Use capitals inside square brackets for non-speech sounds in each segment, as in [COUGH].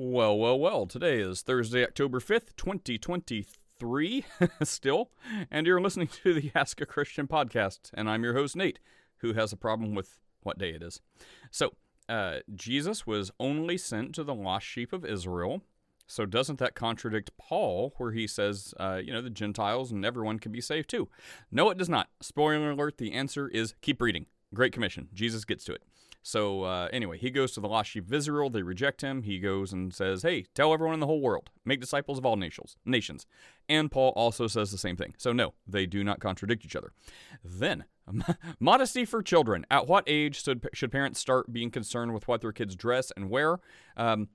Well, well, well. Today is Thursday, October 5th, 2023, [LAUGHS] still, and you're listening to the Ask a Christian podcast, and I'm your host, Nate, who has a problem with what day it is. So, uh, Jesus was only sent to the lost sheep of Israel. So, doesn't that contradict Paul, where he says, uh, you know, the Gentiles and everyone can be saved too? No, it does not. Spoiler alert the answer is keep reading. Great Commission. Jesus gets to it. So uh, anyway, he goes to the lost sheep of Israel. They reject him. He goes and says, "Hey, tell everyone in the whole world, make disciples of all nations." Nations. And Paul also says the same thing. So no, they do not contradict each other. Then, [LAUGHS] modesty for children. At what age should, should parents start being concerned with what their kids dress and wear? Um,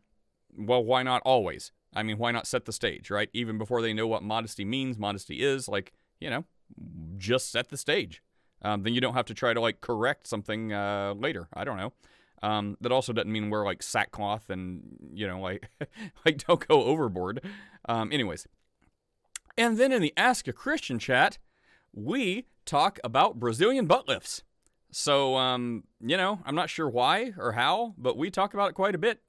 well, why not always? I mean, why not set the stage, right? Even before they know what modesty means, modesty is like, you know, just set the stage um, then you don't have to try to like correct something uh, later. I don't know. Um, that also doesn't mean wear like sackcloth and you know like [LAUGHS] like don't go overboard. Um, anyways, and then in the Ask a Christian chat, we talk about Brazilian butt lifts. So um, you know, I'm not sure why or how, but we talk about it quite a bit.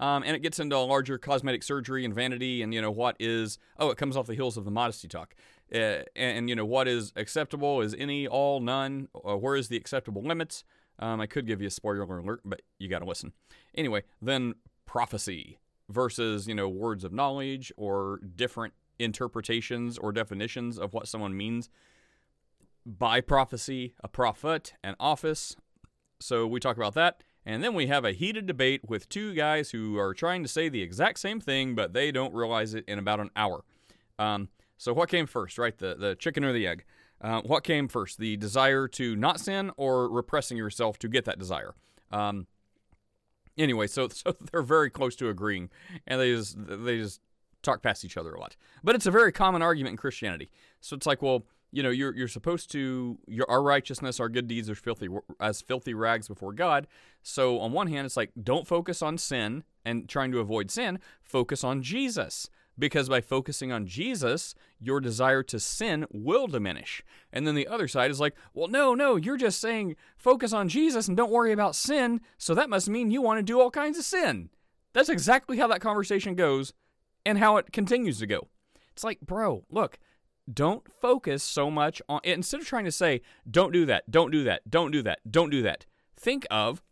Um, and it gets into a larger cosmetic surgery and vanity, and you know what is oh, it comes off the heels of the modesty talk. Uh, and, you know what is acceptable is any, all, none. Uh, where is the acceptable limits? Um, I could give you a spoiler alert, but you got to listen. Anyway, then prophecy versus you know words of knowledge or different interpretations or definitions of what someone means by prophecy, a prophet, an office. So we talk about that. And then we have a heated debate with two guys who are trying to say the exact same thing, but they don't realize it in about an hour. Um, so what came first, right? The the chicken or the egg? Uh, what came first, the desire to not sin or repressing yourself to get that desire? Um, anyway, so [LAUGHS] so they're very close to agreeing, and they just they just talk past each other a lot. But it's a very common argument in Christianity. So it's like, well, you know, you're you're supposed to your our righteousness, our good deeds are filthy as filthy rags before God. So on one hand, it's like don't focus on sin and trying to avoid sin, focus on Jesus because by focusing on Jesus, your desire to sin will diminish. And then the other side is like, well, no, no, you're just saying focus on Jesus and don't worry about sin, so that must mean you want to do all kinds of sin. That's exactly how that conversation goes and how it continues to go. It's like, bro, look, don't focus so much on instead of trying to say, don't do that, don't do that, don't do that, don't do that. Think of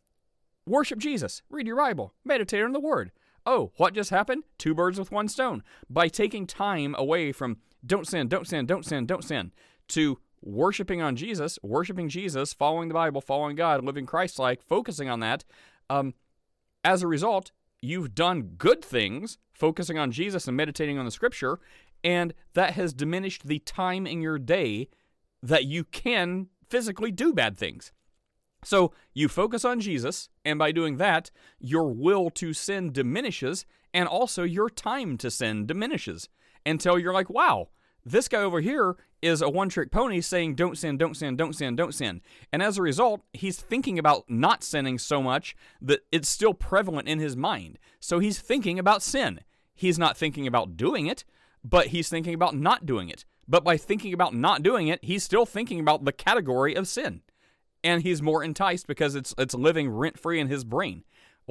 worship Jesus, read your Bible, meditate on the Word. Oh, what just happened? Two birds with one stone. By taking time away from don't sin, don't sin, don't sin, don't sin, to worshiping on Jesus, worshiping Jesus, following the Bible, following God, living Christ like, focusing on that, um, as a result, you've done good things, focusing on Jesus and meditating on the scripture, and that has diminished the time in your day that you can physically do bad things. So you focus on Jesus, and by doing that, your will to sin diminishes, and also your time to sin diminishes until you're like, wow, this guy over here is a one trick pony saying, don't sin, don't sin, don't sin, don't sin. And as a result, he's thinking about not sinning so much that it's still prevalent in his mind. So he's thinking about sin. He's not thinking about doing it, but he's thinking about not doing it. But by thinking about not doing it, he's still thinking about the category of sin and he's more enticed because it's it's living rent free in his brain.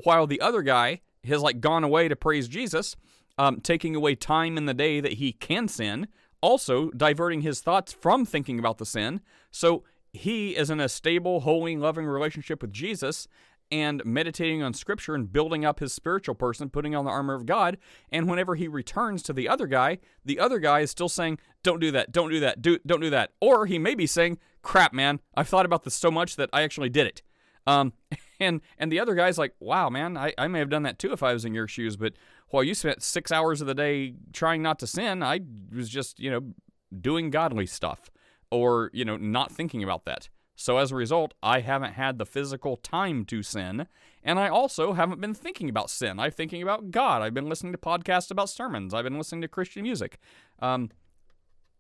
While the other guy has like gone away to praise Jesus, um, taking away time in the day that he can sin, also diverting his thoughts from thinking about the sin. So he is in a stable, holy, loving relationship with Jesus and meditating on scripture and building up his spiritual person, putting on the armor of God. And whenever he returns to the other guy, the other guy is still saying, Don't do that, don't do that, do, don't do that. Or he may be saying, Crap, man, I've thought about this so much that I actually did it. Um, [LAUGHS] and and the other guy's like, Wow, man, I, I may have done that too if I was in your shoes, but while you spent six hours of the day trying not to sin, I was just, you know, doing godly stuff or, you know, not thinking about that. So as a result, I haven't had the physical time to sin, and I also haven't been thinking about sin. I'm thinking about God. I've been listening to podcasts about sermons. I've been listening to Christian music. Um,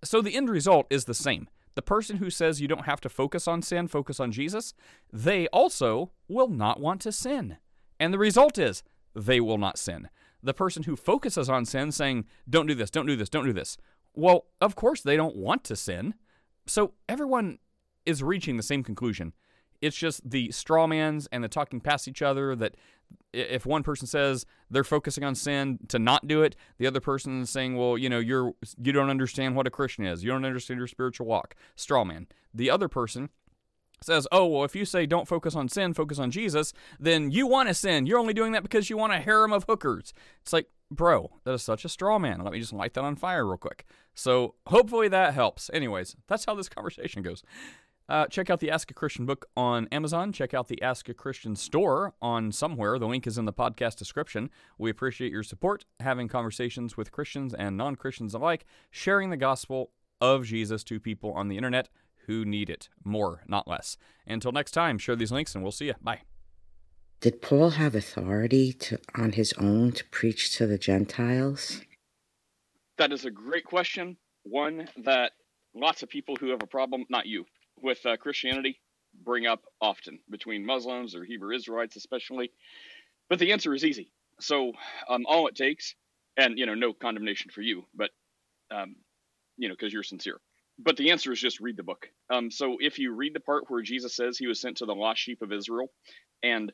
so the end result is the same. The person who says you don't have to focus on sin, focus on Jesus, they also will not want to sin. And the result is they will not sin. The person who focuses on sin, saying, don't do this, don't do this, don't do this, well, of course they don't want to sin. So everyone is reaching the same conclusion. It's just the straw mans and the talking past each other that if one person says they're focusing on sin to not do it, the other person is saying, "Well, you know, you're you don't understand what a Christian is. You don't understand your spiritual walk." Straw man. The other person says, "Oh, well, if you say don't focus on sin, focus on Jesus, then you want to sin. You're only doing that because you want a harem of hookers." It's like, bro, that is such a straw man. Let me just light that on fire real quick. So hopefully that helps. Anyways, that's how this conversation goes. Uh, check out the Ask a Christian book on Amazon. Check out the Ask a Christian store on somewhere. The link is in the podcast description. We appreciate your support, having conversations with Christians and non Christians alike, sharing the gospel of Jesus to people on the internet who need it more, not less. Until next time, share these links and we'll see you. Bye. Did Paul have authority to on his own to preach to the Gentiles? That is a great question. One that lots of people who have a problem, not you, with uh, Christianity bring up often between Muslims or Hebrew Israelites, especially. But the answer is easy. So um, all it takes, and you know, no condemnation for you, but um, you know, because you're sincere. But the answer is just read the book. Um, so if you read the part where Jesus says he was sent to the lost sheep of Israel, and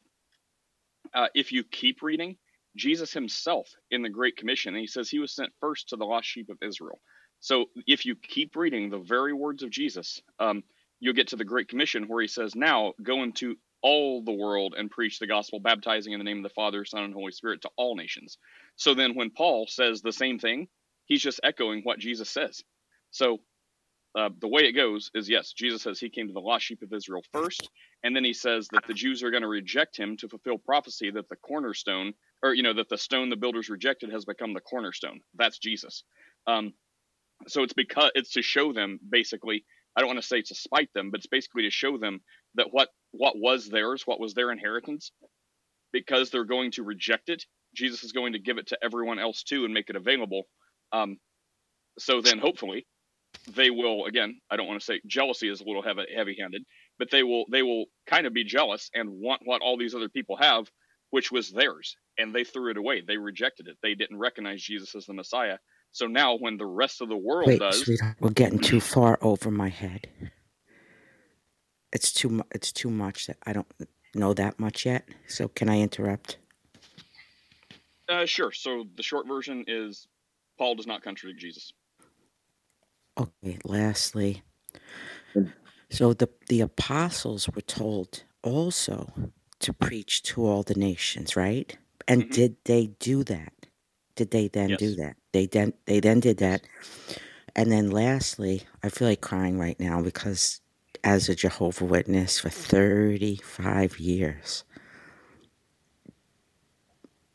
uh, if you keep reading, Jesus himself in the Great Commission, he says he was sent first to the lost sheep of Israel. So if you keep reading the very words of Jesus, um, you'll get to the Great Commission where he says, Now go into all the world and preach the gospel, baptizing in the name of the Father, Son, and Holy Spirit to all nations. So then when Paul says the same thing, he's just echoing what Jesus says. So uh, the way it goes is yes, Jesus says he came to the lost sheep of Israel first, and then he says that the Jews are going to reject him to fulfill prophecy that the cornerstone, or you know, that the stone the builders rejected has become the cornerstone. That's Jesus. Um, so it's because it's to show them basically I don't want to say it's to spite them, but it's basically to show them that what what was theirs, what was their inheritance, because they're going to reject it, Jesus is going to give it to everyone else too and make it available. Um, so then, hopefully, they will. Again, I don't want to say jealousy is a little heavy, heavy-handed, but they will they will kind of be jealous and want what all these other people have, which was theirs, and they threw it away. They rejected it. They didn't recognize Jesus as the Messiah, so now, when the rest of the world Wait, does, sweetheart, we're getting too far over my head. It's too mu- It's too much that I don't know that much yet. So can I interrupt? Uh, sure. So the short version is Paul does not contradict Jesus. Okay. Lastly, so the the apostles were told also to preach to all the nations, right? And Mhm. did they do that? Did they then do that? They then they then did that. And then lastly, I feel like crying right now because as a Jehovah Witness for 35 years,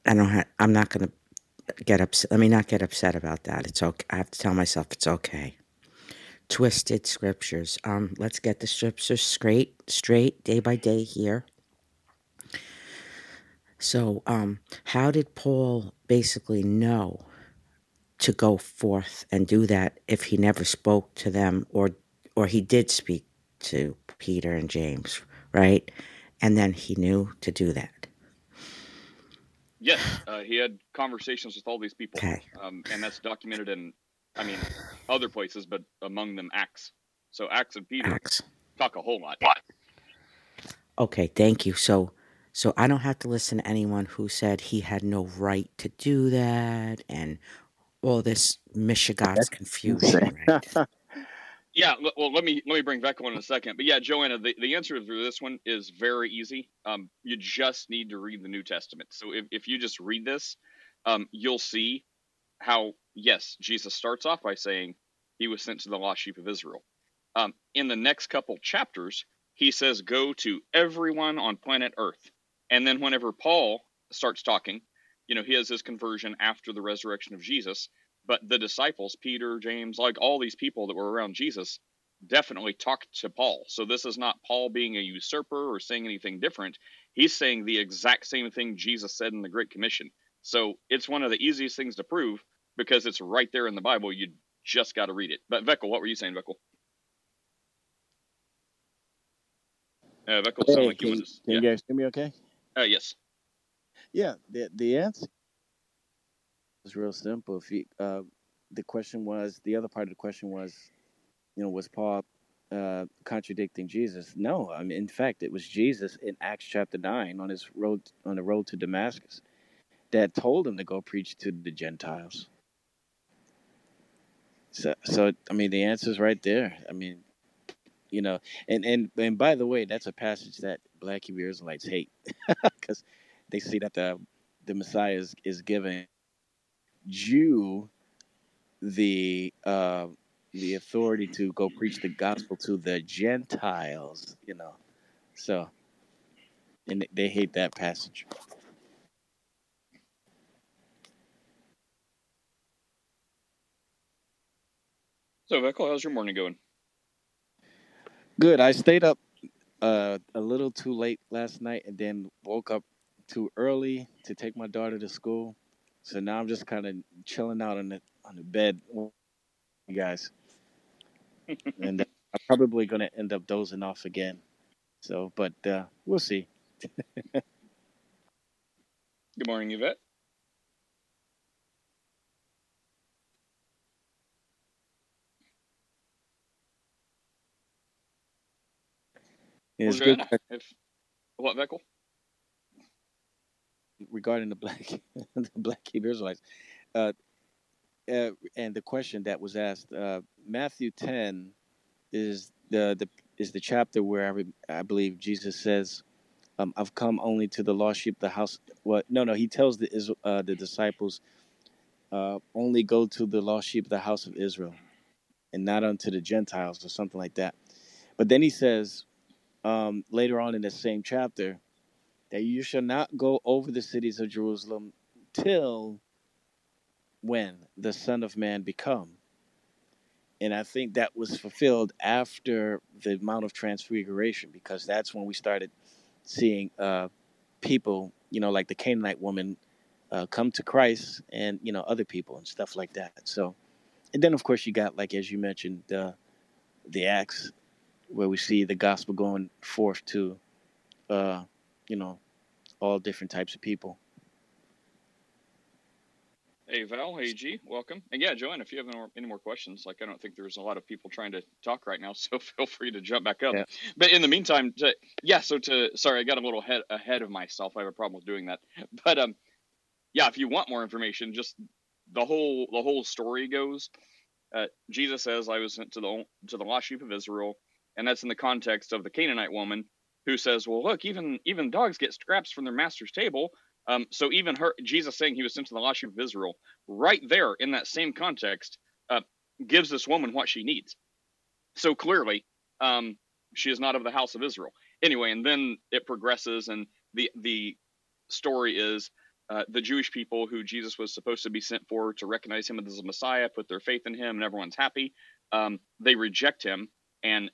I don't have, I'm not going to get upset. Let me not get upset about that. It's okay. I have to tell myself it's okay. Twisted scriptures. Um, let's get the scriptures straight, straight, day by day here. So, um, how did Paul basically know to go forth and do that if he never spoke to them, or or he did speak to Peter and James, right? And then he knew to do that. Yes, uh, he had conversations with all these people, Okay. um, and that's documented in, I mean, other places, but among them Acts. So Acts and Peter Acts. talk a whole lot. Okay, thank you. So, so I don't have to listen to anyone who said he had no right to do that and all this Michigan's confusion, right? [LAUGHS] Yeah, well, let me let me bring Becca in a second. But yeah, Joanna, the, the answer to this one is very easy. Um, you just need to read the New Testament. So if, if you just read this, um, you'll see how yes, Jesus starts off by saying he was sent to the lost sheep of Israel. Um, in the next couple chapters, he says, "Go to everyone on planet Earth." And then whenever Paul starts talking, you know, he has his conversion after the resurrection of Jesus but the disciples peter james like all these people that were around jesus definitely talked to paul. So this is not paul being a usurper or saying anything different. He's saying the exact same thing jesus said in the great commission. So it's one of the easiest things to prove because it's right there in the bible. You just got to read it. But Veckel, what were you saying Veckel? uh, Veckel Hey, like you can, to, can yeah you guys hear me okay? Uh, yes Yeah, the the answer was real simple. If you, uh, the question was, the other part of the question was, you know, was Paul uh, contradicting Jesus. No, I mean, in fact, it was Jesus in Acts chapter nine on his road on the road to Damascus that told him to go preach to the Gentiles. So, so I mean, the answer's right there. I mean, you know, and and and by the way, that's a passage that Black Hebrew Israelites hate [LAUGHS] because they see that the the Messiah is, is giving Jew the uh, the authority to go preach the gospel to the Gentiles. You know, so and they hate that passage. So, Vekel, how's your morning going? Good. I stayed up uh, a little too late last night and then woke up too early to take my daughter to school. So now I'm just kind of chilling out on the on the bed, you guys. [LAUGHS] and I'm probably going to end up dozing off again. So, but uh, we'll see. [LAUGHS] Good morning, Yvette. Good. If, what, Vekel? Regarding the black [LAUGHS] the black Hebrew Israelites, uh, uh, and the question that was asked, uh, Matthew ten is the the is the chapter where I, re, I believe Jesus says, um, "I've come only to the lost sheep, the house." What? No, no. He tells the uh, the disciples, uh, "Only go to the lost sheep of the house of Israel, and not unto the Gentiles," or something like that. But then he says, um, later on in the same chapter that you shall not go over the cities of Jerusalem till when the Son of Man become. And I think that was fulfilled after the Mount of Transfiguration because that's when we started seeing uh, people, you know, like the Canaanite woman uh, come to Christ and, you know, other people and stuff like that. So, and then of course you got, like, as you mentioned, uh, the Acts where we see the gospel going forth to, uh, you know, all different types of people. Hey Val, hey G, welcome. And yeah, Joanne, if you have any more, any more, questions, like I don't think there's a lot of people trying to talk right now, [LAUGHS] so feel free to jump back up. Yeah. But in the meantime, to, yeah. So to sorry, I got a little head ahead of myself. I have a problem with doing that. [LAUGHS] But um, yeah, if you want more information, just the whole the whole story goes. Uh, Jesus says, "I was sent to the to the lost sheep of Israel." And that's in the context of the Canaanite woman who says, "Well, look, even even dogs get scraps from their master's table." Um, so even her, Jesus saying he was sent to the lost sheep of Israel, right there in that same context, uh, gives this woman what she needs. So clearly, um, she is not of the house of Israel. Anyway, and then it progresses, and the the story is uh, the Jewish people who Jesus was supposed to be sent for to recognize him as a Messiah, put their faith in him, and everyone's happy. Um, they reject him, and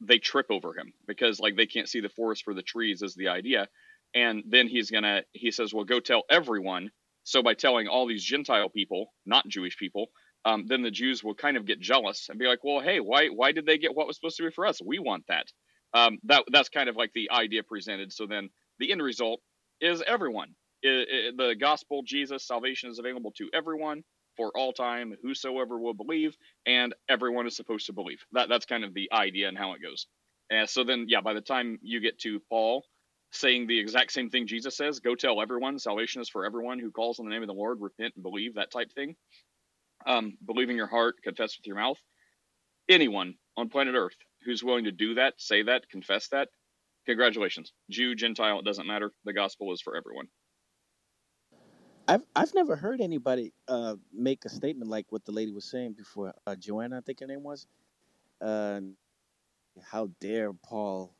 they trip over him because like they can't see the forest for the trees is the idea. And then he's gonna he says well go tell everyone. So by telling all these gentile people not jewish people um, then the jews will kind of get jealous and be like well hey why why did they get what was supposed to be for us? We want that. Um, that that's kind of like the idea presented. So then the end result is everyone. It, it, the gospel jesus salvation is available to everyone for all time, whosoever will believe, and everyone is supposed to believe. That that's kind of the idea and how it goes. And so then, yeah, by the time you get to Paul saying the exact same thing Jesus says, go tell everyone, salvation is for everyone who calls on the name of the Lord, repent and believe, that type thing. Um, believe in your heart, confess with your mouth. Anyone on planet Earth who's willing to do that, say that, confess that, congratulations. Jew, Gentile, it doesn't matter. The gospel is for everyone. I've I've never heard anybody uh, make a statement like what the lady was saying before. Uh, Joanna, I think her name was. Uh, how dare Paul,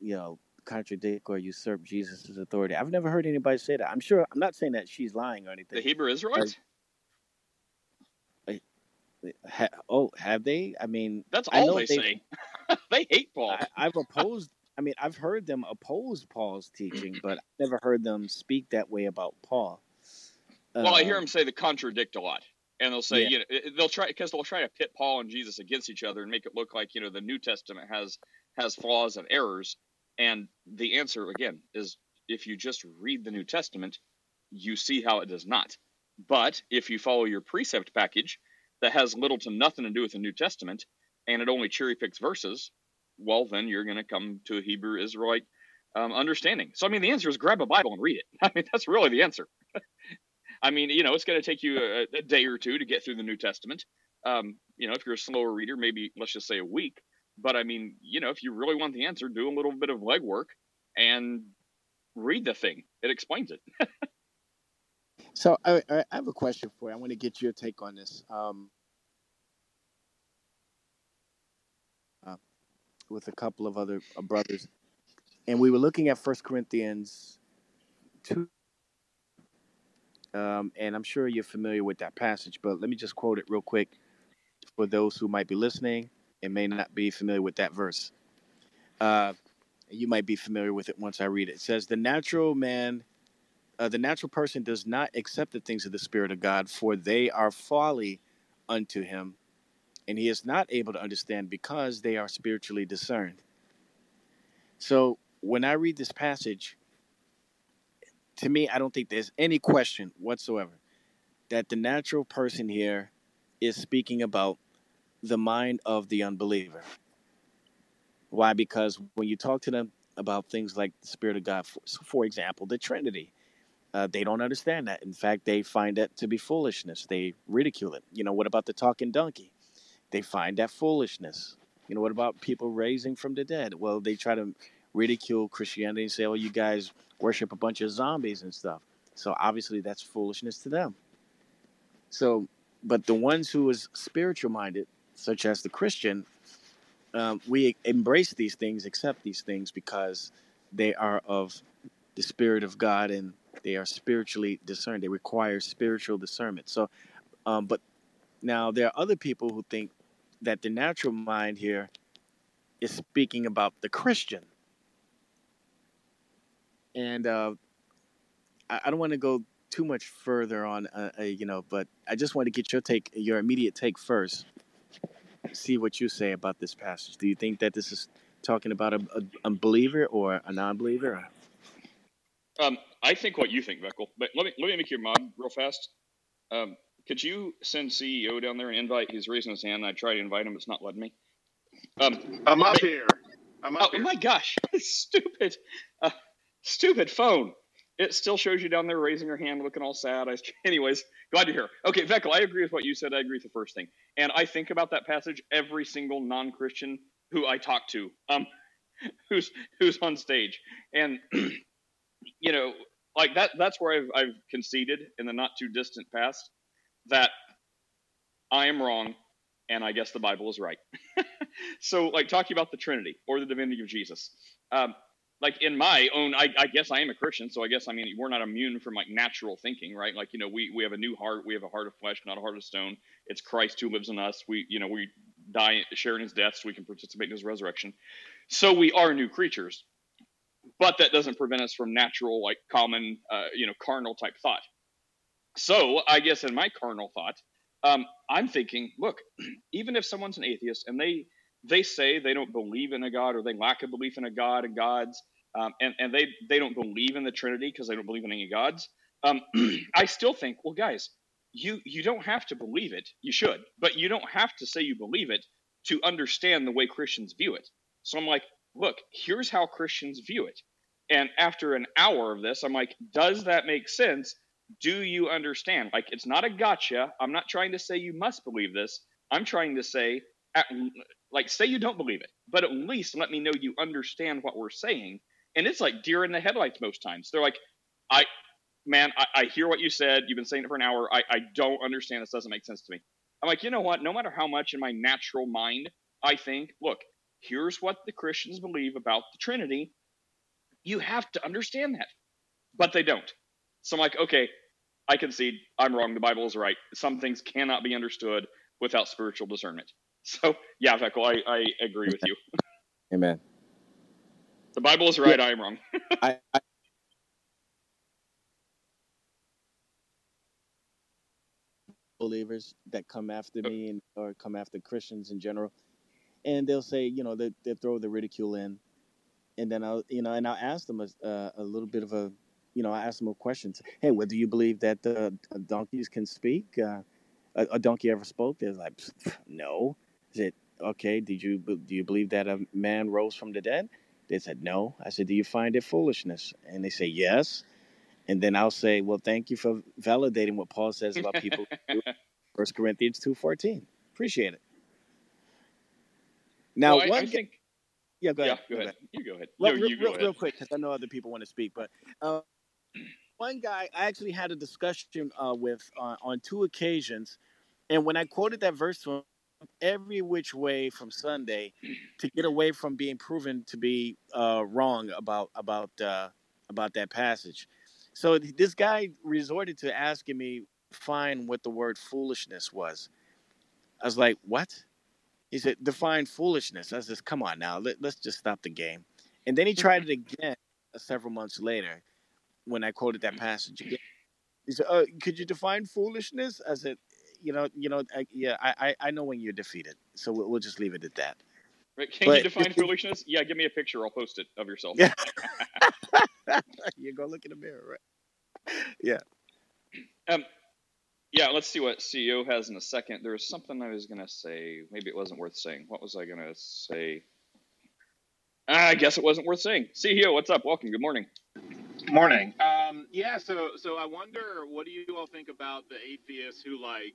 you know, contradict or usurp Jesus' authority? I've never heard anybody say that. I'm sure. I'm not saying that she's lying or anything. The Hebrew Israelites. Ha, oh, have they? I mean, that's all they say. [LAUGHS] they hate Paul. I, I've opposed. I mean, I've heard them oppose Paul's teaching, but I've never heard them speak that way about Paul. Well, I hear them say they contradict a lot, and they'll say, yeah. you know, they'll try because they'll try to pit Paul and Jesus against each other and make it look like you know the New Testament has has flaws and errors. And the answer again is if you just read the New Testament, you see how it does not. But if you follow your precept package that has little to nothing to do with the New Testament, and it only cherry picks verses, well, then you're going to come to a Hebrew Israelite um, understanding. So, I mean, the answer is grab a Bible and read it. [LAUGHS] I mean, that's really the answer. [LAUGHS] I mean, you know, it's going to take you a, a, day or two to get through the New Testament. Um, you know, if you're a slower reader, maybe let's just say a week. But I mean, you know, if you really want the answer, do a little bit of legwork and read the thing. It explains it. [LAUGHS] so I, I, have a question for you. I want to get your take on this. Um, uh, with a couple of other uh, brothers, and we were looking at First Corinthians two um, and I'm sure you're familiar with that passage, but let me just quote it real quick for those who might be listening and may not be familiar with that verse. Uh, you might be familiar with it once I read it. It says, The natural man, uh, the natural person does not accept the things of the Spirit of God, for they are folly unto him, and he is not able to understand because they are spiritually discerned. So when I read this passage, to me, I don't think there's any question whatsoever that the natural person here is speaking about the mind of the unbeliever. Why? Because when you talk to them about things like the Spirit of God, for, for example, the Trinity, uh, they don't understand that. In fact, they find that to be foolishness. They ridicule it. You know, what about the talking donkey? They find that foolishness. You know, what about people raising from the dead? Well, they try to ridicule Christianity and say, "Oh, you guys worship a bunch of zombies and stuff." So obviously, that's foolishness to them. So, but the ones who is spiritual minded, such as the Christian, um, we embrace these things, accept these things because they are of the Spirit of God and they are spiritually discerned. They require spiritual discernment. So, um, but now there are other people who think that the natural mind here is speaking about the Christian and uh, I, I, don't want to go too much further on, uh, uh, you know, but I just want to get your take, your immediate take first. See what you say about this passage. Do you think that this is talking about a, a, a believer or a non-believer? Um, I think what you think, Beckel. But let me let me make your mod real fast. Um, could you send CEO down there and invite? He's raising his hand. I try to invite him. It's not letting me. Um, I'm up here. I'm up oh, here. my gosh, it's [LAUGHS] stupid. Uh, Stupid phone. It still shows you down there raising your hand, looking all sad. I, [LAUGHS] anyways, glad to hear. Okay, Veckel, I agree with what you said. I agree with the first thing, and I think about that passage every single non-Christian who I talk to, um, [LAUGHS] who's who's on stage, and [CLEARS THROAT] you know, like that. That's where I've I've conceded in the not too distant past that I am wrong, and I guess the Bible is right. [LAUGHS] so, like talking about the Trinity or the divinity of Jesus. Um, like in my own I, I, guess i am a christian so i guess i mean we're not immune from like natural thinking right? Like you know we we have a new heart we have a heart of flesh not a heart of stone. It's christ who lives in us. We you know we die sharing his death so we can participate in his resurrection. So we are new creatures but that doesn't prevent us from natural like common uh, you know carnal type thought. So i guess in my carnal thought um, i'm thinking look [CLEARS THROAT] even if someone's an atheist and they they say they don't believe in a God or they lack a belief in a God and gods, um, and, and they, they don't believe in the Trinity because they don't believe in any gods, um, [CLEARS THROAT] I still think, well, guys, you, you don't have to believe it. You should, but you don't have to say you believe it to understand the way Christians view it. So I'm like, look, here's how Christians view it. And after an hour of this, I'm like, does that make sense? Do you understand? Like, it's not a gotcha. I'm not trying to say you must believe this. I'm trying to say, like say you don't believe it but at least let me know you understand what we're saying. And it's like deer in the headlights most times. They're like i man i, I hear what you said. You've been saying it for an hour. I, I don't understand. This doesn't make sense to me. I'm like you know what? No matter how much in my natural mind i think look here's what the christians believe about the trinity. You have to understand that. But they don't. So i'm like okay i concede. I'm wrong. The bible is right. Some things cannot be understood without spiritual discernment so yeah, Veckel, I, I agree with you. [LAUGHS] Amen. The Bible is right. Yeah. I am wrong. [LAUGHS] I, I believers that come after me and or come after Christians in general, and they'll say, you know, they they throw the ridicule in, and then I'll, you know, and I'll ask them a uh, a little bit of a, you know, I ask them a question. Hey, what do you believe that the donkeys can speak? Uh, a, a, donkey ever spoke? They're like, no. Is it okay, did you do you believe that a man rose from the dead? They said no. I said, do you find it foolishness? And they say yes. And then I'll say, well, thank you for validating what Paul says about people. [LAUGHS] First Corinthians two fourteen. Appreciate it. Now, well, I, one I think. yeah, go Yeah, ahead. go ahead. You go ahead. Real, no, real, go real, ahead. real quick, because I know other people want to speak. But uh, one guy, I actually had a discussion uh, with uh, on two occasions, and when I quoted that verse to him, every which way from Sunday to get away from being proven to be uh, wrong about about uh, about that passage. So this guy resorted to asking me define what the word foolishness was. I was like, "What?" He said, "Define foolishness." I said, "Come on now, let, let's just stop the game." And then he tried it again uh, several months later when I quoted that passage again. He said, uh, "Could you define foolishness?" I said, "You know, you know, I, yeah, I, I I know when you're defeated, so we'll, we'll just leave it at that." Right, Can But- you define foolishness? Yeah, give me a picture. I'll post it of yourself. Yeah. [LAUGHS] you go look in the mirror, right? Yeah. Um, yeah, let's see what CEO has in a second. There was something I was going to say. Maybe it wasn't worth saying. What was I going to say? I guess it wasn't worth saying. CEO, what's up? Welcome. Good morning. Morning. Um, yeah, so so I wonder what do you all think about the atheists who like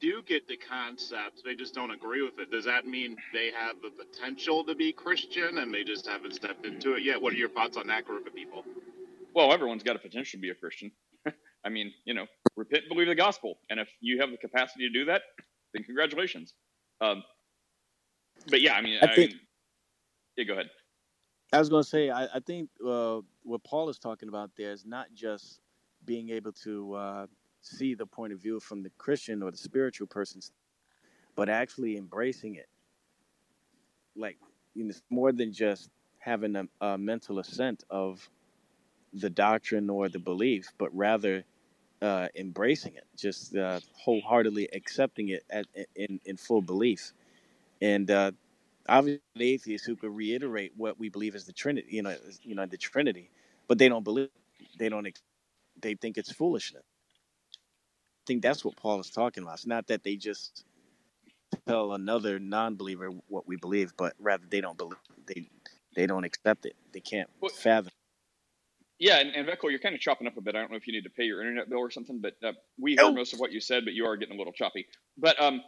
do get the concept, they just don't agree with it. Does that mean they have the potential to be Christian and they just haven't stepped into it yet? What are your thoughts on that group of people? Well, everyone's got a potential to be a Christian. [LAUGHS] I mean, you know, repent and believe the gospel. And if you have the capacity to do that, then congratulations. Um, but yeah, I mean, I I, think- mean, yeah, go ahead. I was going to say, I, I think uh, what Paul is talking about there is not just being able to uh, see the point of view from the Christian or the spiritual person's, but actually embracing it. Like, you know, it's more than just having a, a mental assent of the doctrine or the belief, but rather uh, embracing it, just uh, wholeheartedly accepting it at, in, in full belief. And uh, obviously atheists who could reiterate what we believe is the Trinity, you know, you know, the Trinity, but they don't believe, they don't, they think it's foolishness. I think that's what Paul is talking about. It's not that they just tell another non-believer what we believe, but rather they don't believe, they, they don't accept it. They can't Well- fathom. Yeah, and, and Vecco, you're kind of chopping up a bit. I don't know if you need to pay your internet bill or something, but uh, we heard Oh. most of what you said, but you are getting a little choppy. But um,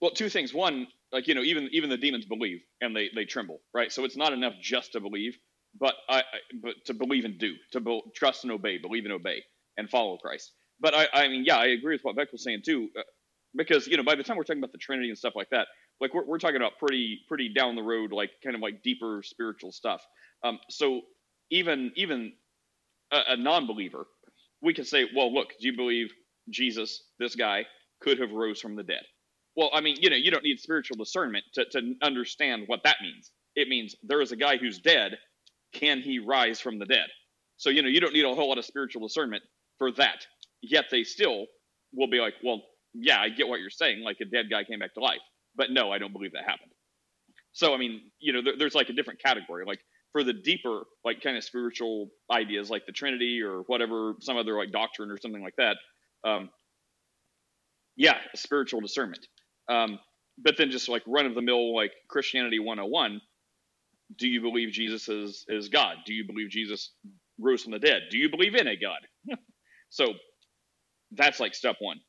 well, two things. One, like you know, even even the demons believe and they they tremble, right? So it's not enough just to believe, but I, I but to believe and do, to be, trust and obey, believe and obey, and follow Christ. But I, I mean, yeah, I agree with what Beck was saying too, uh, because you know, by the time we're talking about the Trinity and stuff like that, like we're we're talking about pretty pretty down the road, like kind of like deeper spiritual stuff. Um, so even even a, a non-believer, we can say, well, look, do you believe Jesus, this guy, could have rose from the dead? Well, I mean, you know, you don't need spiritual discernment to, to understand what that means. It means there is a guy who's dead. Can he rise from the dead? So, you know, you don't need a whole lot of spiritual discernment for that. Yet they still will be like, well, yeah, I get what you're saying. Like a dead guy came back to life. But no, I don't believe that happened. So, I mean, you know, there, there's like a different category. Like for the deeper, like kind of spiritual ideas like the Trinity or whatever, some other like doctrine or something like that. Um, yeah, spiritual discernment. Um, but then just like run of the mill, like Christianity 101, do you believe Jesus is, is God? Do you believe Jesus rose from the dead? Do you believe in a God? [LAUGHS] so that's like step one.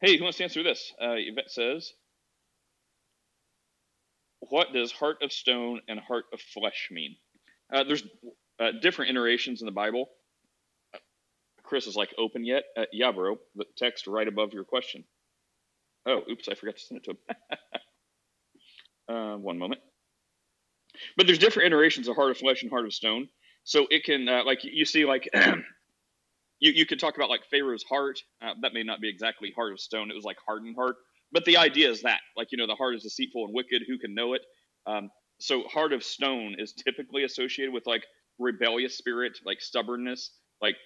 Hey, who wants to answer this? Uh, Yvette says, What does heart of stone and heart of flesh mean? Uh, there's uh, different iterations in the Bible. Chris is like, open yet? Uh, yeah, bro. The text right above your question. Oh, oops, I forgot to send it to him. [LAUGHS] uh, one moment. But there's different iterations of heart of flesh and heart of stone. So it can, uh, like, you see, like, [CLEARS THROAT] you, you could talk about, like, Pharaoh's heart. Uh, that may not be exactly heart of stone. It was like hardened heart. But the idea is that, like, you know, the heart is deceitful and wicked. Who can know it? Um, so heart of stone is typically associated with, like, rebellious spirit, like stubbornness, like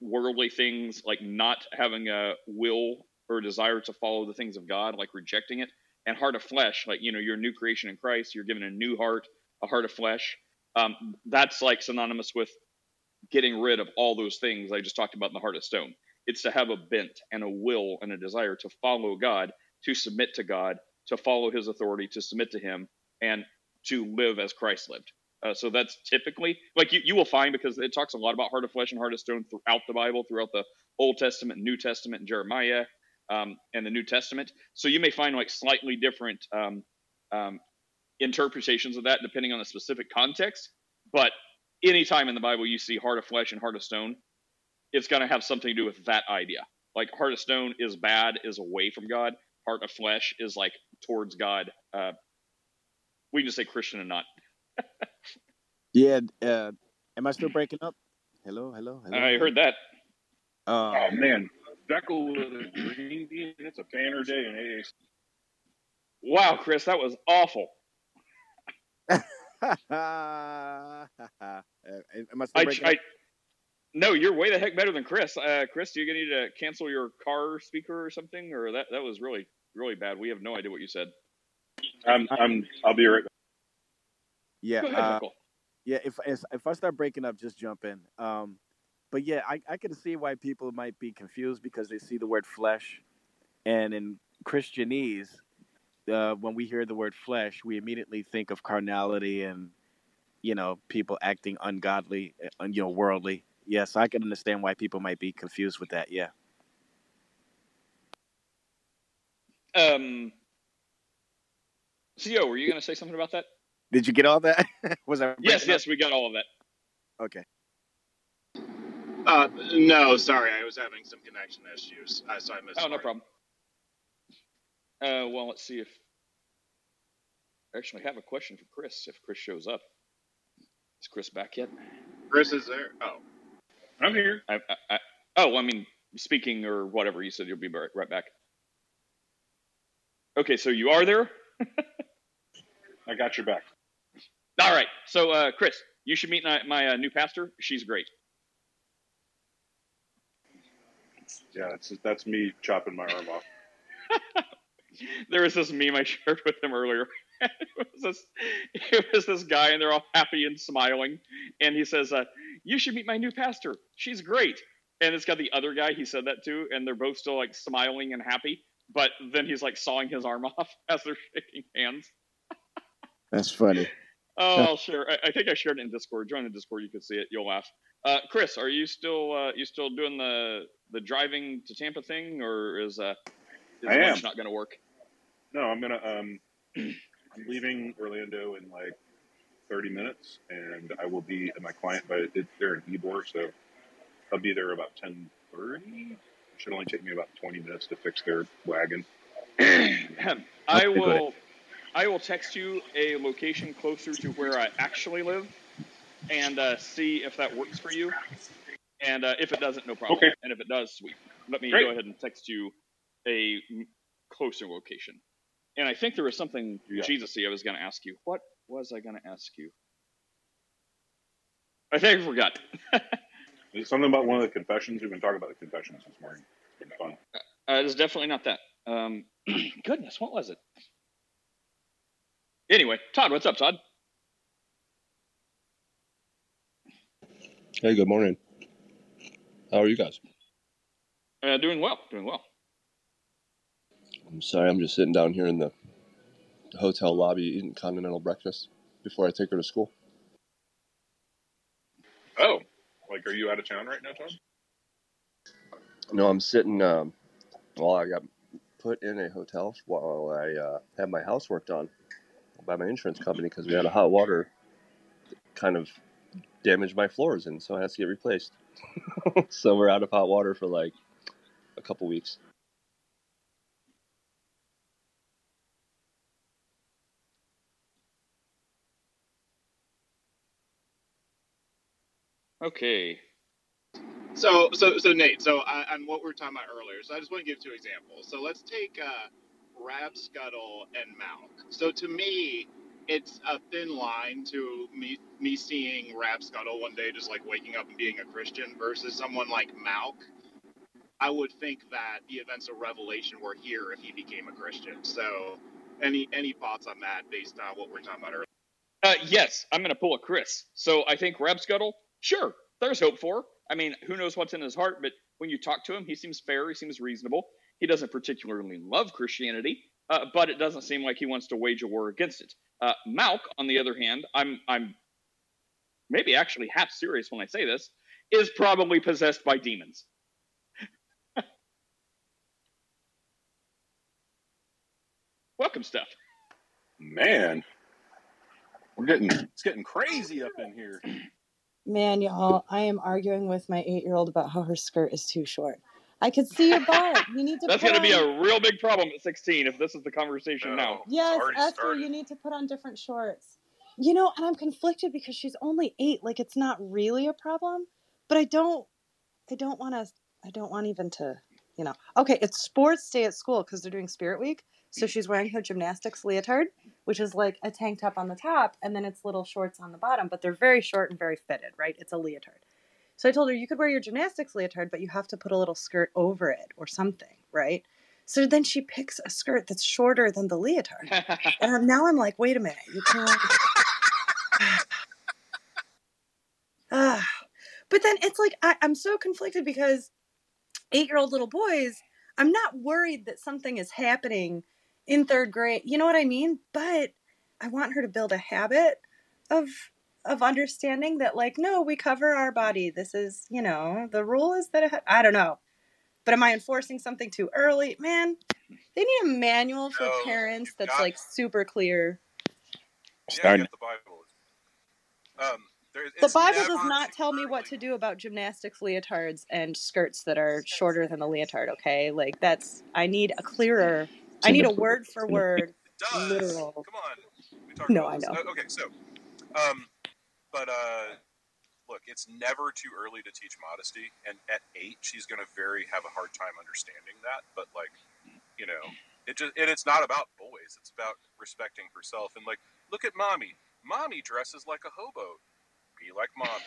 worldly things, like not having a will or desire to follow the things of God, like rejecting it. And heart of flesh, like, you know, you're a new creation in Christ. You're given a new heart, a heart of flesh. Um, that's like synonymous with getting rid of all those things I just talked about in the heart of stone. It's to have a bent and a will and a desire to follow God, to submit to God, to follow His authority, to submit to Him, and to live as Christ lived. Uh, so that's typically like you, you will find because it talks a lot about heart of flesh and heart of stone throughout the Bible, throughout the Old Testament, New Testament, and Jeremiah, um, and the New Testament. So you may find like slightly different um, um, interpretations of that depending on the specific context. But anytime in the Bible you see heart of flesh and heart of stone, it's going to have something to do with that idea. Like heart of stone is bad, is away from God. Heart of flesh is like towards God. Uh, we can just say Christian and not [LAUGHS] Yeah. Uh, am I still breaking up? Hello, hello, hello. I heard that. Um, Oh man, Beckel with a green bean. It's a banner day in AAC. Wow, Chris, that was awful. [LAUGHS] am I still I, I, no, you're way the heck better than Chris. Uh, Chris, do you need to cancel your car speaker or something? Or that that was really really bad. We have no idea what you said. I'm, I'm, I'll be right back. Yeah. Go ahead, Uh, yeah. If, if if I start breaking up, just jump in. Um, but yeah, I I can see why people might be confused because they see the word flesh, and in Christianese, uh, when we hear the word flesh, we immediately think of carnality and you know people acting ungodly, uh, you know, worldly. Yes, I can understand why people might be confused with that. Yeah. Um, Co, were you going to say something about that? Did you get all that? [LAUGHS] Was I? Yes, breaking up? yes, we got all of that. Okay. Uh, no, sorry, I was having some connection issues, so I missed. Oh, no problem. Uh, well, let's see if I actually have a question for Chris. If Chris shows up, is Chris back yet? Chris is there. Oh, I'm here. I, I, I, oh, I mean, speaking or whatever. You said you'll be right, right back. Okay, so you are there. [LAUGHS] I got your back. All right. So, uh, Chris, you should meet my, my uh, new pastor. She's great. Yeah, that's that's me chopping my arm off. [LAUGHS] [LAUGHS] there was this meme I shared with him earlier. [LAUGHS] it was this, it was this guy, and they're all happy and smiling. And he says, uh, "You should meet my new pastor. She's great." And it's got the other guy he said that to, and they're both still like smiling and happy. But then he's like sawing his arm [LAUGHS] off as they're shaking hands. That's funny. Oh, I'll share. I, I think I shared it in Discord. Join the Discord. You can see it. You'll laugh. Uh, Chris, are you still uh, you still doing the the driving to Tampa thing, or is uh is I lunch am. not going to work? No, I'm gonna um, [CLEARS THROAT] I'm leaving Orlando in like 30 minutes, and I will be at my client, but it, they're in Ybor, so I'll be there about 10:30. It should only take me about 20 minutes to fix their wagon. [CLEARS THROAT] I will I will text you a location closer to where I actually live, and uh, see if that works for you. And uh, if it doesn't, no problem. Okay. And if it does, sweet. Let me Great. go ahead and text you a m- closer location. And I think there was something Yeah. Jesus-y I was going to ask you. What was I going to ask you? I think I forgot. [LAUGHS] It's something about one of the confessions. We've been talking about the confessions this morning. It's been fun. Uh, it is definitely not that. Um, [CLEARS THROAT] goodness, what was it? Anyway, Todd, what's up, Todd? Hey, good morning. How are you guys? Uh, doing well, doing well. I'm sorry, I'm just sitting down here in the hotel lobby eating continental breakfast before I take her to school. Oh, like, are you out of town right now, Tom? No, I'm sitting. Um, well, I got put in a hotel while I uh, had my house worked on by my insurance company because we had a hot water kind of damaged my floors, and so it has to get replaced. [LAUGHS] so we're out of hot water for like a couple weeks. Okay. so so so Nate, so uh, on what we were talking about earlier, so I just want to give two examples. So let's take uh, Rab Scuttle and Malk. So to me, it's a thin line to me me seeing Rab Scuttle one day just like waking up and being a Christian versus someone like Malk. I would think that the events of Revelation were here if he became a Christian. So, any any thoughts on that based on what we we're talking about earlier? Uh, yes, I'm going to pull a Chris. So I think Rab Scuttle, sure, there's hope for. I mean, who knows what's in his heart, but when you talk to him, he seems fair. He seems reasonable. He doesn't particularly love Christianity, uh, but it doesn't seem like he wants to wage a war against it. Uh, Malk, on the other hand, I'm I'm maybe actually half serious when I say this, is probably possessed by demons. [LAUGHS] Welcome, Steph. Man, we're getting it's getting crazy up in here. Man, y'all, I am arguing with my eight year old about how her skirt is too short. I could see your butt. You need to. That's going to be a real big problem at 16 if this is the conversation now. Yes, Esther, started. you need to put on different shorts. You know, and I'm conflicted because she's only eight. Like, it's not really a problem, but I don't, I don't want to, I don't want even to, you know. Okay, it's sports day at school because they're doing Spirit Week. So she's wearing her gymnastics leotard, which is like a tank top on the top, and then it's little shorts on the bottom, but they're very short and very fitted, right? It's a leotard. So I told her, you could wear your gymnastics leotard, but you have to put a little skirt over it or something, right? So then she picks a skirt that's shorter than the leotard. [LAUGHS] and now I'm like, wait a minute, you can't. [SIGHS] ah. But then it's like, I, I'm so conflicted because eight year old little boys, I'm not worried that something is happening in third grade. You know what I mean? But I want her to build a habit of of understanding that like no, we cover our body. This is, you know, the rule is that it, I don't know. But am I enforcing something too early? Man, they need a manual for no, parents that's like super clear. Yeah, the Bible. Um, there, the Bible does not tell me what to do about gymnastics leotards and skirts that are shorter than the leotard. Okay, like that's I need a clearer I need a word for word. Literal. Come on. We talked no, I know. Uh, okay, so, um, but uh, look, it's never too early to teach modesty, and at eight, she's going to very have a hard time understanding that. But like, you know, it just and it's not about boys; it's about respecting herself. And like, look at mommy. Mommy dresses like a hobo. Be like mommy.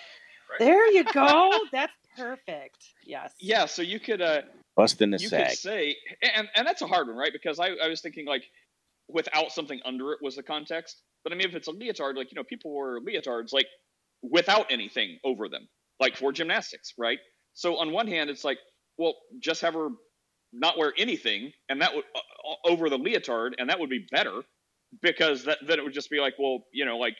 Right? There you go. That's perfect. Yes. Yeah. So you could uh, busting the you sag. could say, and and that's a hard one, right? Because I, I was thinking like without something under it was the context. But I mean, if it's a leotard, like you know, people wear leotards like without anything over them, like for gymnastics, right? So on one hand, it's like, well, just have her not wear anything, and that would uh, over the leotard, and that would be better because that then it would just be like, well, you know, like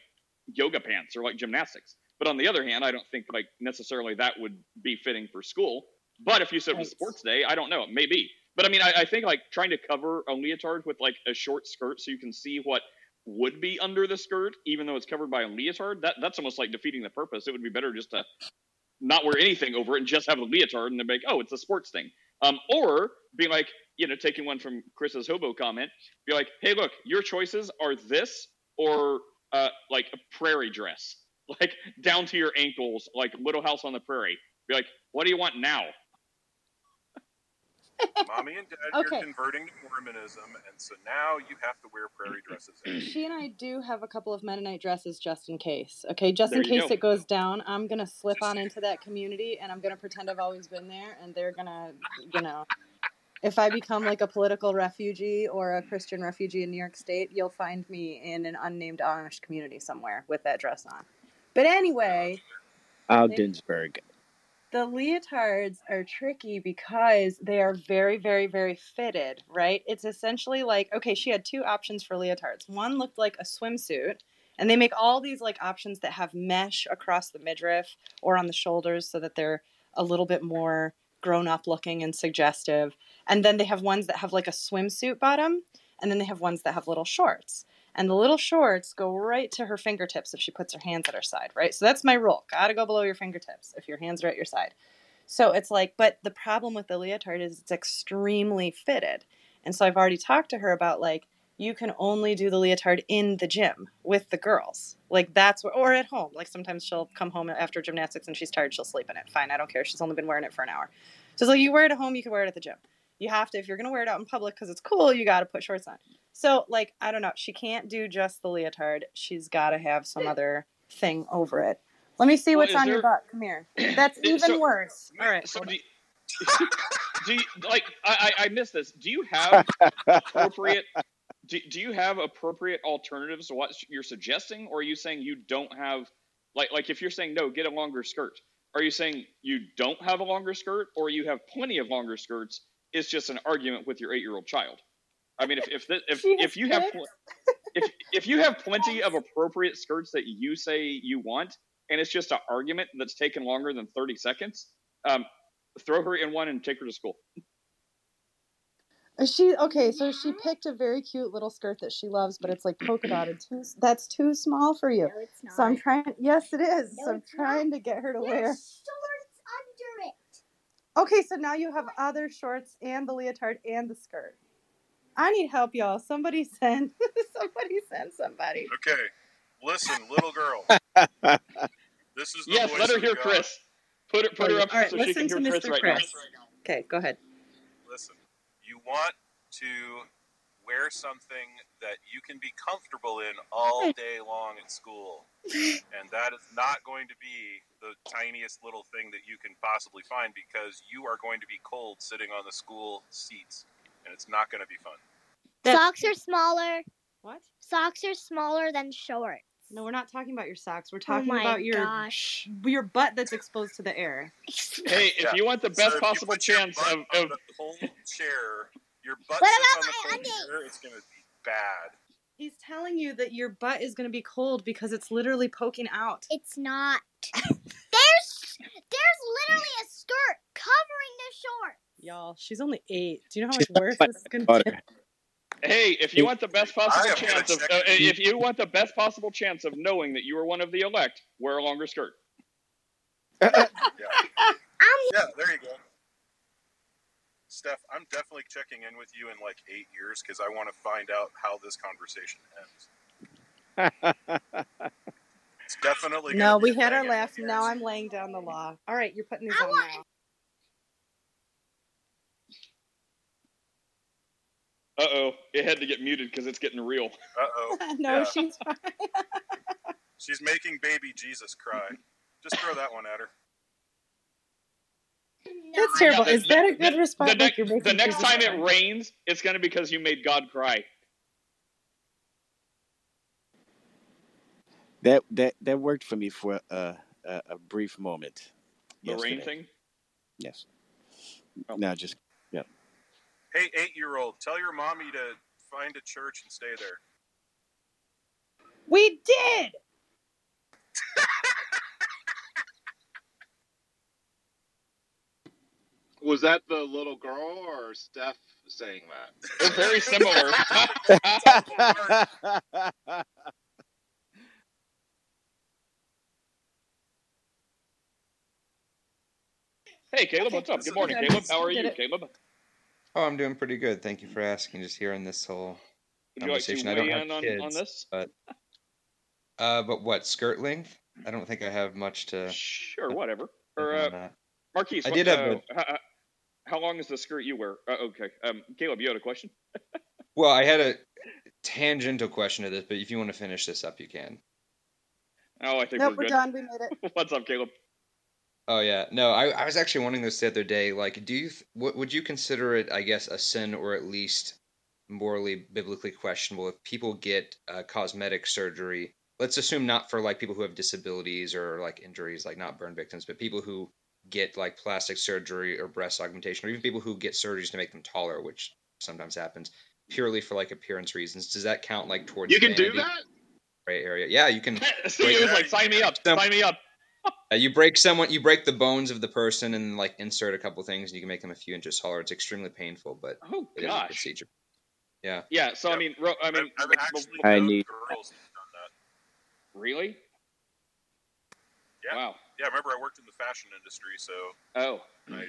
yoga pants or like gymnastics. But on the other hand, I don't think like necessarily that would be fitting for school. But if you said right. it was sports day, I don't know, maybe. But I mean, I, I think like trying to cover a leotard with like a short skirt so you can see what would be under the skirt, even though it's covered by a leotard, that that's almost like defeating the purpose. It would be better just to not wear anything over it and just have a leotard and then be like, oh, it's a sports thing. Um, or be like, you know, taking one from Chris's hobo comment, be like, hey, look, your choices are this or uh, like a prairie dress, [LAUGHS] like down to your ankles, like Little House on the Prairie. Be like, what do you want now? Mommy and Dad, okay. you're converting to Mormonism, and so now you have to wear prairie dresses. She and I do have a couple of Mennonite dresses just in case. Okay, just there in case go. it goes down, I'm gonna slip on into that community, and I'm gonna pretend I've always been there, and they're gonna, you know. If I become like a political refugee or a Christian refugee in New York State, you'll find me in an unnamed Amish community somewhere with that dress on. But anyway, Ogdensburg the leotards are tricky because they are very, very, very fitted, right? It's essentially like, okay, she had two options for leotards. One looked like a swimsuit, and they make all these like options that have mesh across the midriff or on the shoulders so that they're a little bit more grown up looking and suggestive. And then they have ones that have like a swimsuit bottom, and then they have ones that have little shorts and the little shorts go right to her fingertips if she puts her hands at her side, right? So that's my rule. Gotta go below your fingertips if your hands are at your side. So it's like, but the problem with the leotard is it's extremely fitted. And so I've already talked to her about like, you can only do the leotard in the gym with the girls. Like that's where, or at home. Like sometimes she'll come home after gymnastics and she's tired, she'll sleep in it. Fine, I don't care. She's only been wearing it for an hour. So it's like you wear it at home, you can wear it at the gym. You have to, if you're gonna wear it out in public because it's cool, you got to put shorts on. So, like, I don't know. She can't do just the leotard. She's got to have some other thing over it. Let me see well, what's on there... your butt. Come here. That's [CLEARS THROAT] even so, worse. All right. So do, you, [LAUGHS] do you, like I, I missed this? Do you have appropriate? Do, do you have appropriate alternatives to what you're suggesting, or are you saying you don't have like like if you're saying no, get a longer skirt? Are you saying you don't have a longer skirt, or you have plenty of longer skirts? It's just an argument with your eight-year-old child. I mean, if if the, if, if you have pl- if if you have plenty [LAUGHS] of appropriate skirts that you say you want, and it's just an argument that's taken longer than thirty seconds, um, throw her in one and take her to school. She okay, so she picked a very cute little skirt that she loves, but it's like [CLEARS THROAT] polka dotted. Too that's too small for you. No, it's not. So I'm trying. Yes, it is. No, so I'm it's not. trying to get her to There's wear. Shorts under it. Okay, so now you have other shorts and the leotard and the skirt. I need help, y'all. Somebody [LAUGHS] send. somebody send somebody. Okay, listen, little girl. [LAUGHS] This is the Yes, voice let her of hear God. Chris. Put her put her up All right, so she listen can to hear Mr. Chris right Chris. Okay, go ahead. Listen, you want to wear something that you can be comfortable in all [LAUGHS] day long at school. And that is not going to be the tiniest little thing that you can possibly find because you are going to be cold sitting on the school seats and it's not going to be fun. That- Socks are smaller. What? Socks are smaller than shorts. No, we're not talking about your socks. We're Oh talking my about your gosh. your butt that's exposed to the air. [LAUGHS] Hey, if Yeah. you want the best if you possible chance of, on of the cold chair, your butt What sits on about the my cold it's going to be bad. He's telling you that your butt is going to be cold because it's literally poking out. It's not. [LAUGHS] there's there's literally a skirt covering the shorts. Y'all, she's only eight. Do you know how much worse this is going to get? Hey, if you want the best possible I am gonna chance of uh, if you want the best possible chance of knowing that you are one of the elect, wear a longer skirt. [LAUGHS] Yeah, I'm yeah there you go. Steph, I'm definitely checking in with you in like eight years because I want to find out how this conversation ends. [LAUGHS] It's definitely No, we had our laugh. Now. I'm laying down the law. All right, you're putting these I on want- now. Uh oh, it had to get muted because it's getting real. Uh oh. [LAUGHS] no, she's fine. [LAUGHS] She's making baby Jesus cry. Just throw that one at her. That's terrible. the- Is that a the- good response? The, Like ne- the next Jesus time it rains, it's going to be because you made God cry. That that that worked for me for a a, a brief moment. The rain thing. Yes. Oh. Now just Hey, eight year old, tell your mommy to find a church and stay there. We did. [LAUGHS] Was that the little girl or Steph saying that? They're very similar. [LAUGHS] hey, Caleb, what's up? Good morning, Caleb. How are you. Caleb? Oh, I'm doing pretty good. Thank you for asking. Just hearing this whole Would you like to conversation. I don't have in on, kids, on this? but uh, but what skirt length? I don't think I have much to. Sure, whatever. Or on uh. Marquise, I did have uh, how, how long is the skirt you wear? Uh, okay, um, Caleb, you had a question. [LAUGHS] Well, I had a tangential question to this, but if you want to finish this up, you can. Oh, I think Nope, we're we're good. done. We made it. [LAUGHS] What's up, Caleb? Oh yeah, no, I, I was actually wondering this the other day. Like, do you th- what would you consider it? I guess a sin or at least morally, biblically questionable if people get uh, cosmetic surgery. Let's assume not for like people who have disabilities or like injuries, like not burn victims, but people who get like plastic surgery or breast augmentation, or even people who get surgeries to make them taller, which sometimes happens purely for like appearance reasons. Does that count like towards You can do that? Gray area? Yeah, you can. [LAUGHS] See, he was like, sign me up, Some- sign me up. [LAUGHS] Uh, you break someone, you break the bones of the person, and like insert a couple things, and you can make them a few inches taller. It's extremely painful, but Oh it is a gosh. procedure. Yeah. Yeah. So I mean, ro- I mean, I've, I've actually I need- girls that. really? Yeah. Wow. Yeah, remember I worked in the fashion industry, so Oh, I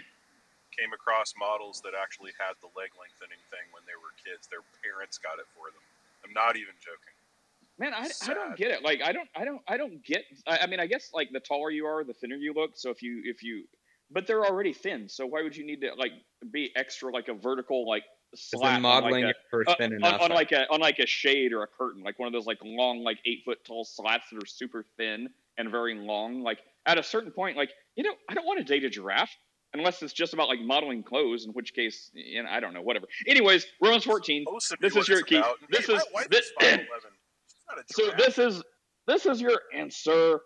came across models that actually had the leg lengthening thing when they were kids. Their parents got it for them. I'm not even joking. man, I, I don't get it. Like, I don't, I don't, I don't get. I, I mean, I guess like the taller you are, the thinner you look. So if you, if you, but they're already thin. So why would you need to like be extra like a vertical like Because slat then on, modeling like it for a, uh, thin on, enough. on like a on like a shade or a curtain, like one of those like long like eight foot tall slats that are super thin and very long. Like at a certain point, like you know, I don't want to date a giraffe. Unless it's just about like modeling clothes, in which case, you know, I don't know, whatever. Anyways, Romans 14. Supposed to be This is your key. This is- this- is 5'11". [CLEARS THROAT] She's not a So this is this is your answer.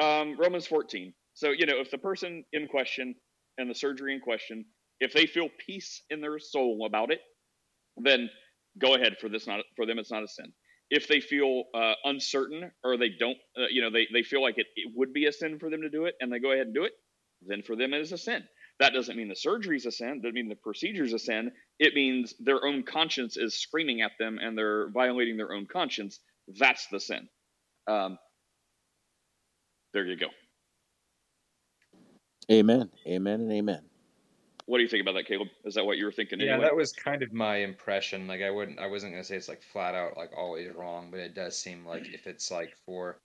Um, Romans 14. So, you know, if the person in question and the surgery in question, if they feel peace in their soul about it, then go ahead for this not for them it's not a sin. If they feel uh, uncertain or they don't, uh, you know, they, they feel like it, it would be a sin for them to do it and they go ahead and do it, then for them it is a sin. That doesn't mean the surgery is a sin. Doesn't mean the procedure is a sin. It means their own conscience is screaming at them and they're violating their own conscience. That's the sin. Um, there you go. Amen. Amen and amen. What do you think about that, Caleb? Is that what you were thinking? Yeah, anyway? that was kind of my impression. Like I wouldn't, I wasn't gonna say it's like flat out like always wrong, but it does seem like if it's like for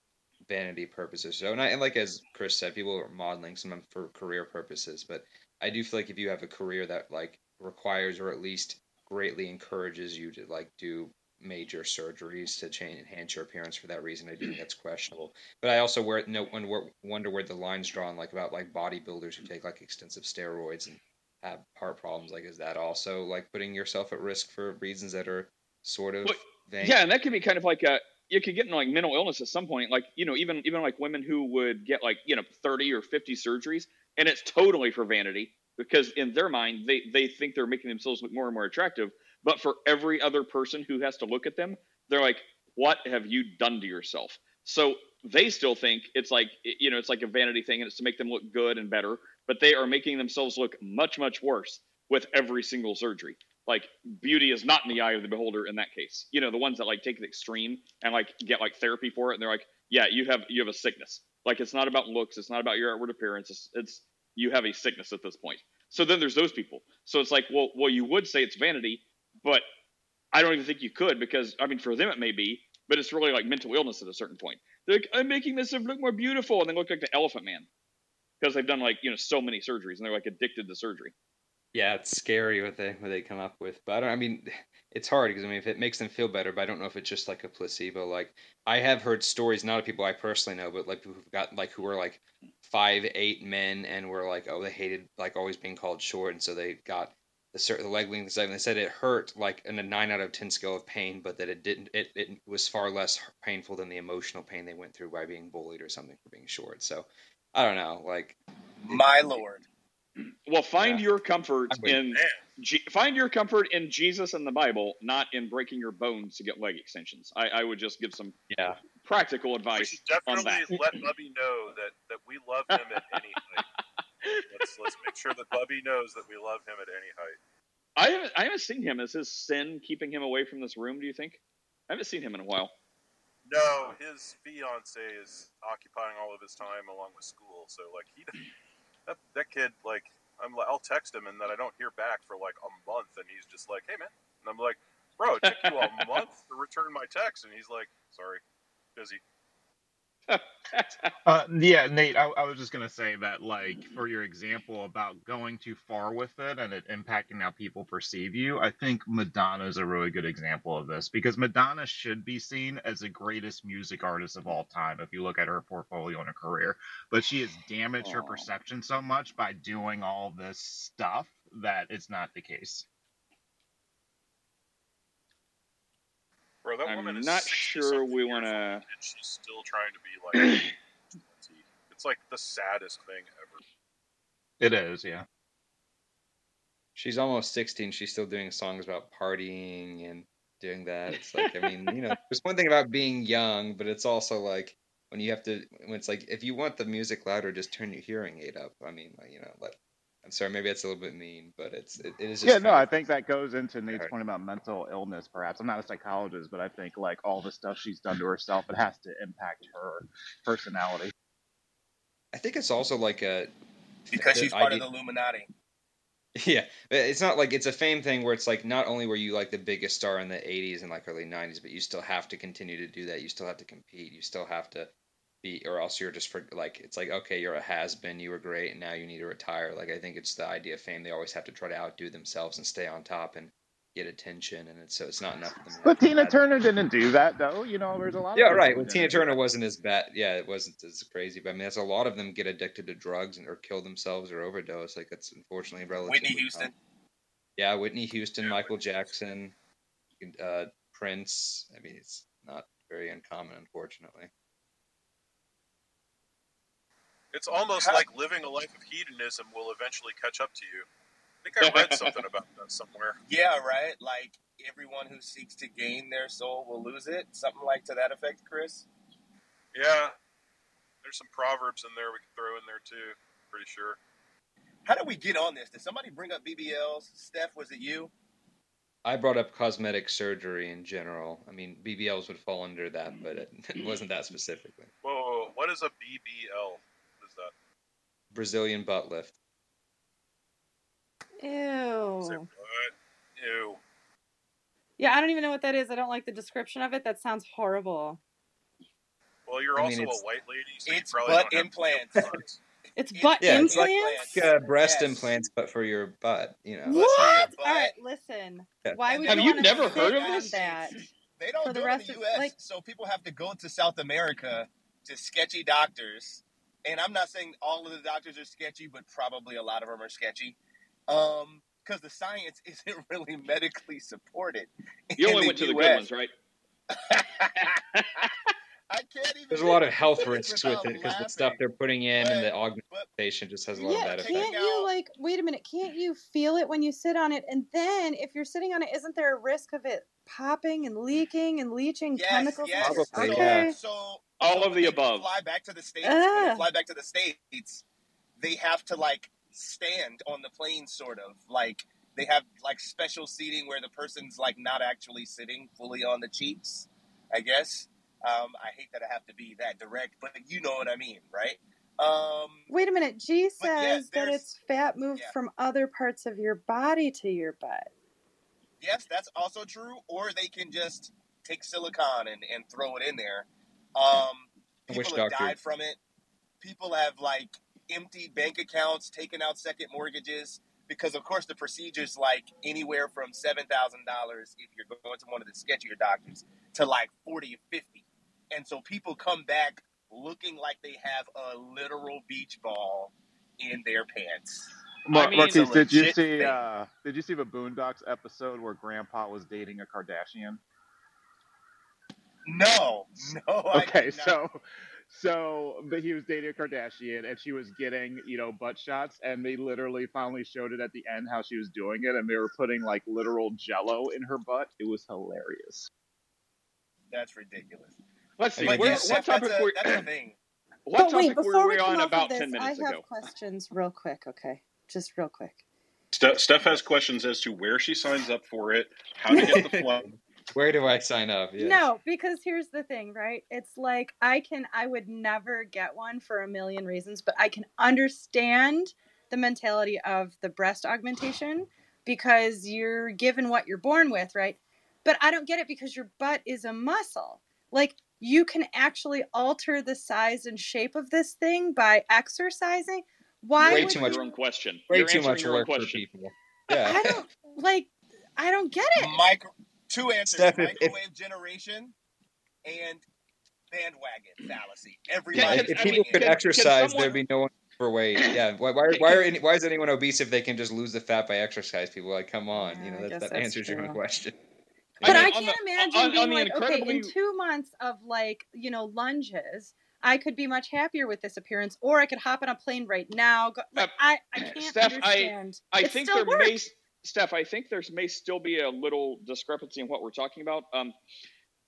vanity purposes. So, and I and like as Chris said, people are modeling some for career purposes, but I do feel like if you have a career that like requires or at least greatly encourages you to like do major surgeries to change enhance your appearance for that reason, I do think that's questionable. But I also wear, no, wonder where the line's drawn, like about like bodybuilders who take like extensive steroids and have heart problems. Like, is that also like putting yourself at risk for reasons that are sort of Well? Yeah, and that could be kind of like a you could get into like mental illness at some point. Like you know, even even like women who would get like you know thirty or fifty surgeries, and it's totally for vanity because in their mind they they think they're making themselves look more and more attractive. But for every other person who has to look at them, they're like, "What have you done to yourself?" So they still think it's like you know it's like a vanity thing and it's to make them look good and better but they are making themselves look much much worse with every single surgery. Like beauty is not in the eye of the beholder in that case. You know the ones that like take the extreme and like get like therapy for it and they're like yeah you have you have a sickness. Like it's not about looks it's not about your outward appearance it's, it's you have a sickness at this point. So then there's those people. So it's like well well you would say it's vanity but i don't even think you could because i mean for them it may be but it's really like mental illness at a certain point. They're like, I'm making myself look more beautiful, and they look like the Elephant Man because they've done like you know so many surgeries, and they're like addicted to surgery. Yeah, it's scary what they what they come up with. But I don't. I mean, it's hard because I mean, if it makes them feel better, but I don't know if it's just like a placebo. Like I have heard stories, not of people I personally know, but like who've got like who were like five, eight men, and were like, oh, they hated like always being called short, and so they got the certain the leg length and they said it hurt like in a nine out of ten scale of pain, but that it didn't. It, it was far less painful than the emotional pain they went through by being bullied or something for being short. So I don't know. Like my lord. Well, find Yeah. your comfort in Man. Je- find your comfort in Jesus and the Bible, not in breaking your bones to get leg extensions. I, I would just give some yeah, practical We advice should on that. definitely let Bubby know that, that we love him at any height. [LAUGHS] Let's let's make sure that Bubby knows that we love him at any height. I haven't I haven't seen him. Is his sin keeping him away from this room? Do you think? I haven't seen him in a while. No, his fiance is occupying all of his time along with school. So like he, that that kid like I'm like I'll text him and then I don't hear back for like a month and he's just like, hey man, and I'm like, bro, it took you a [LAUGHS] month to return my text, and he's like, sorry, busy. Uh, yeah, Nate, I, I was just gonna say that, like, for your example about going too far with it and it impacting how people perceive you, I think Madonna is a really good example of this because Madonna should be seen as the greatest music artist of all time if you look at her portfolio and her career, but she has damaged her perception so much by doing all this stuff that it's not the case. Bro, that I'm woman is not sure we wanna- and she's still trying to be like [CLEARS THROAT] It's like the saddest thing ever. It is, yeah. she's almost sixteen. She's still doing songs about partying and doing that. It's like I mean, you know, [LAUGHS] there's one thing about being young, but it's also like when you have to when it's like if you want the music louder, just turn your hearing aid up. I mean, like, you know, like I'm sorry, maybe that's a little bit mean, but it's it, it is just Yeah, no, kind I think that goes into Nate's hard. point about mental illness, perhaps. I'm not a psychologist, but I think, like, all the stuff she's done to herself, it has to impact her personality. I think it's also like a Because she's part idea- of the Illuminati. Yeah, it's not like it's a fame thing where it's like not only were you like the biggest star in the 80s and like early 90s, but you still have to continue to do that. You still have to compete. You still have to be, or else you're just for like it's like okay, you're a has been. You were great, and now you need to retire. Like I think it's the idea of fame. They always have to try to outdo themselves and stay on top and get attention, and it's so it's not enough for them. But Tina that. Turner didn't do that, though. You know, there's a lot Yeah, people right. who Well, Tina Turner wasn't as bad. Yeah, it wasn't as crazy. But I mean, there's a lot of them get addicted to drugs and or kill themselves or overdose. Like that's unfortunately relatively Whitney Houston. common. Yeah, Whitney Houston, Michael Jackson, uh, Prince. I mean, it's not very uncommon, unfortunately. It's almost like living a life of hedonism will eventually catch up to you. I think I read something [LAUGHS] about that somewhere. Yeah, right. Like everyone who seeks to gain their soul will lose it. Something like to that effect, Chris. Yeah, there's some proverbs in there we can throw in there too. Pretty sure. How did we get on this? Did somebody bring up BBLs? Steph, was it you? I brought up cosmetic surgery in general. I mean, BBLs would fall under that, but it, it [LAUGHS] wasn't that specifically. Whoa, whoa, whoa, what is a BBL? What is that? Brazilian butt lift. Ew. Ew. Yeah, I don't even know what that is. I don't like the description of it. That sounds horrible. Well, you're I also mean, a white lady, so you It's probably butt don't implants. implants. [LAUGHS] It's It- butt Yeah, it's like- uh, breast Yes. implants, but for your butt. You know. What? What? All right, listen. Yeah. Why would Have you, you never heard of this? That? They don't For the do it rest in the of- U.S., like- so people have to go to South America to sketchy doctors. And I'm not saying all of the doctors are sketchy, but probably a lot of them are sketchy. Um, because the science [LAUGHS] isn't really medically supported. You only the went to the good ones, right? [LAUGHS] I can't even. There's a lot of health risks with it because the stuff they're putting in and the augmentation just has a lot Yeah, of bad taking can't effects. you like wait a minute? Can't you feel it when you sit on it? And then if you're sitting on it, isn't there a risk of it popping and leaking and leaching Yes, chemicals? yes. Probably, so, yeah. so All of the above. Fly back to the states. When they Ah. fly back to the states, they have to like stand on the plane, sort of like they have like special seating where the person's like not actually sitting fully on the cheeks. I guess. Um, I hate that I have to be that direct, but you know what I mean, right? Um, Wait a minute. G But yeah, says that it's fat moved yeah. from other parts of your body to your butt. yes, that's also true. Or they can just take silicone and, and throw it in there. Um, people Which have doctor? died from it. People have like empty bank accounts, taken out second mortgages because, of course, the procedure's like anywhere from seven thousand dollars if you're going to one of the sketchier doctors to like forty or fifty, and so people come back looking like they have a literal beach ball in their pants. Mar- I mean- Marquise, did you see? Uh, did you see the Boondocks episode where Grandpa was dating a Kardashian? No, no. Okay, so so but he was dating a Kardashian and she was getting, you know, butt shots and they literally finally showed it at the end how she was doing it and they were putting like literal jello in her butt. It was hilarious. that's ridiculous. Let's see. But Where, what Steph, topic that's a, were that's a thing. [CLEARS THROAT] what but wait, before were we we on about of this, ten I have ago? questions real quick. Okay, just real quick. Steph, Steph has questions as to where she signs up for it, how to get the [LAUGHS] flight. Where do I sign up? Yes. No, because here's the thing, right? It's like I can I would never get one for a million reasons, but I can understand the mentality of the breast augmentation because you're given what you're born with, right? But I don't get it because your butt is a muscle. Like you can actually alter the size and shape of this thing by exercising. Why Way would too you, much your own question. Way You're too answering much your own work for question. people. Yeah. I don't like I don't get it. Micro, two answers: Steph, if- if- microwave generation and bandwagon fallacy. Can- Everybody. if I people mean, could can- can exercise, someone- there'd be no one overweight. [LAUGHS] Yeah. Why? Why? Why, are any, why is anyone obese if they can just lose the fat by exercise? People like, come on. Yeah, you know, that, that that's answers your own true. question. I But mean, I can't the- imagine on- being on the like, okay, in two months of like, you know, lunges, I could be much happier with this appearance, or I could hop on a plane right now. Go, like, Uh, I, I can't Steph, I- understand. I It think still there may, works. Steph. I think there may still be a little discrepancy in what we're talking about. Um,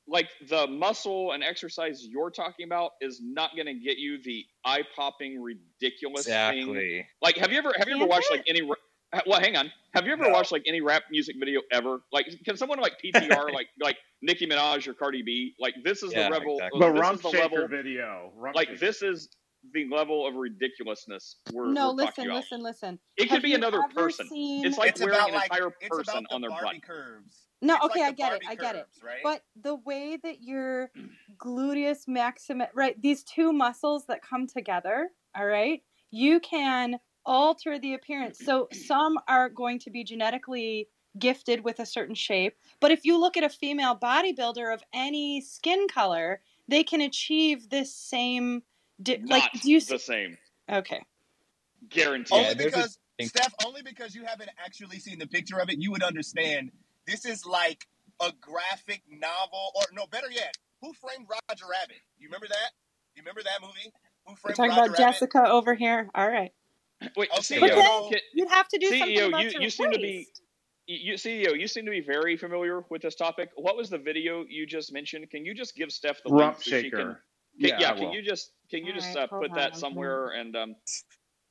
like the muscle and exercise you're talking about is not going to get you the eye popping ridiculous thing. Exactly. Like, have you ever have you ever watched like any? ra- Well, hang on. Have you ever No. watched like any rap music video ever? Like, can someone like PTR [LAUGHS] like like Nicki Minaj or Cardi B? Like, this is Yeah, the level. exactly. The This rump is the shaker level. video. Rump Like, shaker. this is the level of ridiculousness we're, No, we're talking listen, about. listen, listen. It could be another person. Seen... It's like it's wearing about an like entire it's person about the on their Barbie butt. curves. No, It's okay, like I the get it, Barbie I get it. Right? But the way that your gluteus maximus, right, these two muscles that come together, all right, you can alter the appearance. So [CLEARS THROAT] some are going to be genetically gifted with a certain shape, but if you look at a female bodybuilder of any skin color, they can achieve this same. Di- like, Not do you? the s- same. Okay. Guaranteed. only Yeah, there's a because Steph, only because you haven't actually seen the picture of it, you would understand. This is like a graphic novel, or no, better yet, Who Framed Roger Rabbit? You remember that? You remember that movie Who We're framed talking Roger about Rabbit? Jessica over here. All right. Wait, Okay, But CEO, then so you'd have to do something CEO, about you your you seem to be you CEO, you seem to be very familiar with this topic. What was the video you just mentioned? Can you just give Steph the Rump link so she can? Shaker. can Yeah, yeah, can you just can you All just right, uh, put on. that I'm somewhere and um,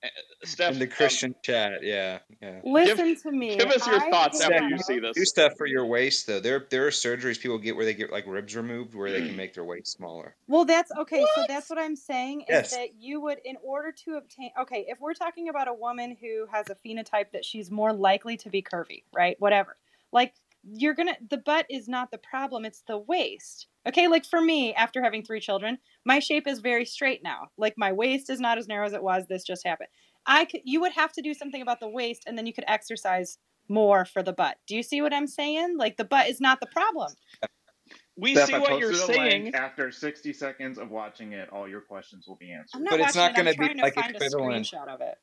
uh, in Steph, the um, Christian chat. Yeah, yeah. give Listen to me. give us your I thoughts after you see this. do stuff for your waist though. There, there are surgeries people get where they get like ribs removed, where they can make their waist smaller. Well, that's okay. So that's what I'm saying is Yes. that you would, in order to obtain, okay, if we're talking about a woman who has a phenotype that she's more likely to be curvy, right? Whatever. Like, you're gonna, the butt is not the problem, it's the waist. Okay, like for me, after having three children, my shape is very straight now. Like, my waist is not as narrow as it was. This just happened. I could, you would have to do something about the waist and then you could exercise more for the butt. Do you see what I'm saying? Like, the butt is not the problem. We Steph, see what you're saying. After 60 seconds of watching it, all your questions will be I'm answered. not But it's not it. I'm going to be trying to like find a equivalent. screenshot of it.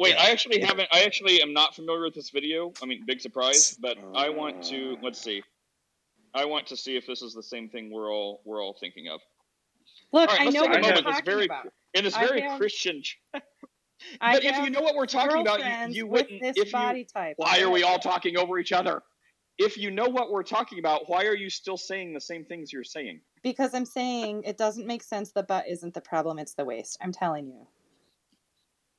Wait, Yeah. I actually haven't. I actually am not familiar with this video. I mean, big surprise, but I want to. Let's see. I want to see if this is the same thing we're all we're all thinking of. Look, All right, I let's know take a what you're moment. This talking very about. in this I very have- Christian. [LAUGHS] I But if you know what we're talking about, you, you with wouldn't. this If you, body type. why are we all talking over each other? If you know what we're talking about, why are you still saying the same things you're saying? Because I'm saying it doesn't make sense. The butt isn't the problem; it's the waist. I'm telling you.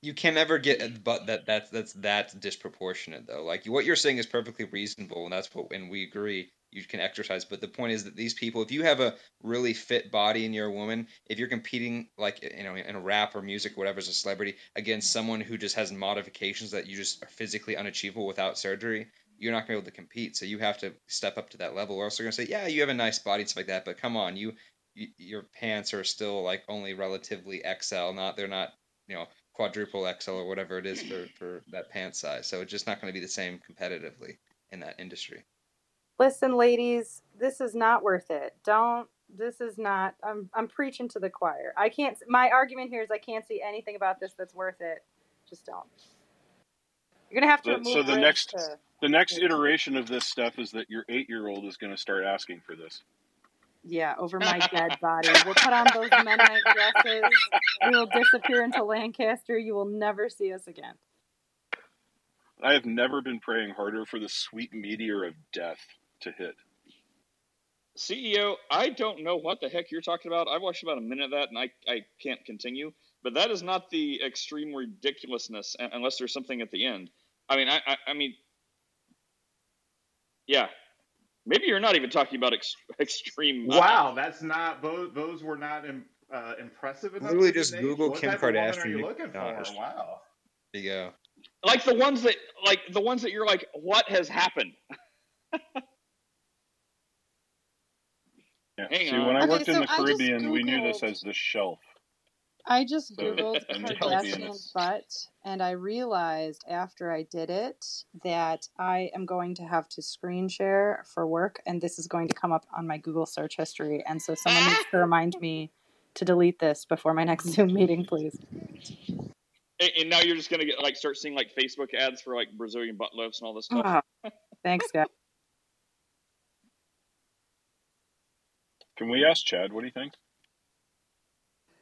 You can never get but that that's that's that disproportionate though. Like what you're saying is perfectly reasonable, and that's what and we agree. You can exercise, but the point is that these people, if you have a really fit body and you're a woman, if you're competing like you know in rap or music, or whatever, as a celebrity against someone who just has modifications that you just are physically unachievable without surgery, you're not gonna be able to compete. So you have to step up to that level. Or else they're gonna say, yeah, you have a nice body and stuff like that, but come on, you, you your pants are still like only relatively XL, not they're not you know quadruple XL or whatever it is for for that pant size. So it's just not going to be the same competitively in that industry. Listen, ladies, this is not worth it. Don't. This is not. I'm. I'm preaching to the choir. I can't. My argument here is I can't see anything about this that's worth it. Just don't. You're gonna have to remove so the next to- the next iteration of this stuff is that your eight year old is going to start asking for this. Yeah, over my dead [LAUGHS] body. We'll put on those Mennonite dresses. We will disappear into Lancaster. You will never see us again. I have never been praying harder for the sweet meteor of death to hit. CEO, I don't know what the heck you're talking about. I've watched about a minute of that, and I, I can't continue. But that is not the extreme ridiculousness, unless there's something at the end. I mean, I, I, I mean, yeah. Maybe you're not even talking about ex- [LAUGHS] extreme. Wow, that's not those. Those were not im- uh, impressive enough. Literally just Nate? Google what Kim type of woman Kardashian Are you looking for? Wow. There you go. like the ones that, like the ones that you're like, what has happened? Yeah. Hang See, on. when I Okay, worked in the I Caribbean, we knew this as the shelf. I just [LAUGHS] googled Kardashian butt, and I realized after I did it that I am going to have to screen share for work, and this is going to come up on my Google search history. And so someone needs to remind me to delete this before my next [LAUGHS] Zoom meeting, please. And, and now you're just gonna get like start seeing like Facebook ads for like Brazilian butt lifts and all this stuff. Ah, thanks, guys. Can we ask Chad what he thinks?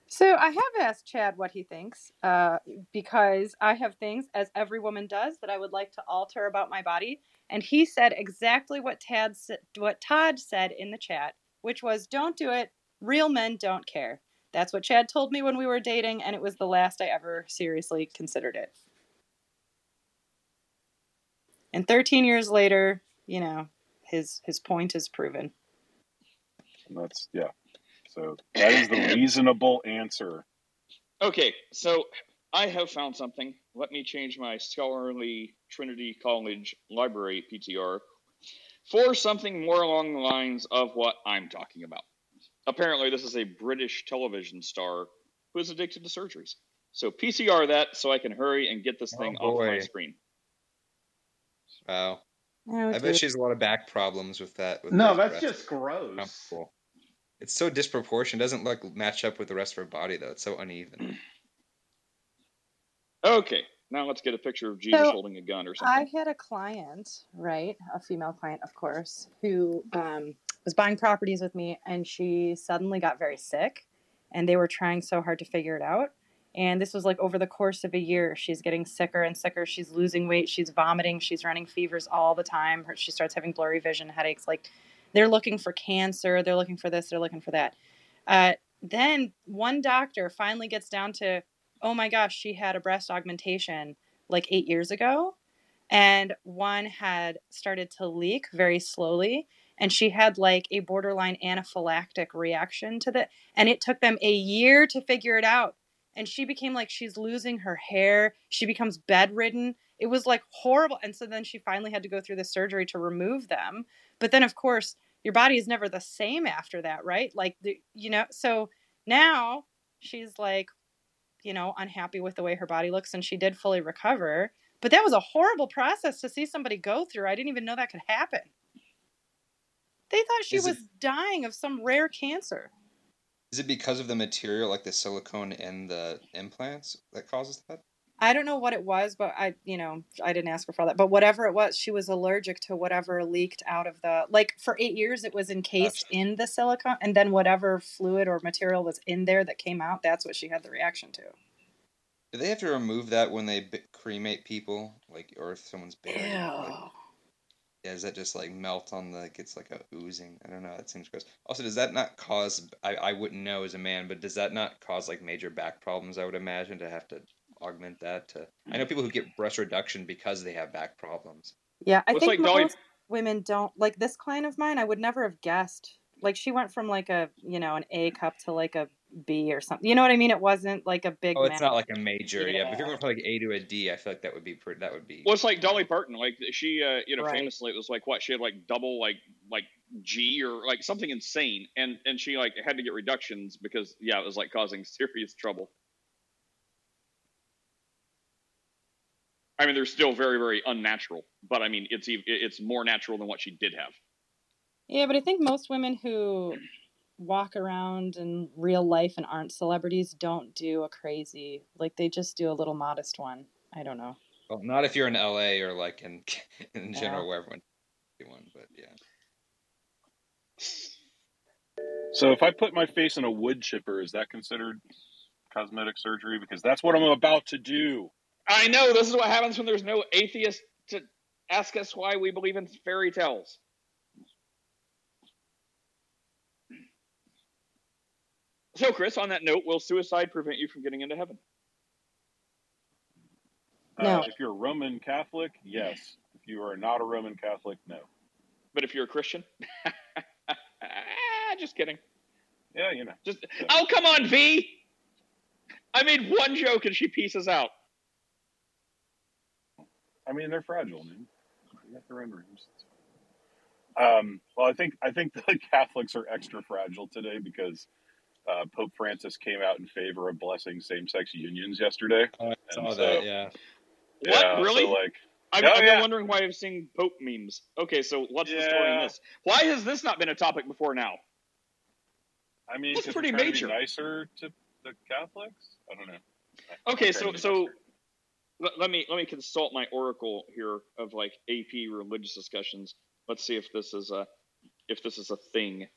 So I have asked Chad what he thinks, uh, because I have things, as every woman does, that I would like to alter about my body, and he said exactly what Tad what Todd said in the chat, which was, "Don't do it. Real men don't care." That's what Chad told me when we were dating, and it was the last I ever seriously considered it. And 13 years later, you know, his his point is proven. And that's yeah. So that is the [LAUGHS] reasonable answer. Okay, so I have found something. Let me change my scholarly Trinity College Library PTR for something more along the lines of what I'm talking about. Apparently, this is a British television star who is addicted to surgeries. So PCR that so I can hurry and get this oh, thing Oh, off my boy. screen. Wow. Oh, I bet she has a lot of back problems with that. With No, that's breasts. just gross. Oh, Comfortable. It's so disproportionate. It doesn't like match up with the rest of her body though. It's so uneven. Okay, now let's get a picture of Jesus So, holding a gun or something. I had a client, right, a female client, of course, who um, was buying properties with me, and she suddenly got very sick, and they were trying so hard to figure it out. And this was like over the course of a year, she's getting sicker and sicker. She's losing weight. She's vomiting. She's running fevers all the time. Her, she starts having blurry vision, headaches. Like they're looking for cancer. They're looking for this. They're looking for that. Uh, then one doctor finally gets down to, oh my gosh, she had a breast augmentation like eight years ago. And one had started to leak very slowly. And she had like a borderline anaphylactic reaction to that. And it took them a year to figure it out and she became like she's losing her hair she becomes bedridden it was like horrible and so then she finally had to go through the surgery to remove them but then of course your body is never the same after that right? Like the, you know so now she's like you know unhappy with the way her body looks and she did fully recover but that was a horrible process to see somebody go through. I didn't even know that could happen. They thought she Is was it- dying of some rare cancer. Is it because of the material, like the silicone in the implants, that causes that? I don't know what it was, but I, you know, I didn't ask her for all that. But whatever it was, she was allergic to whatever leaked out of the like for eight years it was encased in the silicone, and then whatever fluid or material was in there that came out, that's what she had the reaction to. Do they have to remove that when they b- cremate people, like, or if someone's buried? Like, yeah, does that just like melt on the? Like, it's like a oozing. I don't know. That seems gross. Also, does that not cause? I I wouldn't know as a man, but does that not cause like major back problems? I would imagine to have to augment that. To I know people who get breast reduction because they have back problems. Yeah, I Looks think like Dolly- most women don't like this client of mine. I would never have guessed. Like she went from like a you know an A cup to like a B or something. You know what I mean? It wasn't like a big. Oh, it's not like a major. Yeah, but if you're Yeah. going from like A to a D, I feel like that would be pretty. That would be. Well, it's like Dolly Parton. Like she, uh, you know, Right. famously it was like what she had like double like like G or like something insane, and and she like had to get reductions because yeah, it was like causing [LAUGHS] serious trouble. I mean, they're still very very unnatural, but I mean, it's it's more natural than what she did have. Yeah, but I think most women who walk around in real life and aren't celebrities don't do a crazy like they just do a little modest one. I don't know. Well, not if you're in LA or like in [LAUGHS] in Yeah. general where everyone one, but yeah. So if I put my face in a wood chipper, is that considered cosmetic surgery? Because that's what I'm about to do. I know this is what happens when there's no atheist to ask us why we believe in fairy tales. So, Chris, on that note, will suicide prevent you from getting into heaven? No. Uh, if you're a Roman Catholic, yes. If you are not a Roman Catholic, no. But if you're a Christian, [LAUGHS] just kidding. Yeah, you know. Just oh, come on, V. I made one joke and she pieces out. I mean, they're fragile, man. You got their own rooms. Um, well, I think I think [LAUGHS] the Catholics are extra fragile today because uh, Pope Francis came out in favor of blessing same-sex unions yesterday. Oh, I And saw so- that. Yeah. What Yeah, so, really? like, I've, Oh, I've yeah. been wondering why I've seen Pope memes. Okay, so what's the story in this? Why has this not been a topic before now? I mean, That's 'cause pretty major. To be nicer to the Catholics. I don't know. Okay, so trying to be so nicer. Let, let me let me consult my oracle here of like AP religious discussions. Let's see if this is a if this is a thing.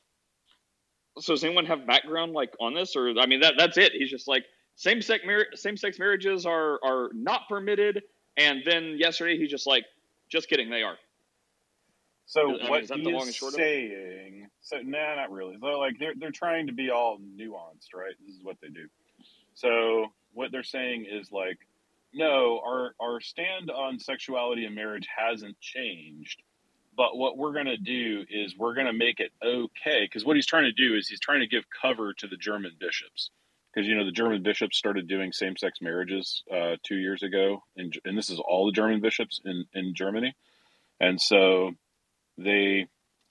So does anyone have background like on this, or I mean that that's it? He's just like same sex mar- same sex marriages are are not permitted, and then yesterday he's just like, just kidding, they are. So I mean, what is that he the long is and short of saying? So nah, not really. They're like they're they're trying to be all nuanced, right? This is what they do. So what they're saying is like, no, our our stand on sexuality and marriage hasn't changed, but what we're gonna do is we're gonna make it okay. Because what he's trying to do is he's trying to give cover to the German bishops. Because you know the German bishops started doing same-sex marriages uh, two years ago, and this is all the German bishops in in Germany, and so they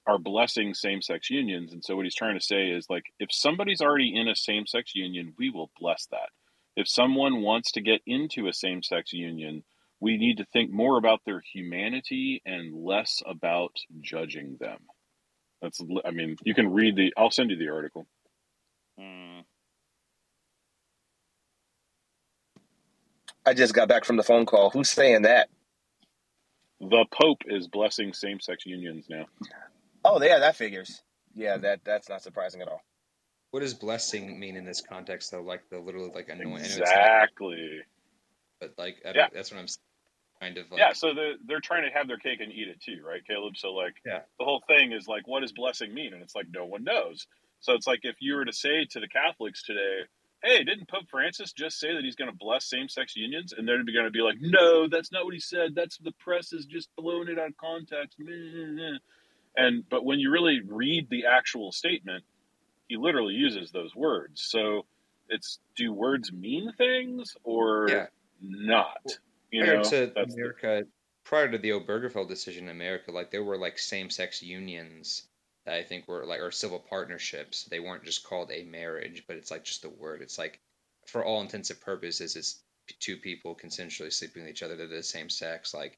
are blessing same-sex unions and so what he's trying to say is like if somebody's already in a same-sex union we will bless that if someone wants to get into a same-sex union we need to think more about their humanity and less about judging them that's i mean you can read the i'll send you the article Hmm. I just got back from the phone call. Who's saying that? the pope is blessing same-sex unions now Oh, yeah, that figures. Yeah, that that's not surprising at all. What does blessing mean in this context though? Like the literally like anointing. Exactly. But like I Yeah. that's what I'm kind of like. yeah, so the, they're trying to have their cake and eat it too, right, Caleb? So like, Yeah. the whole thing is like, what does blessing mean? And it's like no one knows. So it's like if you were to say to the Catholics today, "Hey, didn't Pope Francis just say that he's going to bless same-sex unions?" And they're going to be like, "No, that's not what he said. That's the press is just blowing it out of context." And but when you really read the actual statement, he literally uses those words. So it's do words mean things or Yeah. not? You prior know, to that's the- America, prior to the Obergefell decision in America, like there were like same-sex unions that I think were like or civil partnerships. They weren't just called a marriage, but it's like just a word. It's like for all intents and purposes, it's two people consensually sleeping with each other. They're the same sex, like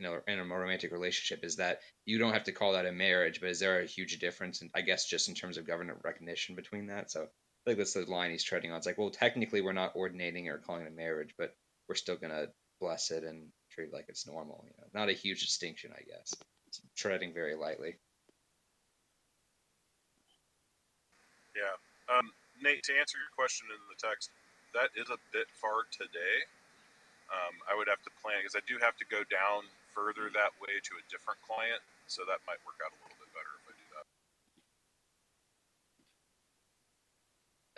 you know, in a romantic relationship. Is that you don't have to call that a marriage, but is there a huge difference? And I guess just in terms of government recognition between that. So I think that's the line he's treading on. It's like, well, technically we're not ordinating or calling it a marriage, but we're still gonna bless it and treat it like it's normal. You know, not a huge distinction, I guess. It's treading very lightly. Yeah. Um, Nate, to answer your question in the text, that is a bit far today. Um, I would have to plan because I do have to go down further that way to a different client, so that might work out a little bit better if I do that.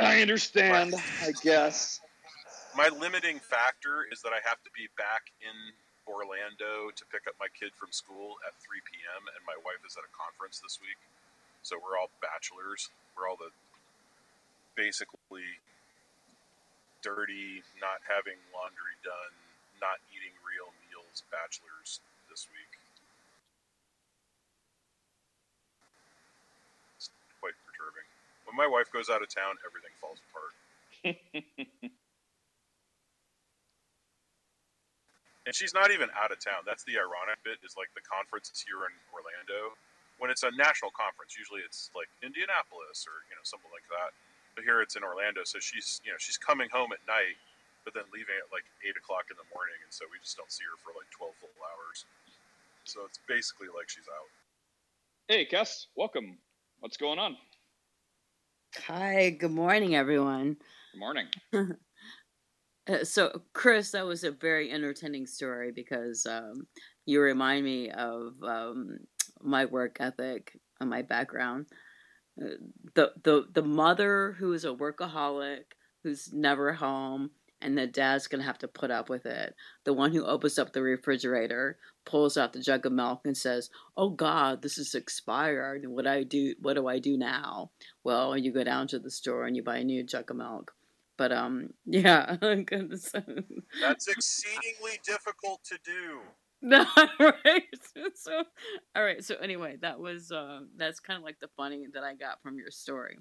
I understand, I guess. My limiting factor is that I have to be back in Orlando to pick up my kid from school at 3 p.m. and my wife is at a conference this week. So we're all bachelors. We're all the basically dirty, not having laundry done, not eating real bachelors this week. It's quite perturbing. When my wife goes out of town, everything falls apart. [LAUGHS] And she's not even out of town. That's the ironic bit. Is like the conference is here in Orlando. When it's a national conference, usually it's like Indianapolis or you know something like that. But here it's in Orlando, so she's you know she's coming home at night, but then leaving at like eight o'clock in the morning, and so we just don't see her for like twelve full hours. So it's basically like she's out. Hey, Cass, welcome. What's going on? Hi, good morning, everyone. Good morning. [LAUGHS] Uh, so, Chris, that was a very entertaining story because um, you remind me of um, my work ethic and my background. Uh, the the the mother who is a workaholic, who's never home, and the dad's gonna have to put up with it. The one who opens up the refrigerator, pulls out the jug of milk, and says, "Oh God, this is expired. What I do? What do I do now?" Well, you go down to the store and you buy a new jug of milk. But um, [LAUGHS] yeah. That's exceedingly difficult to do. [LAUGHS] No, right. [LAUGHS] So, all right. So anyway, that was uh, that's kind of like the funny that I got from your story,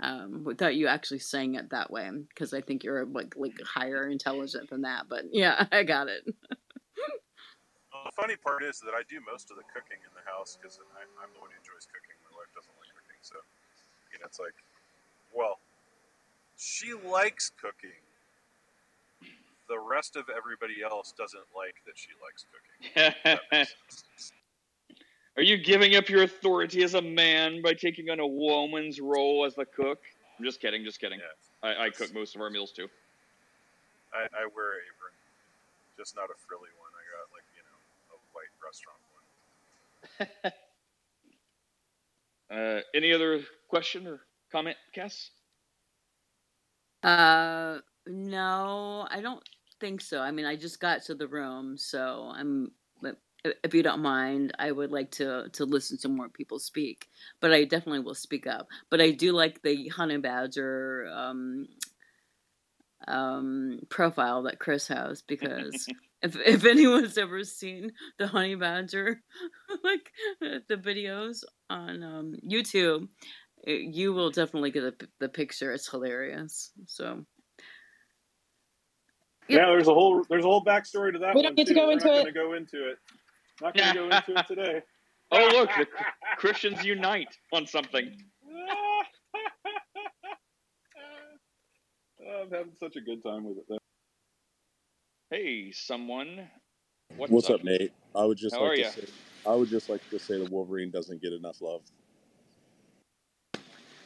um, without you actually saying it that way, because I think you're like like higher intelligent than that. But [LAUGHS] yeah, I got it. Well, the funny part is that I do most of the cooking in the house because I'm the one who enjoys cooking. My wife doesn't like cooking, so you know it's like, well, she likes cooking. The rest of everybody else doesn't like that she likes cooking. [LAUGHS] Are you giving up your authority as a man by taking on a woman's role as the cook? I'm just kidding, just kidding. I, I cook most of our meals too. I, I wear an apron, just not a frilly one. I got like you know a white restaurant one. [LAUGHS] Uh, any other question or comment, Cass? Uh, no, I don't think so. I mean, I just got to the room, so I'm. But If you don't mind, I would like to to listen to more people speak, but I definitely will speak up. But I do like the honey badger um, um, profile that Chris has because [LAUGHS] if if anyone's ever seen the honey badger, [LAUGHS] like the videos on um, YouTube, eh, you will definitely get the, the picture. It's hilarious. So Yeah, there's a whole there's a whole backstory to that We don't need to too. go We're into not it. to go into it. Not going to go into it today. [LAUGHS] Oh, look, the Christians unite on something. [LAUGHS] I'm having such a good time with it. Though. Hey, someone. What's, What's up, Nate? I would just How like are to ya? say I would just like to say that Wolverine doesn't get enough love.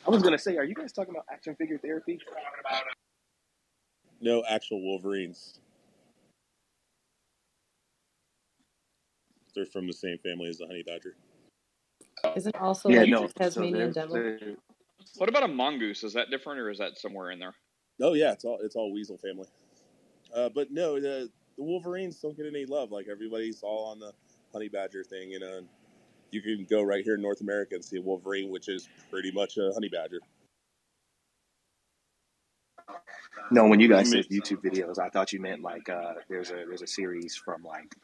I was gonna say, are you guys talking about action figure therapy? No actual Wolverines. They're from the same family as the honey badger. Isn't also Yeah, like no. the So Tasmanian they're, devil? they're What about a mongoose? Is that different, or is that somewhere in there? Oh yeah, it's all it's all weasel family. Uh, but no, the the Wolverines don't get any love. Like everybody's all on the honey badger thing, you know. You can go right here in North America and see a Wolverine, which is pretty much a honey badger. no. When you guys I said YouTube videos, I thought you meant like uh, there's a there's a series from like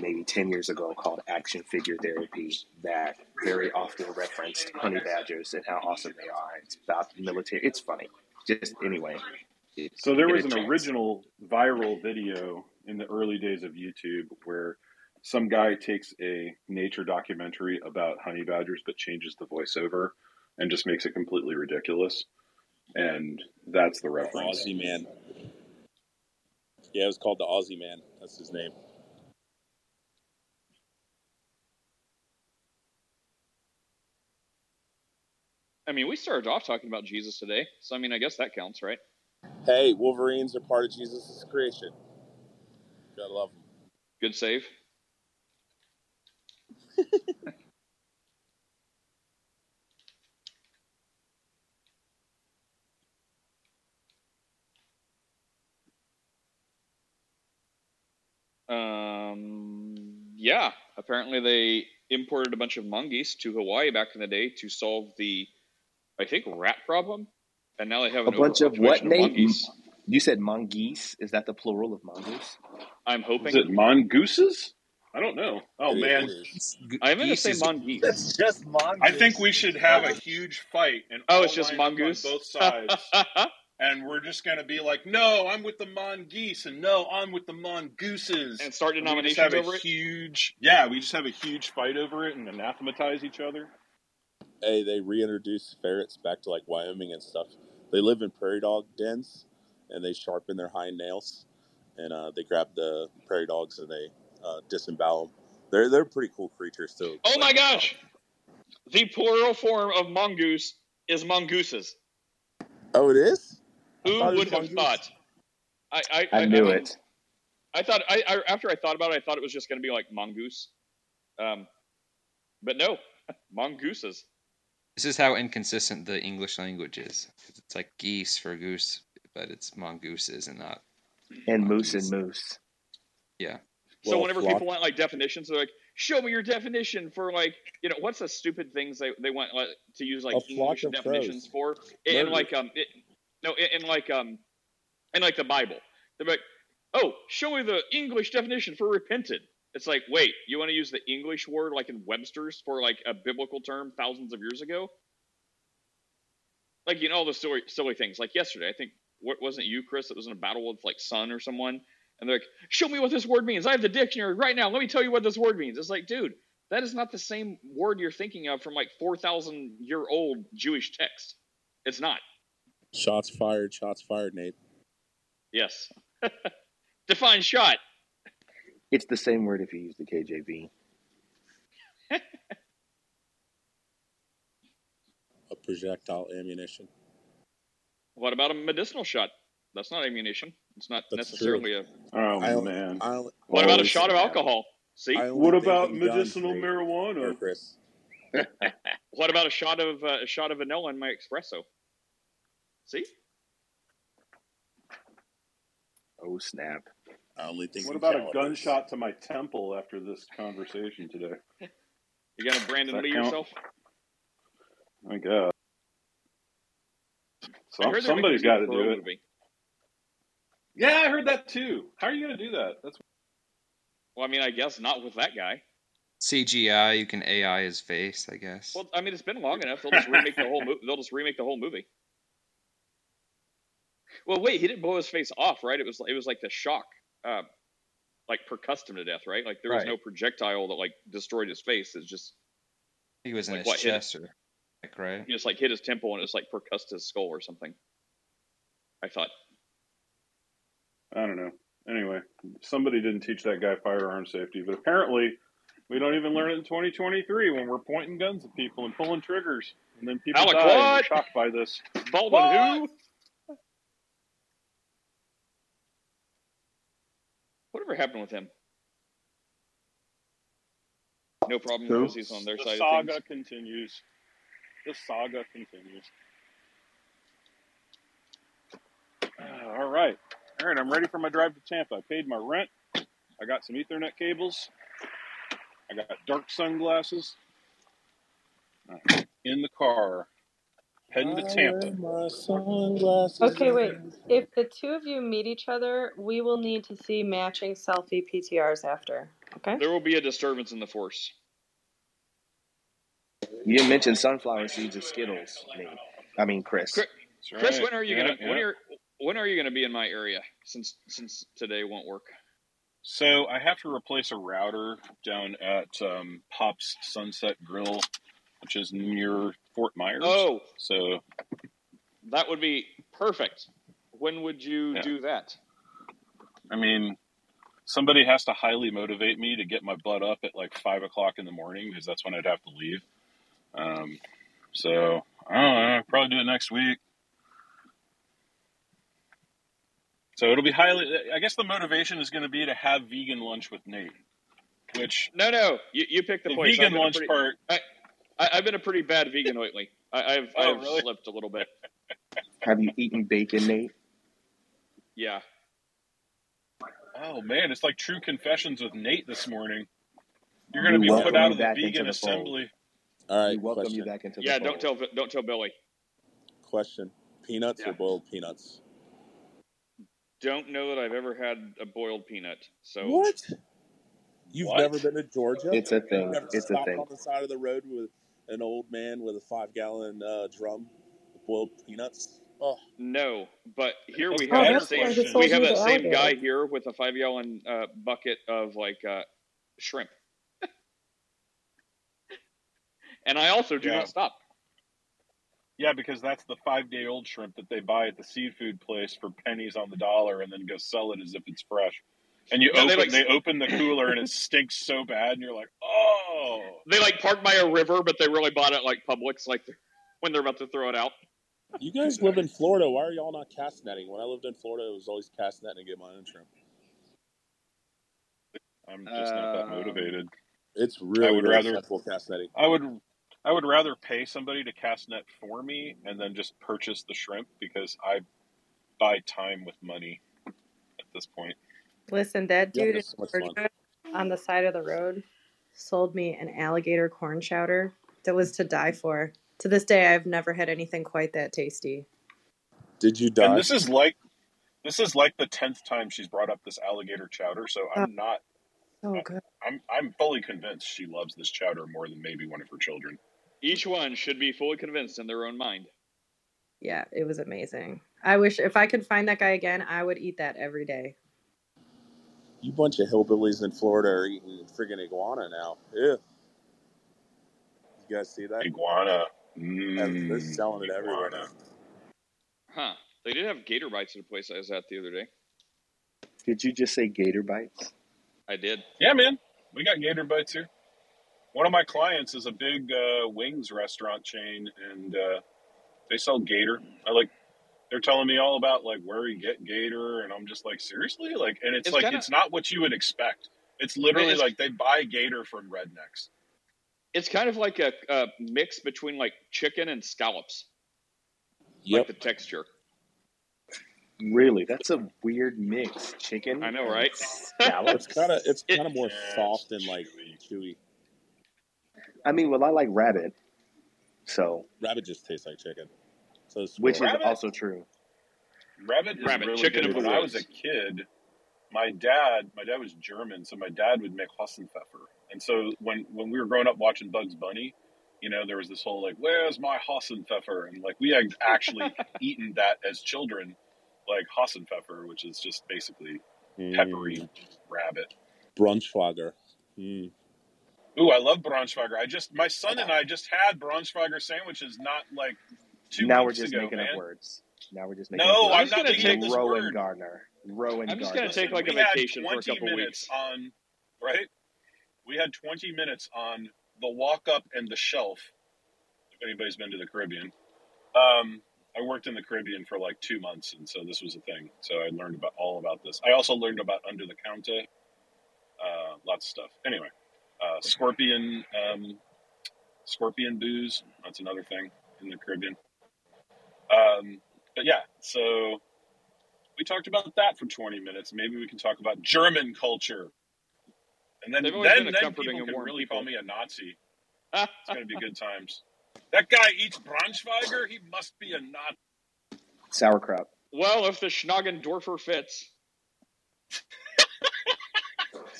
maybe ten years ago called Action Figure Therapy that very often referenced honey badgers and how awesome they are. It's about military. It's funny. Just anyway. So there was an chance. original viral video in the early days of YouTube where some guy takes a nature documentary about honey badgers but changes the voiceover and just makes it completely ridiculous. And that's the reference. Aussie man. Yeah, it was called the Aussie man. That's his name. I mean, we started off talking about Jesus today, so I mean, I guess that counts, right? Hey, Wolverines are part of Jesus' creation. Gotta love them. Good save. [LAUGHS] Um, yeah, apparently they imported a bunch of mongoose to Hawaii back in the day to solve the, I think, rat problem, and now they have A bunch of what, overpopulation of You said mongoose. Is that the plural of mongoose? I'm hoping. Is it mongooses? I don't know. Oh man. I'm gonna say mongoose. It's just mongoose. I think we should have a huge fight and Oh, it's just line on mongoose. both sides, [LAUGHS] and we're just gonna be like, no, I'm with the mongoose, and no, I'm with the mongooses, and start And we just denominations have a over it. huge, yeah, we just have a huge fight over it and anathematize each other. Hey, they reintroduce ferrets back to like Wyoming and stuff. They live in prairie dog dens, and they sharpen their hind nails, and uh, they grab the prairie dogs and they uh, disembowel them. They're they're pretty cool creatures too. Oh my gosh! The plural form of mongoose is mongooses. Oh, it is. Who thought would have mongoose. thought? I I, I knew mean, it. I thought I, I after I thought about it, I thought it was just going to be like mongoose, um, but no, [LAUGHS] mongooses. This is how inconsistent the English language is. It's like geese for goose, but it's mongooses and not. And moose and moose. Yeah. So Well, whenever flock- people want like definitions, they're like, "Show me your definition for like you know what's the stupid things they they want like, to use like A English definitions crows. for in Murder. like um it, no and in like um and like the Bible. They're like, "Oh, show me the English definition for repented." It's like, wait, you want to use the English word like in Webster's for like a biblical term thousands of years ago? Like you know all the silly silly things. Like yesterday, I think what wasn't it you, Chris, that was in a battle with like Sun or someone, and they're like, "Show me what this word means. I have the dictionary right now. Let me tell you what this word means." It's like, dude, that is not the same word you're thinking of from like four thousand year old Jewish text. It's not. Shots fired. Shots fired, Nate. Yes. [LAUGHS] Define shot. It's the same word if you use the KJV. A projectile ammunition. What about a medicinal shot? That's not ammunition. It's not That's necessarily a. Oh I, man. I, What about a shot of alcohol? See. What about medicinal marijuana? Or Chris. [LAUGHS] What about a shot of uh, a shot of vanilla in my espresso? See. Oh snap! I only think. What in about a gunshot to my temple after this conversation today? You gonna Brandon Lee count? yourself? I guess. I So, heard they're got to do it. movie. Yeah, I heard that too. How are you going to do that? That's Well, I mean, I guess not with that guy. CGI, you can AI his face, I guess. Well, I mean, it's been long enough. They'll just remake the whole. Mo- they'll just remake the whole movie. Well, wait, he didn't blow his face off, right? It was it was like the shock, uh, like percussed him to death, right? Like there was Right. no projectile that like destroyed his face. It's just he was in like his what hit chest or neck, right? he just like hit his temple and it's like percussed his skull or something. I thought. I don't know. Anyway, somebody didn't teach that guy firearm safety, but apparently We don't even learn it in 2023 when we're pointing guns at people and pulling triggers, and then people Alec, die. what? we're shocked by this. Baldwin who? Whatever happened with him? No problem Who? because he's on their the side of saga things. continues. The saga continues. Uh, all right, all right. I'm ready for my drive to Tampa. I paid my rent. I got some Ethernet cables. I got dark sunglasses. Uh, in the car, heading to Tampa. Okay, wait. If the two of you meet each other, we will need to see matching selfie PTRs after. Okay? There will be a disturbance in the force. You didn't mention sunflower seeds or Skittles, Nate. I mean, Chris. Chris, That's Chris when are you Yeah, gonna yeah. when are when are you gonna be in my area? Since since today won't work. So I have to replace a router down at um, Pop's Sunset Grill, which is near Fort Myers. Oh, So that would be perfect. When would you Yeah. do that? I mean, somebody has to highly motivate me to get my butt up at like five o'clock in the morning because that's when I'd have to leave. Um, so I don't know. I'll probably do it next week. So it'll be highly. I guess the motivation is going to be to have vegan lunch with Nate, which No, no, you, you pick the, the. Vegan lunch pretty- part. I, I, I've been a pretty bad vegan lately. I, I've Oh, I've really? slipped a little bit. Have you eaten bacon, Nate? Yeah. Oh man, it's like true confessions with Nate this morning. You're going to be put out of the back into vegan the fold. assembly. All right, we welcome question. you back into the Yeah, fold. don't tell don't tell Billy. Question: Peanuts Yeah. or boiled peanuts? Don't know that I've ever had a boiled peanut. So What? You've What? never been to Georgia? It's a You've thing. never It's a thing. on the side of the road with an old man with a five-gallon uh, drum of boiled peanuts. Oh, No, but here we Oh, have that same we have that same guy here with a five gallon uh, bucket of like uh, shrimp, [LAUGHS] and I also do Yeah. not stop. Yeah, because that's the five day old shrimp that they buy at the seafood place for pennies on the dollar and then go sell it as if it's fresh. And you Yeah, they open like- they open the cooler and it stinks so bad and you're like, Oh They like park by a river, but they really bought it like Publix, like when they're about to throw it out. you guys live in Florida. Why are y'all not cast netting? When I lived in Florida, it was always cast netting to get my own shrimp. I'm just not that Uh, motivated. It's really, I would really rather- cast netting. I would I would rather pay somebody to cast net for me and then just purchase the shrimp because I buy time with money at this point. Listen, that Yeah, dude in so. Georgia on the side of the road sold me an alligator corn chowder that was to die for. To this day, I've never had anything quite that tasty. Did you die? And this is like this is like the tenth time she's brought up this alligator chowder, so I'm oh. not Oh, good. I'm I'm fully convinced she loves this chowder more than maybe one of her children. Each one should be fully convinced in their own mind. Yeah, it was amazing. I wish if I could find that guy again, I would eat that every day. You bunch of hillbillies in Florida are eating friggin' iguana now. Yeah. You guys see that? Iguana. Yeah, they're Mm, selling it everywhere now. Huh? They did have gator bites at a place I was at the other day. Did you just say gator bites? I did. Yeah, man. We got gator bites here. One of my clients is a big uh, wings restaurant chain, and uh, they sell gator. I like. They're telling me all about like where you get gator, and I'm just like, seriously, like, and it's, It's like kinda- it's not what you would expect. It's literally It's- like they buy gator from rednecks. It's kind of like a, a mix between like chicken and scallops, Yep. like the texture. Really? That's a weird mix. Chicken. I know, and right? [LAUGHS] It's Scallops. kind of it's kind of more Yeah, soft and like chewy. chewy. I mean, well, I like rabbit, so Rabbit just tastes like chicken. So it's which is Rabbit? also true. Rabbit is Rabbit, really chicken good. of the When I was a kid, my dad, my dad was German, so my dad would make Hasenpfeffer. And so when when we were growing up watching Bugs Bunny, you know, there was this whole like, "Where's my Hasenpfeffer?" And like we had actually [LAUGHS] eaten that as children, like Hasenpfeffer, which is just basically peppery mm, rabbit. Brunschwager. Mm. Ooh, I love Braunschweiger. I just my son and I just had Braunschweiger sandwiches not like two now we're just ago, making man. up words. Now we're just making No, up I'm words. not gonna take this Rowan word. Gardner. Rowan I'm just gonna take, like, a we had vacation for a couple minutes weeks. on right. We had 20 minutes on the walk up and the shelf. If anybody's been to the Caribbean, um, I worked in the Caribbean for like two months, and so this was a thing. So I learned about all about this. I also learned about under the counter, uh, lots of stuff. Anyway, uh, scorpion, um, scorpion booze. That's another thing in the Caribbean. Um, but yeah, so we talked about that for 20 minutes. Maybe we can talk about German culture. And then, They've always then, been a then comforting people and can really people. call me a Nazi. [LAUGHS] It's going to be good times. That guy eats Braunschweiger. He must be a Nazi. Sauerkraut. Well, if the Schnagendorfer fits. [LAUGHS]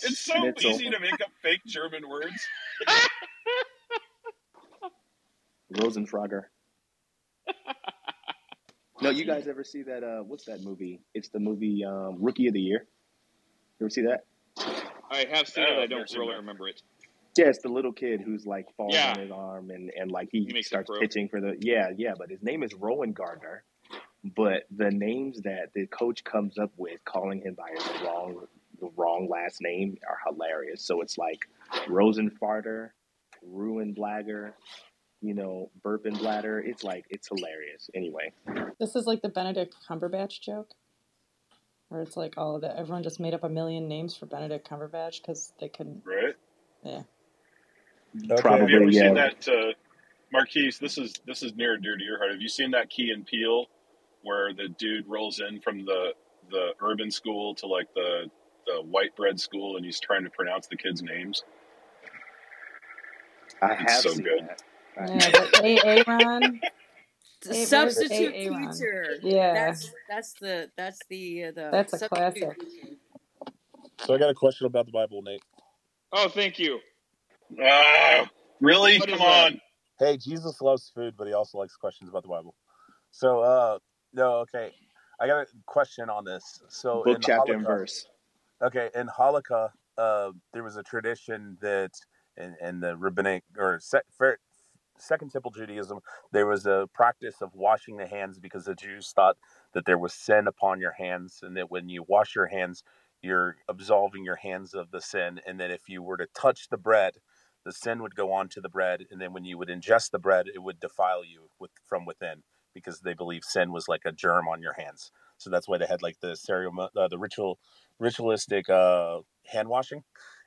It's so Schnitzel. easy to make up fake German words. Rosenfrager. No, you guys ever see that? Uh, what's that movie? It's the movie um, Rookie of the Year. You ever see that? I have seen it. I don't really that. remember it. Yeah, it's the little kid who's like falls Yeah. on his arm and, and like he, He starts pitching for the yeah yeah. But his name is Rowengartner. But the names that the coach comes up with, calling him by his wrong the wrong last name, are hilarious. So it's like Rosenfarter, Ruin Blagger, you know, Burpin Bladder. It's like it's hilarious. Anyway, This is like the Benedict Cumberbatch joke, where it's like all of that. Everyone just made up a million names for Benedict Cumberbatch because they couldn't. Right? Yeah. Probably, Have you ever yeah. seen that, uh, Marquise? This is this is near and dear to your heart. Have you seen that Key and Peele, where the dude rolls in from the the urban school to like the the white bread school, and he's trying to pronounce the kids' names? I It's have so seen good. that. Yeah, but A. Aaron. [LAUGHS] The Hey, where's substitute teacher. Yeah. That's that's the that's the uh, the That's a classic. teacher. So I got a question about the Bible, Nate. Oh, thank you. Ah, really? What is Come that? on. Hey, Jesus loves food, but he also likes questions about the Bible. So, uh, no, okay. I got a question on this. So, Book, in chapter, and verse. okay, in Hanukkah, uh, there was a tradition that in, in the rabbinic or se- fer- Second Temple Judaism, there was a practice of washing the hands because the Jews thought that there was sin upon your hands, and that when you wash your hands, you're absolving your hands of the sin, and that if you were to touch the bread, the sin would go on to the bread, and then when you would ingest the bread, it would defile you with from within because they believe sin was like a germ on your hands. So that's why they had like the ceremony, uh, the ritual, ritualistic uh, hand washing.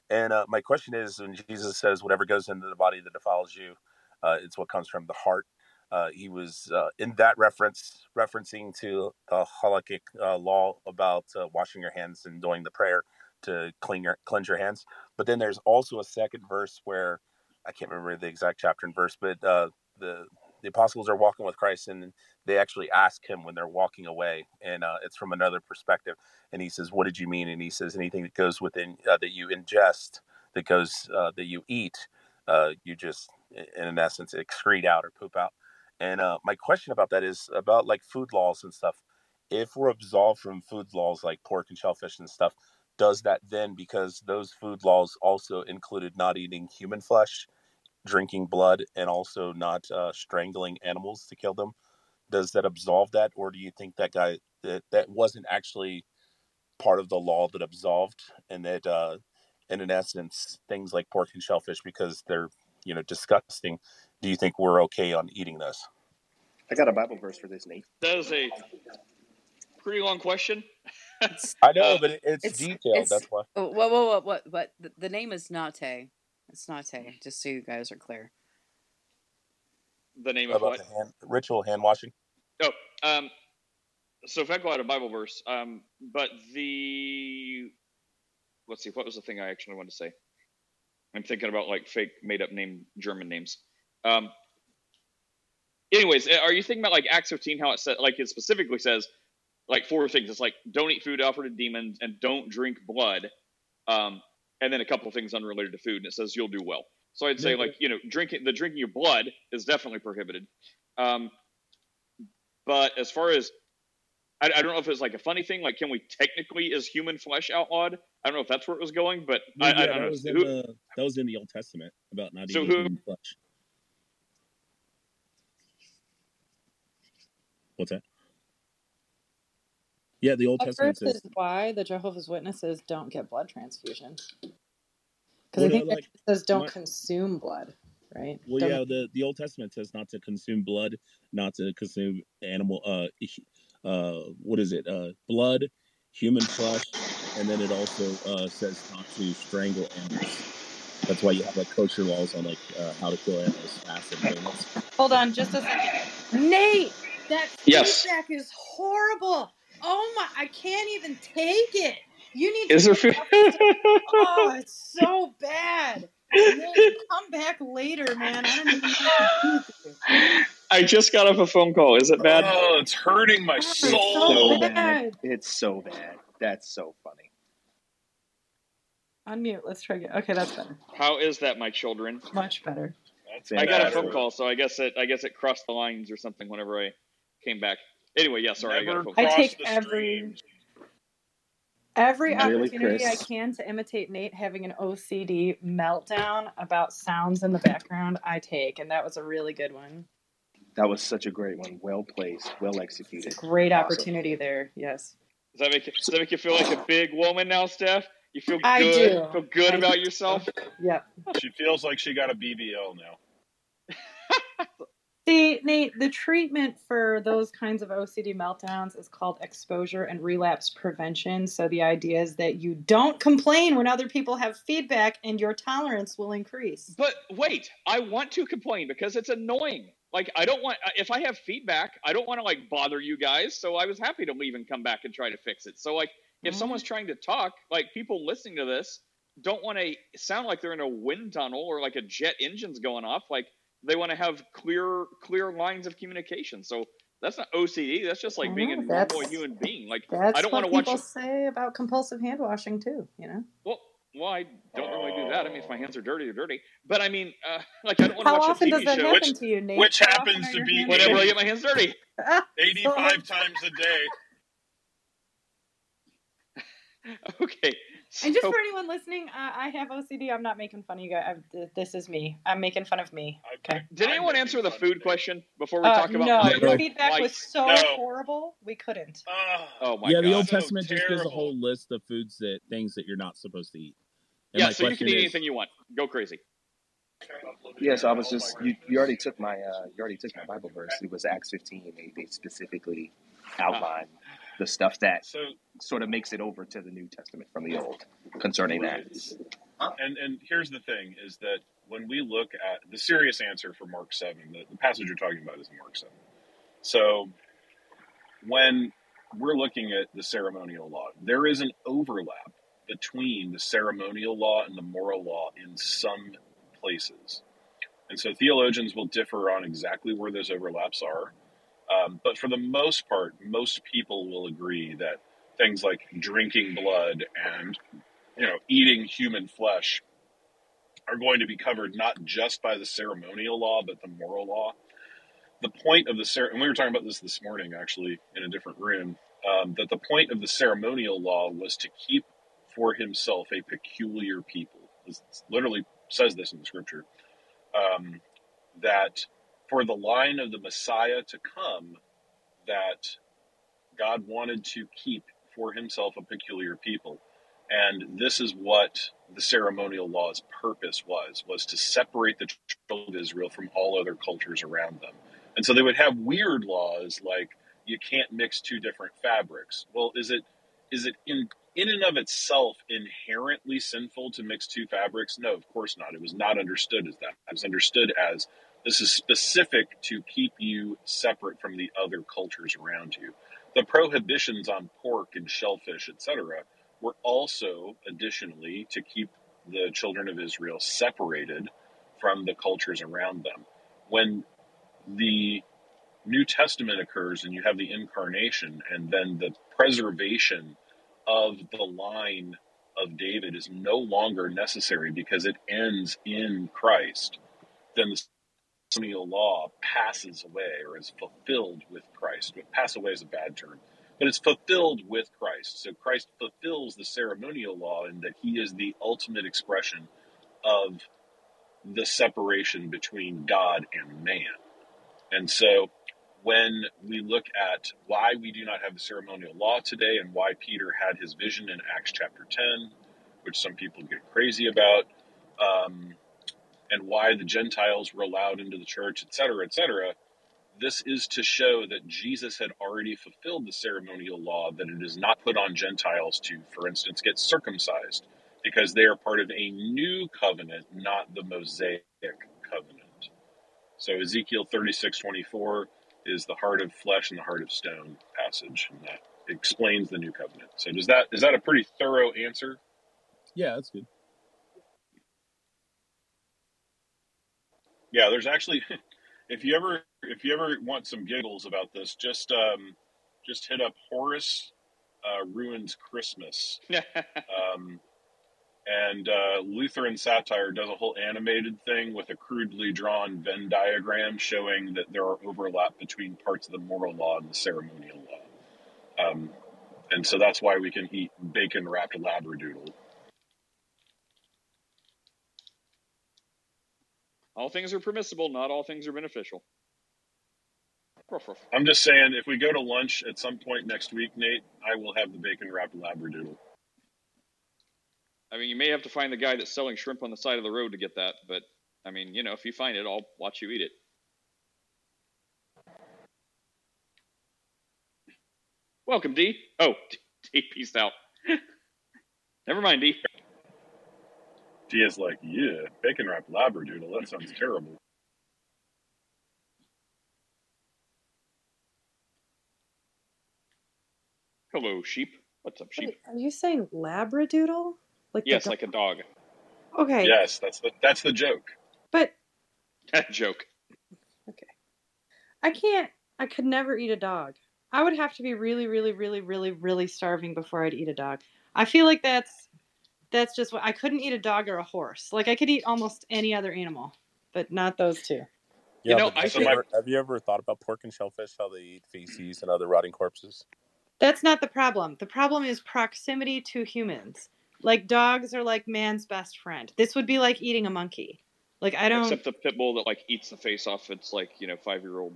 And uh, my question is, when Jesus says, "Whatever goes into the body that defiles you, uh, it's what comes from the heart." Uh, he was uh, in that reference referencing to the halakhic uh, law about uh, washing your hands and doing the prayer to clean your cleanse your hands. But then there's also a second verse where I can't remember the exact chapter and verse, but uh, the the apostles are walking with Christ and they actually ask him when they're walking away, and uh, it's from another perspective. And he says, "What did you mean?" And he says, "Anything that goes within uh, that you ingest, that goes uh, that you eat, you just in in essence excrete out or poop out." And uh, my question about that is about like food laws and stuff. If we're absolved from food laws like pork and shellfish and stuff, does that then because those food laws also included not eating human flesh, drinking blood, and also not uh, strangling animals to kill them? Does that absolve that, or do you think that guy that that wasn't actually part of the law that absolved, and that uh, and in essence things like pork and shellfish because they're you know disgusting? Do you think we're okay on eating this I got a Bible verse for this, Nate. That is a pretty long question. I know, Uh, but it, it's, It's detailed. it's That's why. oh, what what what what what the, the name is Nate. It's Nate. Just so you guys are clear. The name of what? the hand, ritual hand washing. Oh, um, so Feckle had a Bible verse, um, but the let's see, what was the thing I actually wanted to say? I'm thinking about like fake made up name German names. Um, anyways, are you thinking about like Acts 15? How it said, like it specifically says, like four things. It's like don't eat food offered to demons and don't drink blood. Um, and then a couple of things unrelated to food, and it says you'll do well. So I'd say like you know drinking the drinking of blood is definitely prohibited. Um, but as far as I, I don't know if it's like a funny thing, like can we technically is human flesh outlawed? I don't know if that's where it was going, but Well, I, yeah, I don't that know. was in Who- the that was in the Old Testament about not So eating who- human flesh. What's that? Yeah, the Old That Testament verse says is why the Jehovah's Witnesses don't get blood transfusion. Because I think that like says don't my, consume blood, right? well, Don't yeah, the the Old Testament says not to consume blood, not to consume animal. Uh, h- uh, what is it? Uh, blood, human flesh, and then it also uh says not to strangle animals. That's why you have like kosher laws on like uh, how to kill animals fast and painless. Hold on, just a second. Nate, that Yes. feedback is horrible. Oh my, I can't even take it. You need Is to there? get Fe- Oh, it's so bad. Nate, come back later, man. I don't even know what to do with you. I just got off a phone call. Is it bad? Oh, it's hurting my God, it's soul. so So bad. bad. It's so bad. That's so funny. Unmute. Let's try again. Okay, that's better. How is that, my children? Much better. That's I got a phone call, so I guess it I guess it crossed the lines or something whenever I came back. Anyway, yeah, sorry, I got a phone call. cross take the every streams. every Really, opportunity I can to imitate Nate having an OCD meltdown about sounds in the background. I take, and that was a really good one. That was such a great one. Well placed. Well executed. great Awesome. opportunity there. Yes, Does that make you, does that make you feel like a big woman now, Steph? You feel good. I good? do. Feel good I about do. yourself? Yep. She feels like she got a BBL now. [LAUGHS] See, Nate, the treatment for those kinds of OCD meltdowns is called exposure and relapse prevention. So the idea is that you don't complain when other people have feedback and your tolerance will increase. But wait, I want to complain because it's annoying. Like I don't want if I have feedback, I don't want to like bother you guys. So I was happy to leave and come back and try to fix it. So like if Mhm. someone's trying to talk, like people listening to this don't want to sound like they're in a wind tunnel or like a jet engine's going off. Like they want to have clear clear lines of communication. So that's not OCD. That's just like being a normal human being. Like that's I don't want to watch. people say about compulsive hand washing too. You know, Well, well, I don't really do that. I mean, if my hands are dirty, they're dirty. But I mean, uh, [LAUGHS] like I don't want to how watch often a does TV that show happen to you, Nate? Which How happens to be whenever I get my hands dirty. [LAUGHS] 85 times a day. [LAUGHS] Okay. And just for anyone listening, I, I have OCD. I'm not making fun of you guys. I'm, this is me. I'm making fun of me. Okay. did I'm anyone answer the food question before we Uh, talk about no, my your No. feedback was so No. horrible. We couldn't. Ah, Oh my god. Yeah, the god. Old so Testament just gives a whole list of foods that things that you're not supposed to eat. And Yeah, so you can eat is, anything you want. Go crazy. Yeah, so I was just you, you already took my uh, you already took my Bible verse. It was Acts 15. They, they specifically outline the stuff that So, sort of makes it over to the New Testament from the Old concerning that. And and here's the thing: is that when we look at the serious answer for Mark seven, the, the passage you're talking about is in Mark seven. So when we're looking at the ceremonial law, there is an overlap between the ceremonial law and the moral law in some places. And so theologians will differ on exactly where those overlaps are. Um, but for the most part, most people will agree that things like drinking blood and you know eating human flesh are going to be covered not just by the ceremonial law but the moral law. The point of the cer- and we were talking about this this morning actually in a different room um, that the point of the ceremonial law was to keep for himself a peculiar people. It literally says this in the scripture um, that for the line of the Messiah to come, that God wanted to keep for himself a peculiar people. And this is what the ceremonial law's purpose was, was to separate the children of Israel from all other cultures around them. And so they would have weird laws like you can't mix two different fabrics. Well, is it is it in in and of itself inherently sinful to mix two fabrics? No, of course not. It was not understood as that. It was understood as this is specific to keep you separate from the other cultures around you. The prohibitions on pork and shellfish, etc., were also additionally to keep the children of Israel separated from the cultures around them. When the New Testament occurs and you have the incarnation and then the preservation of the line of David is no longer necessary because it ends in Christ, then the ceremonial law passes away or is fulfilled with Christ. Pass away is a bad term, but it's fulfilled with Christ. So Christ fulfills the ceremonial law in that he is the ultimate expression of the separation between God and man. And so when we look at why we do not have the ceremonial law today and why Peter had his vision in Acts chapter 10, which some people get crazy about, um, and why the Gentiles were allowed into the church, et cetera, et cetera. This is to show that Jesus had already fulfilled the ceremonial law, that it is not put on Gentiles to, for instance, get circumcised, because they are part of a new covenant, not the Mosaic covenant. So Ezekiel thirty six twenty four is the heart of flesh and the heart of stone passage, and that explains the new covenant. So does that is that a pretty thorough answer? Yeah, that's good. Yeah, there's actually [LAUGHS] if you ever if you ever want some giggles about this, just um, just hit up Horace uh, ruins Christmas. [LAUGHS] um, and uh, Lutheran satire does a whole animated thing with a crudely drawn Venn diagram showing that there are overlap between parts of the moral law and the ceremonial law. Um, and so that's why we can eat bacon wrapped labradoodle. All things are permissible, not all things are beneficial. Ruff, ruff. I'm just saying, if we go to lunch at some point next week, Nate, I will have the bacon wrapped labradoodle. I mean, you may have to find the guy that's selling shrimp on the side of the road to get that, but I mean, you know, if you find it, I'll watch you eat it. Welcome, D. Oh, [LAUGHS] D peace out. [LAUGHS] Never mind, D. She is like, yeah, bacon wrapped labradoodle. That sounds terrible. Hello, sheep. What's up, sheep? Wait, are you saying labradoodle? Like yes, like a dog. Okay. Yes, that's the that's the joke. But [LAUGHS] That joke. Okay. I can't. I could never eat a dog. I would have to be really, really, really, really, really starving before I'd eat a dog. I feel like that's that's just what I couldn't eat a dog or a horse. Like I could eat almost any other animal, but not those two. Yeah, know, I have, think- you ever, have you ever thought about pork and shellfish? How they eat feces and other rotting corpses? That's not the problem. The problem is proximity to humans. Like dogs are like man's best friend. This would be like eating a monkey. Like I don't. Except the pit bull that like eats the face off its like you know five year old.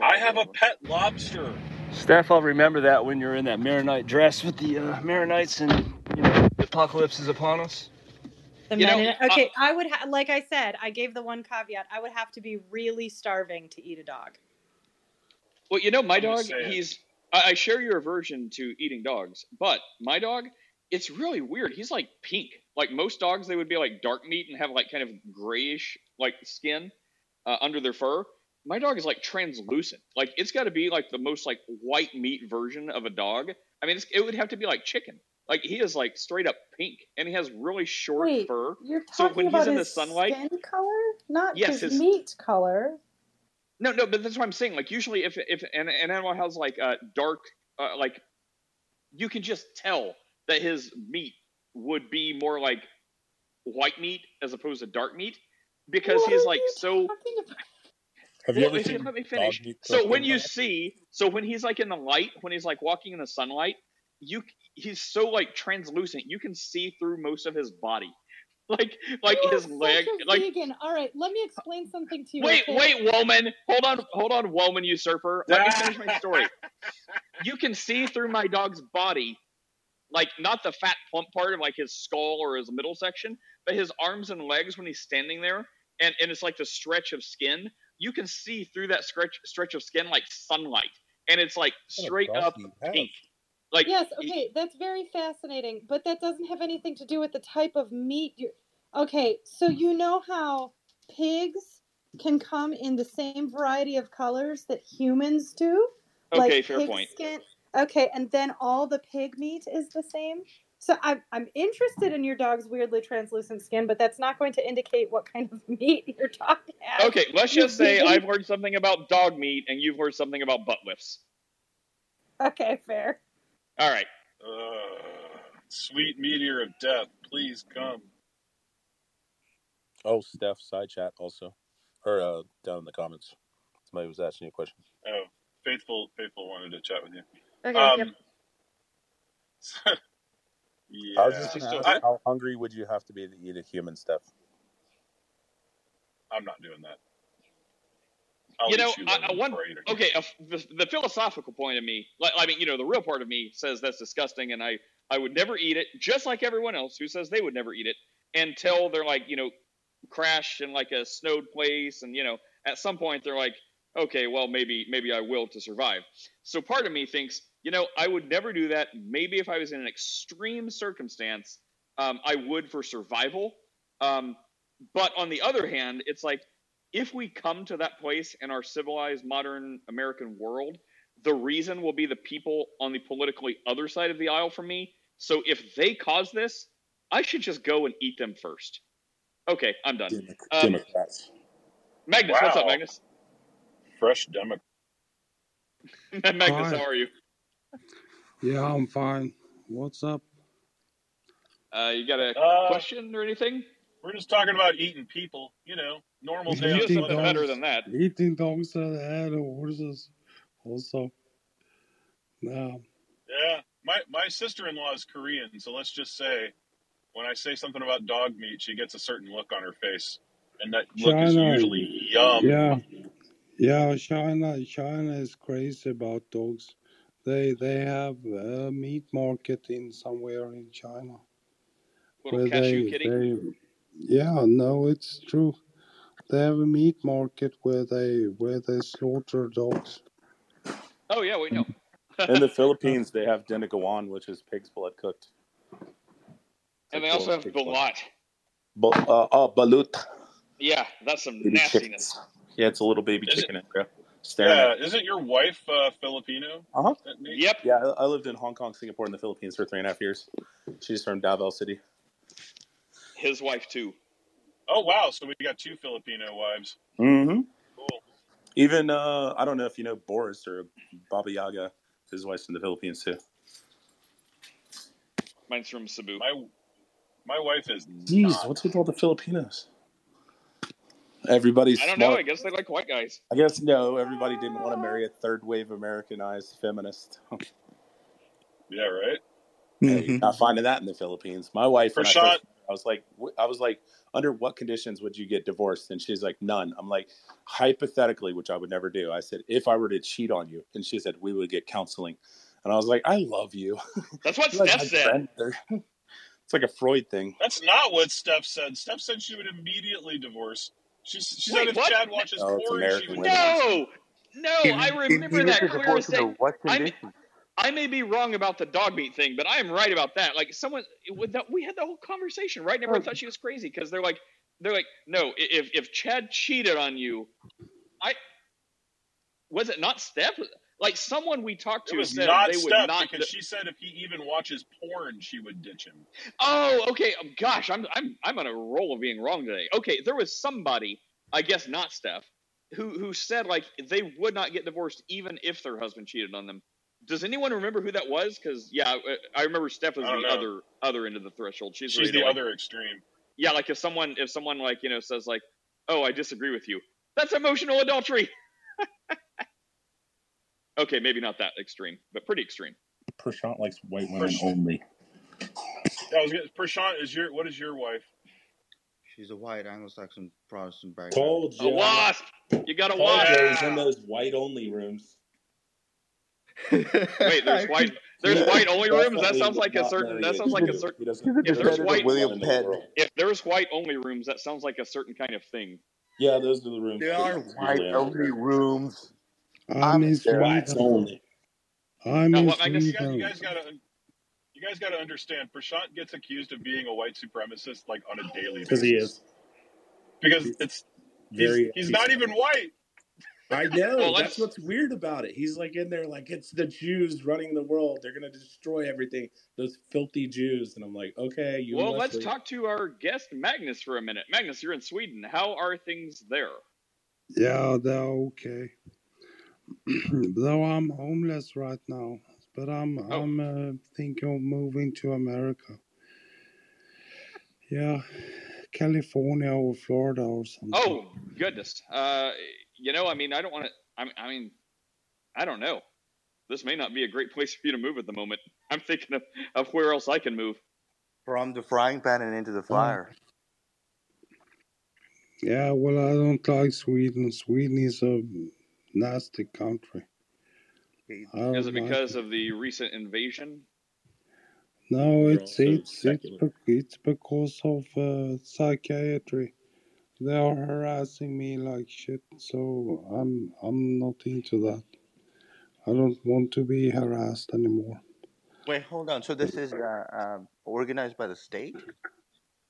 I have a pet lobster. Steph, I'll remember that when you're in that Maronite dress with the uh, Maronites and you know the apocalypse is upon us. The You know, men in- okay, I would ha- like I said, I gave the one caveat. I would have to be really starving to eat a dog. Well, you know, my I'm dog, he's. I, I share your aversion to eating dogs, but my dog, it's really weird. He's like pink. Like most dogs, they would be like dark meat and have like kind of grayish like skin uh, under their fur. My dog is like translucent. Like it's got to be like the most like white meat version of a dog. I mean, it's, it would have to be like chicken. Like he is like straight up pink, and he has really short Wait, fur. you're So talking when he's about in the sunlight, skin color, not Yes, his, his- meat color. No, no, but that's what I'm saying. Like usually, if if an, an animal has like uh, dark, uh, like you can just tell that his meat would be more like white meat as opposed to dark meat because What he's like so. Have you Well, ever seen let me dog finish. meat So when you that? see, so when he's like in the light, when he's like walking in the sunlight, you he's so like translucent, you can see through most of his body, [LAUGHS] like like You his leg, like vegan. All right, let me explain something to you. Wait, okay? wait, woman. Hold on, hold on, woman usurper. Let me finish my story. [LAUGHS] You can see through my dog's body, like not the fat plump part of like his skull or his middle section, but his arms and legs when he's standing there, and, and it's like the stretch of skin. You can see through that stretch stretch of skin like sunlight, and it's like straight up do you pink. Like yes, okay, that's very fascinating, but that doesn't have anything to do with the type of meat you're. Okay, so you know how pigs can come in the same variety of colors that humans do? Okay, like fair pig point. Skin. Okay, and then all the pig meat is the same? So I'm, I'm interested in your dog's weirdly translucent skin, but that's not going to indicate what kind of [LAUGHS] meat your dog has. Okay, let's just say [LAUGHS] I've heard something about dog meat, and you've heard something about butt lifts. Okay, fair. All right. Ugh, sweet meteor of death, please come. Oh, Steph, side chat also, or uh, down in the comments. Somebody was asking you a question. Oh, faithful, faithful wanted to chat with you. Okay, Um, yep. [LAUGHS] yeah. I was just going to I, how hungry would you have to be to eat a human, Steph? I'm not doing that. I'll you know, you I, I one before I eat a okay. A, the, the philosophical point of me, like, I mean, you know, the real part of me says that's disgusting, and I I would never eat it, just like everyone else who says they would never eat it. until they're like you know crash in like a snowed place, and you know at some point they're like, okay, well maybe maybe I will to survive. So part of me thinks, you know, I would never do that. Maybe if I was in an extreme circumstance, um, I would for survival. Um, but on the other hand, it's like if we come to that place in our civilized modern American world, the reason will be the people on the politically other side of the aisle from me. So if they cause this, I should just go and eat them first. Okay, I'm done. Um, Democrats. Magnus, what's up, Magnus? Fresh Democrat. [LAUGHS] Magnus, Hi. how are you? Yeah, I'm fine. What's up? Uh, you got a Uh, question or anything? We're just talking about eating people. You know, normal day on Eating Sunday. something better than that. Eating dogs that had horses. Also, no. Yeah, my my sister in law is Korean, so let's just say when I say something about dog meat, she gets a certain look on her face, and that look is usually yum. Yeah, yeah. China, China is crazy about dogs. They they have a meat market in somewhere in China Little where cashew they kitty. they. Yeah, no, it's true. They have a meat market where they where they slaughter dogs. Oh yeah, we know. [LAUGHS] In the [LAUGHS] Philippines, they have dinuguan, which is pig's blood cooked. And they also have balut. But, uh, uh, balut. Yeah, that's some Baby nastiness. chickens. Yeah, it's a little baby Is it- chicken in there. Staring Yeah, at isn't your wife uh, Filipino? Uh huh. Yep. Yeah, I I lived in Hong Kong, Singapore, and the Philippines for three and a half years. She's from Davao City. His wife too. Oh wow, so we got two Filipino wives. Mm-hmm. Cool. Even uh, I don't know if you know Boris or Baba Yaga. His wife's from the Philippines too. Mine's from Cebu. My my wife is Jeez, not. what's with all the Filipinos? Everybody's I don't know. I guess they like white guys. I guess no. Everybody didn't want to marry a third wave Americanized feminist. Yeah, right. Hey, you're not finding that in the Philippines. My wife, when I, first, I was like, I was like, under what conditions would you get divorced? And she's like, none. I'm like, hypothetically, which I would never do. I said, if I were to cheat on you, and she said we would get counseling, and I was like, I love you. That's what You're [LAUGHS] like Steph said. [LAUGHS] it's like a Freud thing. That's not what Steph said. Steph said she would immediately divorce. She, she Wait, said if what? Chad watches Oh, it's porn, she would women. No, no, I remember that clear as day. I may, condition? I may be wrong about the dog meat thing, but I am right about that. Like someone, with that, we had the whole conversation, right? And everyone thought she was crazy because they're like, they're like, no, if if Chad cheated on you, I was it not Steph? Like someone we talked to said not they would not. because she said if he even watches porn, she would ditch him. Oh, okay. Um, Gosh, I'm I'm I'm on a roll of being wrong today. Okay, there was somebody, I guess not Steph, who who said like they would not get divorced even if their husband cheated on them. Does anyone remember who that was? Because yeah, I- I remember Steph was the know. other other end of the threshold. She's, She's the like- other extreme. Yeah, like if someone if someone like you know says like, oh, I disagree with you. That's emotional adultery. Okay, maybe not that extreme, but pretty extreme. Prashant likes white women Prash- only. Yeah, I was getting, Prashant is your what is your wife? She's a white Anglo-Saxon Protestant background. Told A you. wasp. You got a Told wasp. you he's in those white only rooms. [LAUGHS] Wait, there's [LAUGHS] white. There's white only rooms. That sounds like a certain. That sounds like a certain. He doesn't. He's a If there's white, William Penn. if there's white only rooms, that sounds like a certain kind of thing. Yeah, those are the rooms. There that are white only rooms. I'm I'm whites only. I'm Now, in what, Magnus? You guys, you Sweden. guys gotta you guys gotta understand. Prashant gets accused of being a white supremacist like on a daily basis. Because he is. Because it's he's, Very. he's not even white. I [LAUGHS] know. Well, that's what's weird about it. He's like in there, like it's the Jews running the world. They're gonna destroy everything. Those filthy Jews. And I'm like, okay, you. Well, must let's wait. talk to our guest Magnus for a minute. Magnus, you're in Sweden. How are things there? Yeah, they're okay. [CLEARS THROAT] Though I'm homeless right now, but I'm Oh. I'm uh, thinking of moving to America. Yeah, California or Florida or something. Oh goodness. Uh, you know, I mean, I don't want to. I mean, I mean, I don't know. This may not be a great place for you to move at the moment. [LAUGHS] I'm thinking of, of where else I can move. From the frying pan and into the Uh, fire. Yeah, well, I don't like Sweden. Sweden is a nasty country. Is it like because of the recent invasion? No, it's it's it's secular. it's because of uh, psychiatry. They are harassing me like shit, so I'm I'm not into that. I don't want to be harassed anymore. Wait, hold on. So this is uh, um organized by the state?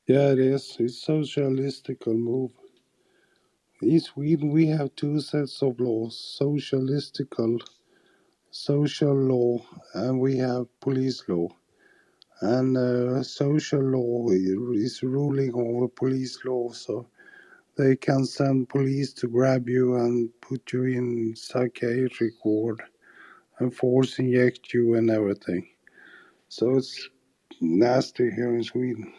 Yeah, it is. It's socialistical move. In Sweden, we have two sets of laws: socialistical, social law, and we have police law. And uh, social law is ruling over police law, so they can send police to grab you and put you in psychiatric ward and force inject you and everything. So it's nasty here in Sweden.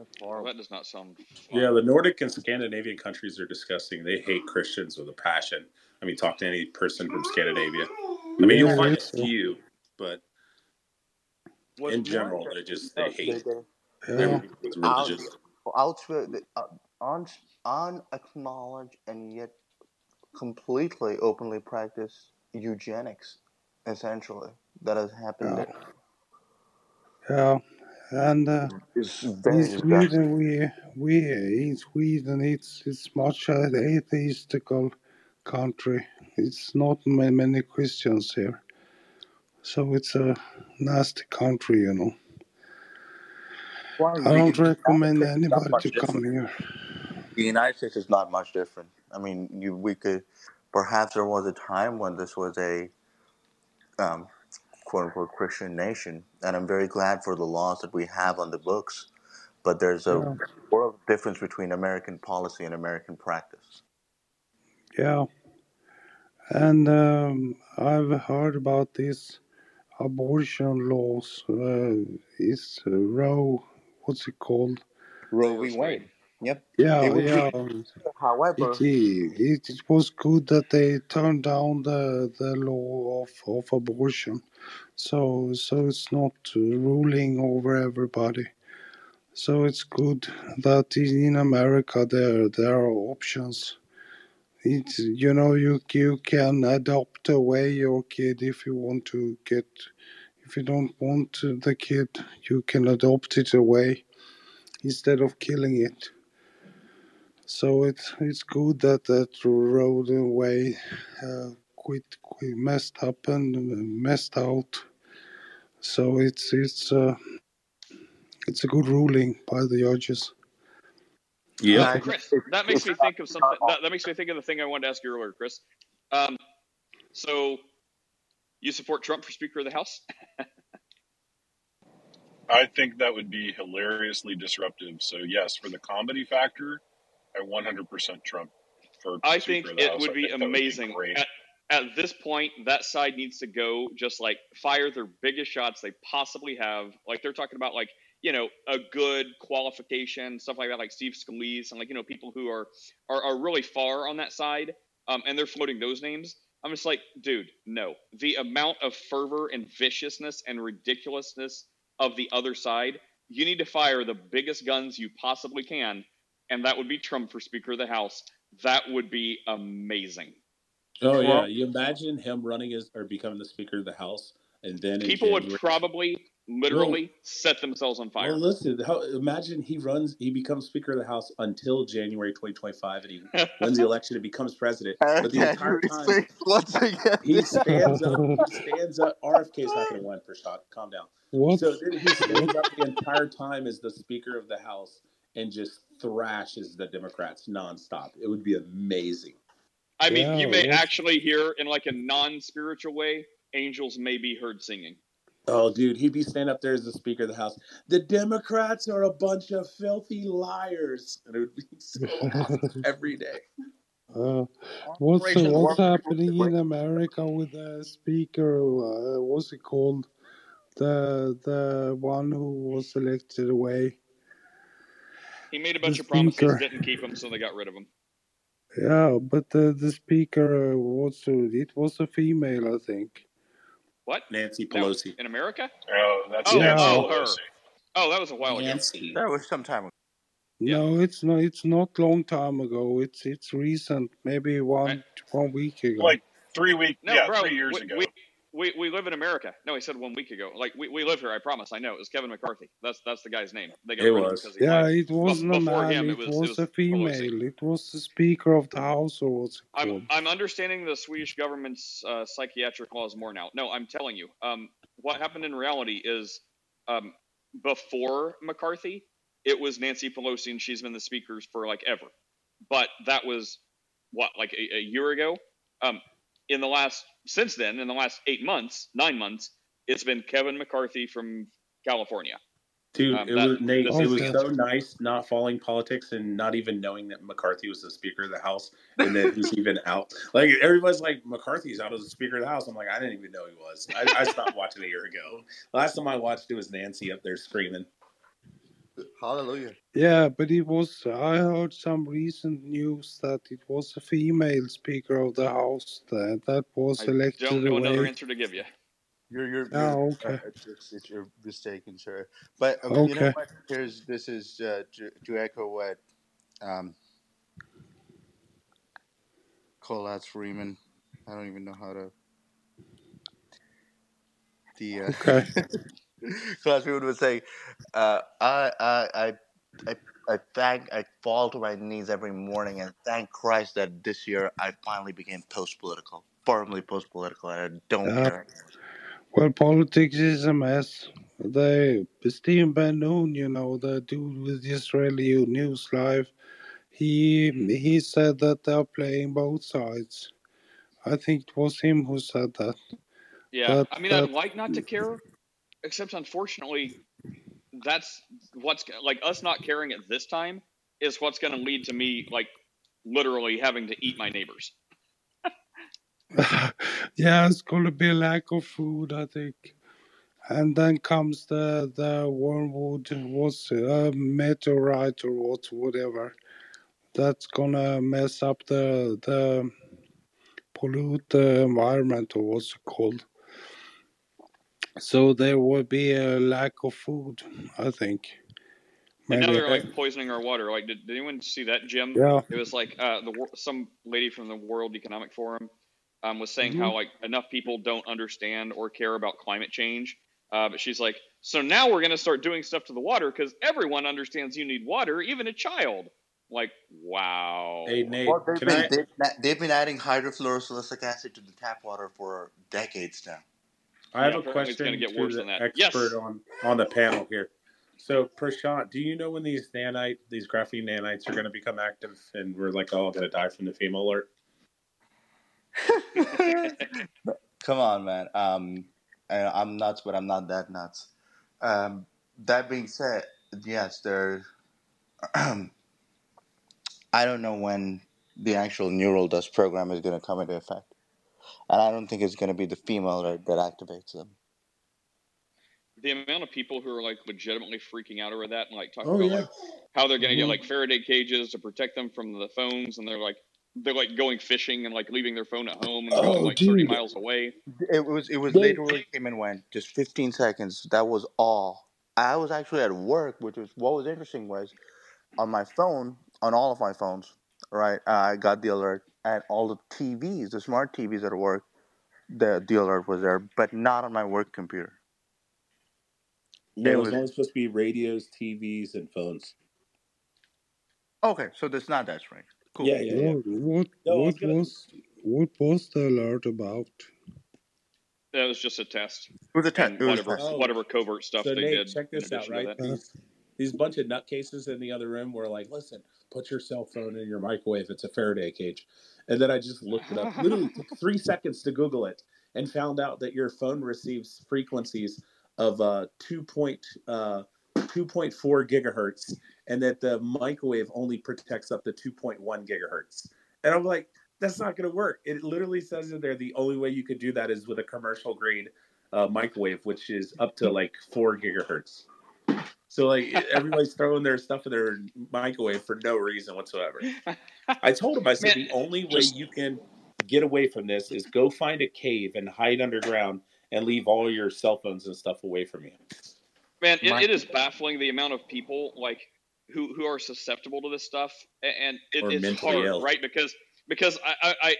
That's Well, horrible. that does not sound Yeah, the Nordic and Scandinavian countries are disgusting. They hate Christians with a passion. I mean, talk to any person from Scandinavia. I mean, you'll find a it's so. few, but What's in general, they just they hate they, Yeah. they everything that's out, religious. out, uh, un, unacknowledge and yet completely openly practice eugenics, essentially. That has happened Yeah. there. Yeah. And uh, It's in very disgusting. Sweden, we we in Sweden, it's it's much an atheistical country. It's not ma- many Christians here, so it's a nasty country, you know. Well, I don't recommend States is not anybody to come different. here. The United States is not much different. I mean, you we could perhaps there was a time when this was a um, quote unquote Christian nation, and I'm very glad for the laws that we have on the books. But there's a Yeah, world difference between American policy and American practice. yeah. And um, I've heard about these abortion laws. Uh, it's uh, Roe. What's it called? Roe v. Wade. Yep. Yeah, yeah. be, however, It, it it was good that they turned down the the law of, of abortion, so so it's not ruling over everybody. So it's good that in in America there there are options. It's you know you you can adopt away your kid if you want to get if you don't want the kid you can adopt it away instead of killing it. So it's it's good that that road away uh, quit, quit messed up and messed out. So it's it's uh, it's a good ruling by the judges. Yep. I, Chris, that makes me think of something. That, that makes me think of the thing I wanted to ask you earlier, Chris. Um, so you support Trump for Speaker of the House? I think that would be hilariously disruptive. So yes, for the comedy factor, I 100% Trump for I think Speaker of the it House. would be that would be amazing. At, at this point, that side needs to go just like fire their biggest shots they possibly have. Like they're talking about, like you know, a good qualification, stuff like that, like Steve Scalise and like you know people who are are, are really far on that side, um, and they're floating those names. I'm just like, dude, no. The amount of fervor and viciousness and ridiculousness of the other side, you need to fire the biggest guns you possibly can, and that would be Trump for Speaker of the House. That would be amazing. Oh yeah, you imagine him running as or becoming the Speaker of the House, and then in People would January. probably Well, literally set themselves on fire. well, listen. How, imagine he runs, he becomes Speaker of the House until January 2025, and he [LAUGHS] wins the election and becomes president. But the entire time, once again. he stands up. He [LAUGHS] stands up. RFK's not going to win for shot. Calm down. What? So then he stands up the entire time as the Speaker of the House and just thrashes the Democrats nonstop. It would be amazing. I mean, Yeah, you may what? actually hear in like a non-spiritual way, angels may be heard singing. Oh, dude, he'd be standing up there as the Speaker of the House. The Democrats are a bunch of filthy liars, and it would be so [LAUGHS] awesome every day. Uh, what's Operation what's happening in America with the speaker? Uh, what's it called? The the one who was elected away. He made a The bunch of promises, speaker. didn't keep them, so they got rid of him. Yeah, but the the speaker uh, was it was a female, I think. What? Nancy No, Pelosi. in America? Oh, that's Oh, Nancy oh, her. Pelosi. Oh, that was a while ago. Nancy. That was some time ago. Yeah. No, it's not. It's not long time ago. It's it's recent. Maybe I, one one week ago. Like three weeks, no, yeah, bro, three years we, ago. we we, we live in America. No, he said one week ago. Like we, we live here. I promise. I know. It was Kevin McCarthy. That's that's the guy's name. They got It rid of him was. he Yeah, lied. it wasn't a before man. him, it, it was- was, it was a female. It was the Speaker of the House, or what's it I'm called? I'm understanding the Swedish government's uh, psychiatric laws more now. No, I'm telling you. Um, what happened in reality is, um, before McCarthy, it was Nancy Pelosi, and she's been the speakers for like ever. But that was what like a, a year ago. Um, in the last since then, in the last eight months, nine months, it's been Kevin McCarthy from California. Dude, Um, it that- was Nate. this It is- was so nice not following politics and not even knowing that McCarthy was the Speaker of the House and that he's even [LAUGHS] out. Like everybody's like, McCarthy's out as the Speaker of the House. I'm like, I didn't even know he was. I, I stopped watching a year ago. Last time I watched it was Nancy up there screaming. Hallelujah. Yeah, but it was. I heard some recent news that it was a female Speaker of the House that that was I elected don't know another answer to give you. You're you're, Oh, you're okay. uh, it's, it's you're mistaken, sir. But uh, you know what? Here's this is uh, to, to echo what um, Colas Freeman. I don't even know how to. The uh, Okay. [LAUGHS] Colas Freeman would say, uh, I, I I I I thank I fall to my knees every morning and thank Christ that this year I finally became post political, firmly post political, and I don't Yeah. care. Well, politics is a mess. They Steve Ben-Nun, you know, the dude with the Israeli News Live, he he said that they're playing both sides. I think it was him who said that. Yeah, That- I mean, I'd like not to care, except unfortunately, that's what's like us not caring at this time is what's going to lead to me like literally having to eat my neighbors. [LAUGHS] yeah, it's gonna be a lack of food, I think. And then comes the the wormwood, what's a meteorite or what, whatever. That's gonna mess up the the pollute the environment or what's it called. So there would be a lack of food, I think. And now they're like poisoning our water. Like, did, did anyone see that, Jim? Yeah. It was like uh, the some lady from the World Economic Forum um, was saying how Mhm. like enough people don't understand or care about climate change. Uh, but she's like, so now we're going to start doing stuff to the water because everyone understands you need water, even a child. Like, wow. Hey Nate, Well, they've been, I? they've, they've been adding hydrofluorosilicic acid to the tap water for decades now. I have Yeah, a apparently it's gonna question get to worse the than that. expert Yes. on on the panel here. So, Prashant, do you know when these nanite, these graphene nanites are going to become active, and we're like all going to die from the FEMA alert? [LAUGHS] Come on, man. Um, and I'm nuts, but I'm not that nuts. Um, that being said, yes, there. [CLEARS THROAT] I don't know when the actual neural dust program is going to come into effect, and I don't think it's going to be the FEMA that, that activates them. the amount of people who are like legitimately freaking out over that and like talking Oh, about yeah. like how they're going to get Mhm. like Faraday cages to protect them from the phones, and they're like they're like going fishing and like leaving their phone at home and going Oh, like thirty miles away. It was it was They- literally came and went, just 15 seconds. That was all. I was actually at work, which was what was interesting was on my phone, on all of my phones, right? I got the alert, and all the TVs, the smart TVs at work, the the alert was there, but not on my work computer. No, It it's was- only supposed to be radios, TVs, and phones. Okay, so that's not that strange. Cool. Yeah, yeah, yeah. What what, No, I was gonna- was what was the alert about? That was just a test. It was a test. And It was a whatever test. Oh. whatever covert stuff So they Nate, did. check this out, right? Uh, these these bunch of nutcases in the other room were like, "Listen, put your cell phone in your microwave. It's a Faraday cage." And then I just looked it up. Literally took three seconds to Google it and found out that your phone receives frequencies of uh, two point uh, two point four gigahertz, and that the microwave only protects up to two point one gigahertz. And I'm like, that's not going to work. It literally says in there the only way you could do that is with a commercial grade uh, microwave, which is up to like four gigahertz. So like everybody's throwing their stuff in their microwave for no reason whatsoever. [LAUGHS] I told him I said Man, the only way just- you can get away from this is go find a cave and hide underground and leave all your cell phones and stuff away from you. Man, it, My- it is baffling the amount of people like who who are susceptible to this stuff, and it, it's hard, ill. right? Because because I, I, I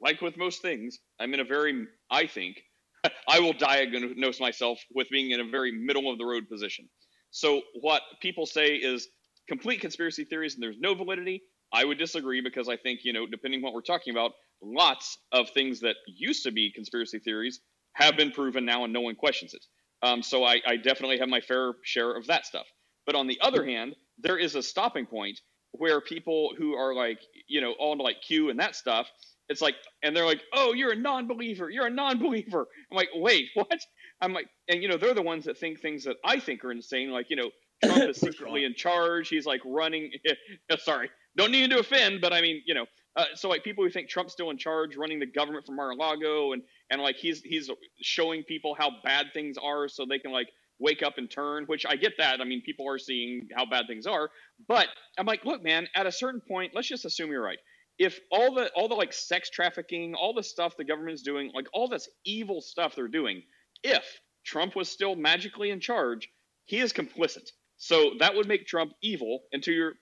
like with most things, I'm in a very I think [LAUGHS] I will diagnose myself with being in a very middle of the road position. So what people say is complete conspiracy theories and there's no validity. I would disagree because I think, you know, depending what we're talking about, lots of things that used to be conspiracy theories have been proven now and no one questions it. Um, so I, I definitely have my fair share of that stuff. But on the other hand, there is a stopping point where people who are like, you know, on like Q and that stuff, it's like, and they're like, oh, you're a non believer. You're a non believer. I'm like, wait, [LAUGHS] what? I'm like, and you know, they're the ones that think things that I think are insane. Like, you know, [COUGHS] Trump is secretly in charge. He's like running. [LAUGHS] sorry, don't need to offend, but I mean, you know, uh, so like people who think Trump's still in charge, running the government from Mar-a-Lago, and and like he's he's showing people how bad things are, so they can like wake up and turn. Which I get that. I mean, people are seeing how bad things are, but I'm like, look, man, at a certain point, let's just assume you're right. If all the all the like sex trafficking, all the stuff the government's doing, like all this evil stuff they're doing, if Trump was still magically in charge, he is complicit. So that would make Trump evil. And to your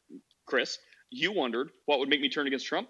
Chris, you wondered what would make me turn against Trump?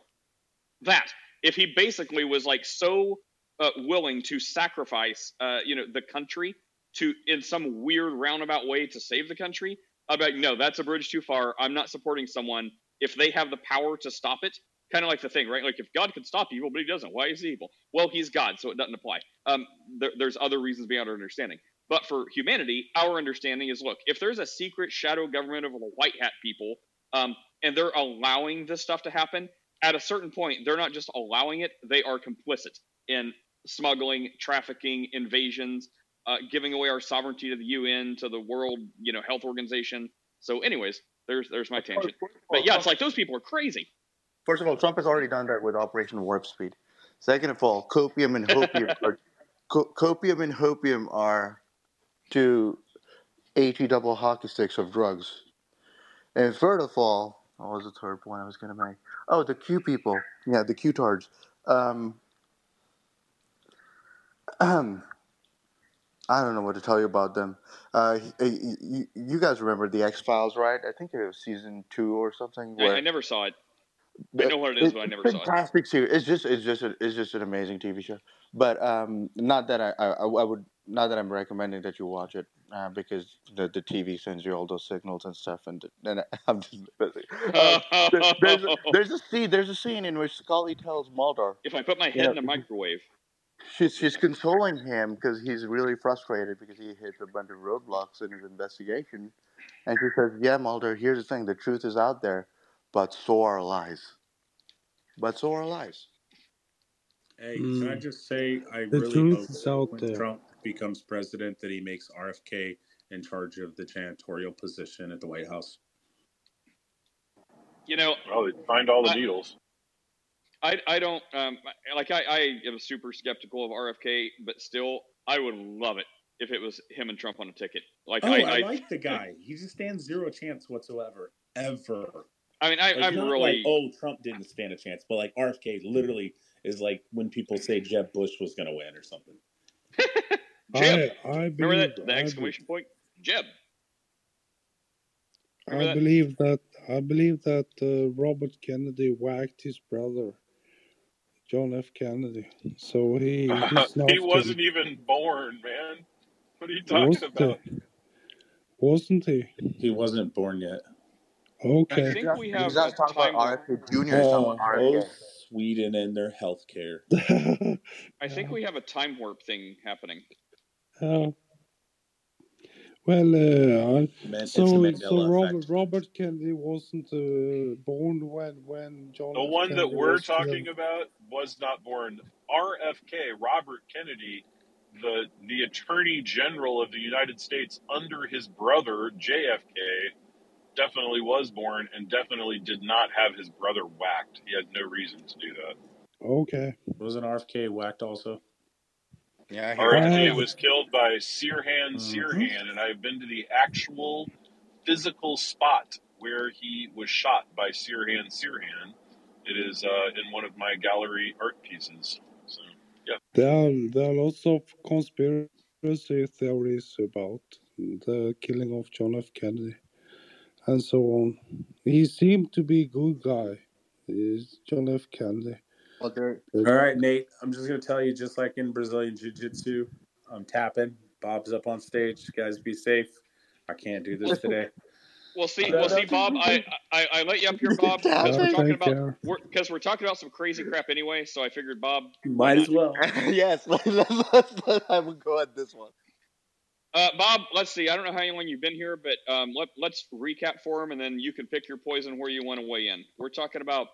That if he basically was like so uh, willing to sacrifice, uh, you know, the country to in some weird roundabout way to save the country, I'd be like, no, that's a bridge too far. I'm not supporting someone if they have the power to stop it. Kind of like the thing, right? Like if God could stop evil, but He doesn't, why is He evil? Well, He's God, so it doesn't apply. Um, there, there's other reasons beyond our understanding. But for humanity, our understanding is look, if there's a secret shadow government of the white hat people, um, and they're allowing this stuff to happen, at a certain point, they're not just allowing it, they are complicit in smuggling, trafficking, invasions, uh, giving away our sovereignty to the UN, to the World, you know, Health Organization. So, anyways, there's there's my tangent. But yeah, it's like those people are crazy. First of all, Trump has already done that with Operation Warp Speed. Second of all, copium and hopium are co- copium and hopium are two AT double hockey sticks of drugs. And third of all, what was the third point I was going to make? Oh, the Q people. Yeah, the Q tards. Um, um, I don't know what to tell you about them. Uh, you, you guys remember the X Files, right? I think it was season two or something. I, I never saw it. I know what it is, but I never saw it. Fantastic series. It's just, it's just, a, it's just an amazing TV show. But um, not that I, I, I would, not that I'm recommending that you watch it uh, because the, the TV sends you all those signals and stuff, and and [LAUGHS] I'm just uh, there's, a, [LAUGHS] there's a scene, there's a scene in which Scully tells Mulder, If I put my head Yeah. in a microwave, she's she's consoling him because he's really frustrated because he hit a bunch of roadblocks in his investigation, and she says, "Yeah, Mulder, here's the thing: the truth is out there, but so are lies. But so are lies." Hey, can I Mm. just say I The really truth hope is out when there. Trump becomes president that he makes RFK in charge of the janitorial position at the White House. you know, Well, find all the I- needles. I I don't um like I I am super skeptical of RFK, but still I would love it if it was him and Trump on a ticket. Like Oh, I, I, I like the guy. He just stands zero chance whatsoever, ever. I mean I Like, I'm not really like oh Trump didn't stand a chance, but like RFK literally is like when people say Jeb Bush was going to win or something. [LAUGHS] Jeb. I, I remember believe, that the I, exclamation point Jeb. I that? believe that I believe that uh, Robert Kennedy whacked his brother, John F. Kennedy. So he he's [LAUGHS] he wasn't even born, man. What are you talking wasn't about? he? Wasn't he? He wasn't born yet. Okay. I think we have a talk about time. RFK Jr. or Oh, someone oh, Sweden and their health care. [LAUGHS] I think we have a time warp thing happening. Uh, well, uh, Man- so so Robert. Robert Kennedy wasn't uh, born when when John The F. one that we're was killed. talking about was not born. RFK, Robert Kennedy, the the Attorney General of the United States under his brother JFK, definitely was born and definitely did not have his brother whacked. He had no reason to do that. Okay. Wasn't RFK whacked also? Yeah, he RFK was killed by Sirhan Mhm. Sirhan, and I've been to the actual physical spot where he was shot by Sirhan Sirhan. It is uh, in one of my gallery art pieces. So, yeah. There are there are lots of conspiracy theories about the killing of John F. Kennedy and so on. He seemed to be a good guy. Is John F. Kennedy. Well, All right, Nate. I'm just gonna tell you, just like in Brazilian Jiu-Jitsu, I'm tapping. Bob's up on stage. Guys, be safe. I can't do this today. [LAUGHS] We'll see. We'll see, Bob. I, I I let you up here, Bob, because we're talking you. about we're because we're talking about some crazy crap anyway. So I figured, Bob, Might as well. [LAUGHS] [LAUGHS] yes, let's, let's, let's have a go at this one. Uh, Bob, let's see. I don't know how long you've been here, but um, let, let's recap for him, and then you can pick your poison where you want to weigh in. We're talking about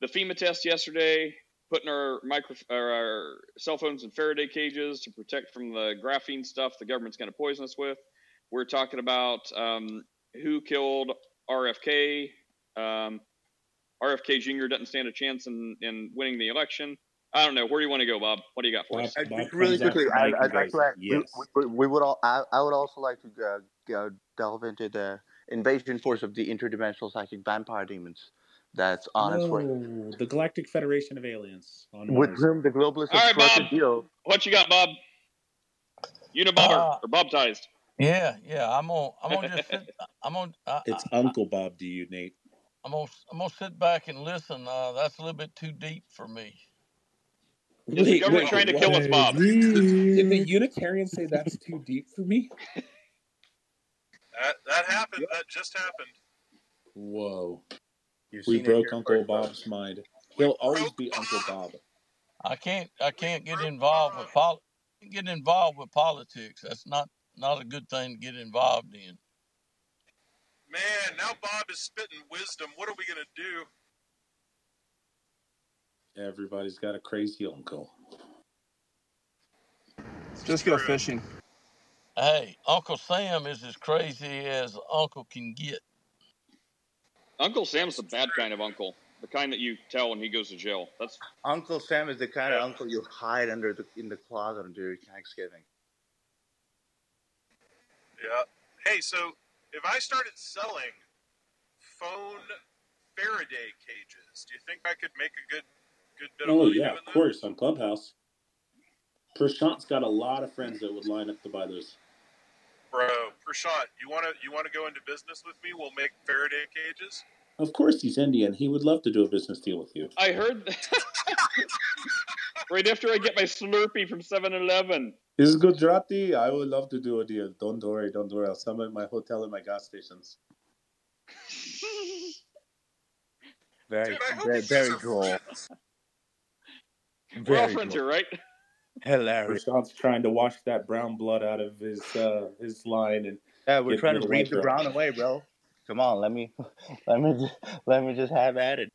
the FEMA test yesterday, putting our micro our cell phones in Faraday cages to protect from the graphene stuff the government's going to poison us with. We're talking about um, who killed RFK. Um, RFK Jr. doesn't stand a chance in, in winning the election. I don't know. Where do you want to go, Bob? What do you got for us? Uh, just really quickly, I, I'd like to add, we, yes. we, we would all, I, I would also like to uh, go delve into the invasion force of the interdimensional psychic vampire demons that's on its way. No, the Galactic Federation of Aliens on With Mars. whom the globalists All have right, struck Bob. a deal. What you got, Bob? Unibobber Uh, or bobtized? Yeah, yeah. I'm gonna, I'm gonna just sit. [LAUGHS] I'm gonna, I, It's I, Uncle Bob to you, Nate. I'm gonna, I'm gonna sit back and listen. Uh, that's a little bit too deep for me. Is the government trying to kill us, Bob? Did the Unitarians say that's too deep for me? That that happened. That just happened. Whoa. You've We broke Uncle first, folks. Bob's mind. He'll always be Uncle Bob. I can't, I can't get involved with pol, get involved with politics. That's not, not a good thing to get involved in. Man, now Bob is spitting wisdom. What are we gonna do? Everybody's got a crazy uncle. Just go fishing. Hey, Uncle Sam is as crazy as Uncle can get. Uncle Sam's the bad kind of uncle, the kind that you tell when he goes to jail. That's Uncle Sam is the kind of uncle you hide under the in the closet during Thanksgiving. Yeah. Hey, so if I started selling phone Faraday cages, do you think I could make a good good bit of Oh money yeah, of course, on Clubhouse. Prashant's got a lot of friends that would line up to buy those. Bro, Prashant, you wanna you wanna go into business with me? We'll make Faraday cages. Of course, he's Indian. He would love to do a business deal with you. I heard. that. [LAUGHS] right after I get my Slurpee from 7-Eleven. This Is Gujarati? I would love to do a deal. Don't worry, don't worry. I'll sum up my hotel and my gas stations. [LAUGHS] Very, Dude, I very, you guys very are droll. friends. We're all Very friends here, right? Hilarious. Prashant's trying to wash that brown blood out of his uh, his line and Yeah, we're trying to of read the brown away, bro. Come on, let me, [LAUGHS] let me, just, let me just have at it.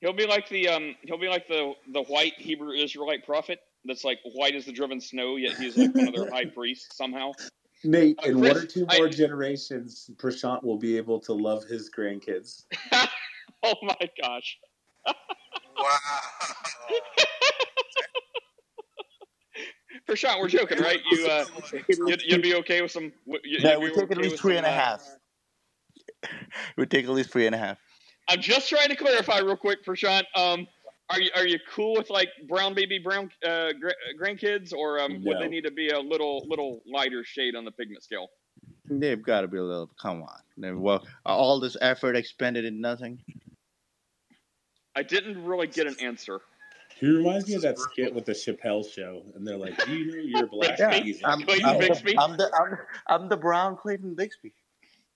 He'll be like the um. He'll be like the the white Hebrew Israelite prophet. That's like white as the driven snow, yet he's like one of their high priests somehow. Nate, Uh, in Chris, one or two I- more generations, Prashant will be able to love his grandkids. [LAUGHS] Oh my gosh. [LAUGHS] Wow. [LAUGHS] Prashant, we're joking, right? You uh, you'd, you'd be okay with some? you- You'd Yeah, be we take at least with three some, and a uh, half. [LAUGHS] We take at least three and a half. I'm just trying to clarify real quick, Prashant. Um, are you are you cool with like brown baby brown uh, gra- grandkids, or um, would they need to be a little little lighter shade on the pigment scale? They've got to be a little. Come on. Well, all this effort expended in nothing. I didn't really get an answer. He reminds me of that skit with the Chappelle show, and they're like, "Do you know you're black?" Yeah, He's I'm, Clayton I'm, Bixby? the, I'm the I'm, I'm the brown Clayton Bigsby.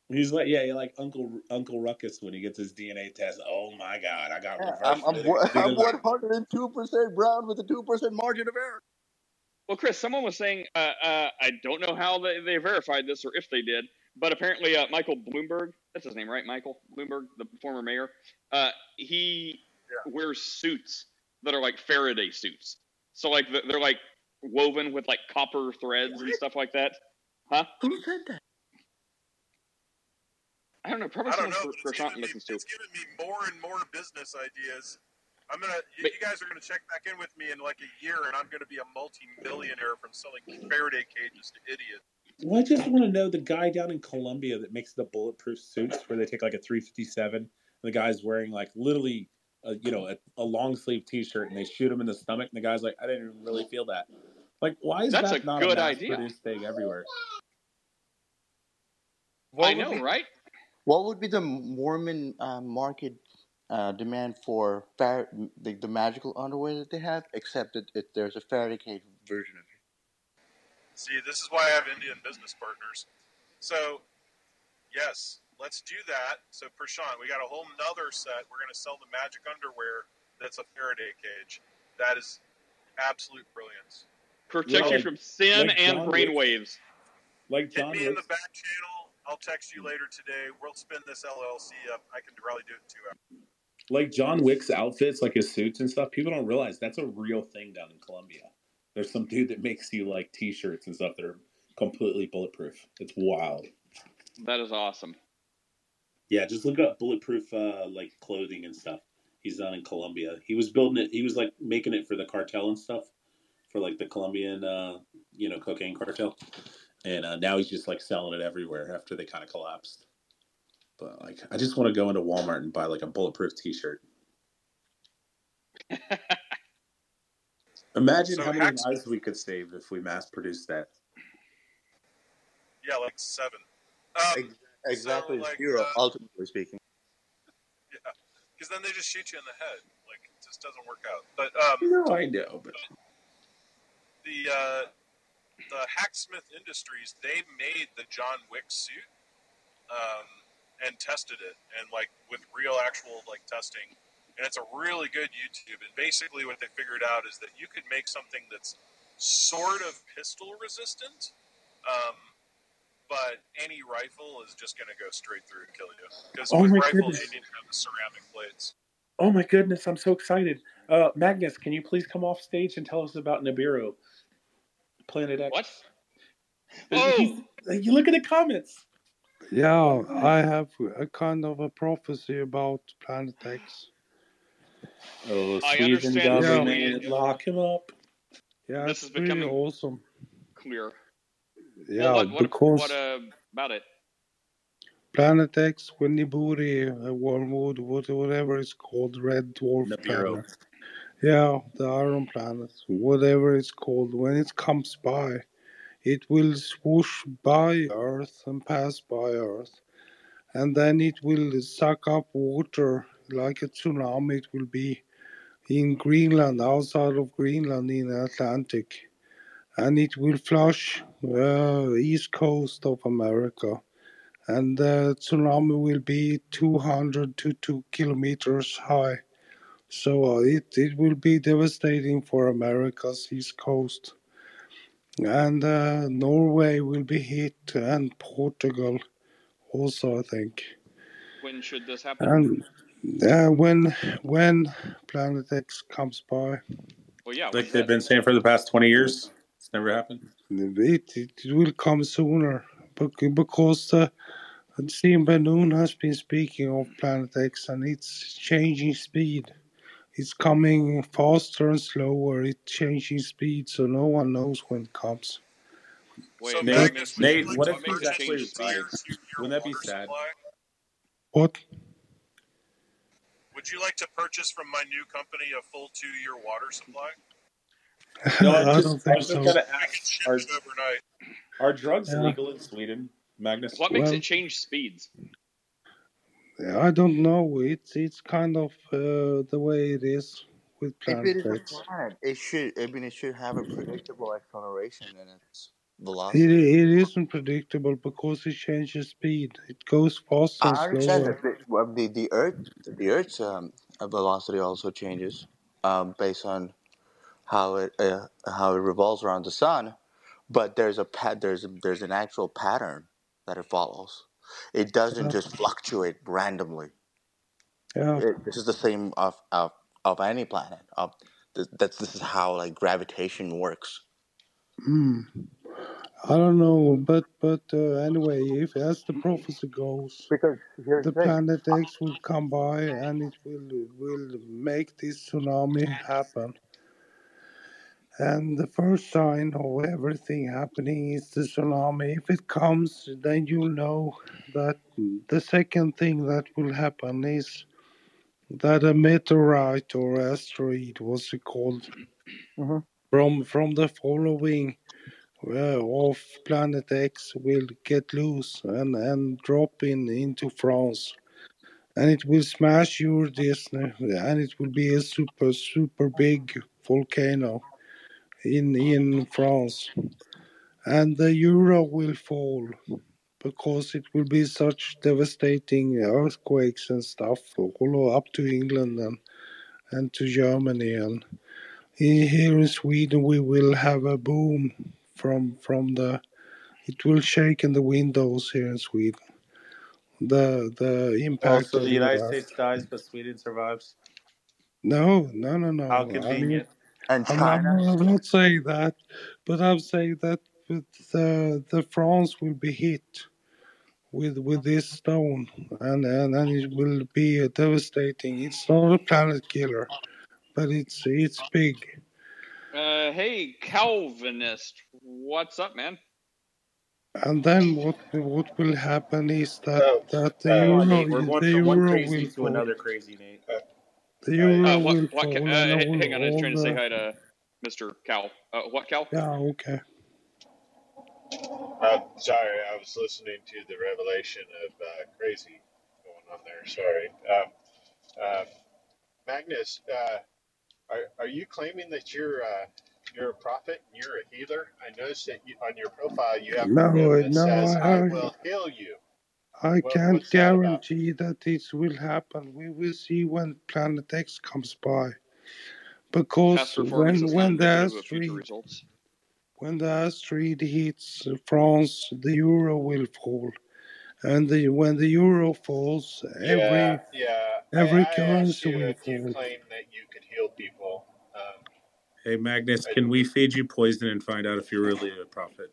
He's like, yeah, you're like Uncle Uncle Ruckus when he gets his DNA test. Oh my God, I got Yeah, reverse. I'm I'm, genetic one- I'm delivery." 102 percent brown with a two percent margin of error. Well, Chris, someone was saying, uh, uh, I don't know how they, they verified this or if they did, but apparently uh, Michael Bloomberg, that's his name, right? Michael Bloomberg, the former mayor, uh, he wears suits that are like Faraday suits. So like they're like woven with like copper threads and stuff like that. Huh? Who said that? I don't know. Probably I don't someone know, but it's Prashant me listens to. it's giving me more and more business ideas. I'm gonna you, you guys are gonna check back in with me in like a year, and I'm gonna be a multi-millionaire from selling Faraday cages to idiots. Well, I just want to know the guy down in Colombia that makes the bulletproof suits, where they take like a 357, and the guy's wearing like literally, a, you know, a, a long sleeve T-shirt, and they shoot him in the stomach, and the guy's like, I didn't even really feel that. Like, why is That's that a not good a idea. mass-produced thing everywhere? What I know, be- right? What would be the Mormon uh, market uh, demand for Far- the, the magical underwear that they have, except that it, there's a Faraday cage version of it? See, this is why I have Indian business partners. So, yes, let's do that. So, Prashant, we got a whole nother set. We're going to sell the magic underwear that's a Faraday cage. That is absolute brilliance. Protect Yeah, you from sin like and John Wick. brainwaves. Like Hit John me in the back channel. I'll text you later today. We'll spin this LLC up. I can probably do it in two hours. like John Wick's outfits, like his suits and stuff. People don't realize that's a real thing down in Colombia. There's some dude that makes you like T-shirts and stuff that are completely bulletproof. It's wild. That is awesome. Yeah, just look up bulletproof uh, like clothing and stuff. He's down in Colombia. He was building it. He was like making it for the cartel and stuff, for like the Colombian, uh, you know, cocaine cartel. And uh, now he's just like selling it everywhere after they kind of collapsed. But like, I just want to go into Walmart and buy like a bulletproof T-shirt. [LAUGHS] Imagine So how many hacks- lives we could save if we mass produced that. Yeah, like seven. Um, Ex- Exactly like, zero, uh, ultimately speaking. yeah, because then they just shoot you in the head. Like it just doesn't work out. But um, No, I know, but the uh, the Hacksmith Industries they made the John Wick suit um, and tested it and like with real actual like testing and it's a really good YouTube and basically what they figured out is that you could make something that's sort of pistol resistant um, but any rifle is just going to go straight through and kill you because Oh with my rifles goodness. you need to have the ceramic plates oh my goodness, I'm so excited. Uh, Magnus, can you please come off stage and tell us about Nibiru, Planet X? What? He's- you look at the comments. Yeah, I have a kind of a prophecy about Planet X. Oh, I Sweden understand this government, really- lock him up. Yeah, This it's is really becoming awesome. clear. Yeah, well, what, what, because what uh, about it? Planet X, Winniburi, uh, Wormwood, what- whatever it's called, Red Dwarf Nibiru. Planet. Yeah, the Iron Planet, whatever it's called, when it comes by, it will swoosh by Earth and pass by Earth, and then it will suck up water like a tsunami. It will be in Greenland, outside of Greenland, in the Atlantic, and it will flush uh, east coast of America and the tsunami will be 200 to 2 kilometers high. So uh, it, it will be devastating for America's east coast. And uh, Norway will be hit, and Portugal also, I think. When should this happen? And uh, when when Planet X comes by, well, yeah. Like they've that? been saying for the past 20 years. It's never happened. it, it will come sooner bec- because uh, Steve Ben-Nun has been speaking of Planet X and it's changing speed. It's coming faster and slower. It's changing speed, so no one knows when it comes. Wait, So Nate, Magnus, would Nate, like what if he's actually from right? Wouldn't that be sad? supply? What? Would you like to purchase from my new company a full two-year water supply? No, I'm [LAUGHS] I don't I was so. gonna ask: Are are drugs Yeah. legal in Sweden, Magnus? What makes Well, it change speeds? I don't know. It's it's kind of uh, the way it is with If it is a X. planet, it should. I mean, it should have a predictable acceleration in its It, velocity. it isn't predictable because it changes speed. It goes faster and I understand slower. that the, well, the the Earth the Earth's um, uh, velocity also changes um, based on how it uh, how it revolves around the sun, but there's a pat there's there's an actual pattern that it follows. It doesn't just fluctuate randomly. Yeah. It, this is the same of of, of any planet. Of th- that's this is how like gravitation works. Hmm. I don't know, but but uh, anyway, if as the prophecy goes, Because the the planet X will come by and it will will make this tsunami happen. And the first sign of everything happening is the tsunami. If it comes, then you'll know that the second thing that will happen is that a meteorite or asteroid, what's it called, Mhm. from from the following uh, of Planet X will get loose and, and drop in into France. And it will smash Euro Disney, and it will be a super, super big volcano in in France. and the euro will fall because it will be such devastating earthquakes and stuff all up to England and and to Germany and here in Sweden we will have a boom from from the it will shake in the windows here in Sweden. The the impact Also, of the United. States dies, but Sweden survives. No, no, no, no. How I convenient. mean, And I'm, I'm, China. I'm not saying that, but I'm saying that the the France will be hit with with this stone, and and, and it will be devastating. It's not a planet killer, but it's it's big. Uh, hey, Calvinist, what's up, man? And then what what will happen is that Oh, that the uh, euro Nate, we're going the from one euro crazy will to fall. another crazy, Nate. The Uh, what? What? fall, Ca- and Uh, hang on, I was trying to say hi to Mr. Cal. Uh, what, Cal? yeah okay. Uh, sorry, I was listening to the revelation of uh, crazy going on there. Sorry. Um, uh, Magnus, uh, are, are you claiming that you're uh, you're a prophet and you're a healer? I noticed that you, on your profile you have a No, rib that no, says, I, "I I will heal you." I What, can't what's that guarantee that this will happen. We will see when Planet X comes by. Because Past performance when is when the indicative asteroid when the asteroid hits France, the euro will fall, and the, when the euro falls, every yeah. I, every I asked currency you will if you fall. claim that you could heal people. Um, Hey, Magnus, I, can we feed you poison and find out if you're really a prophet?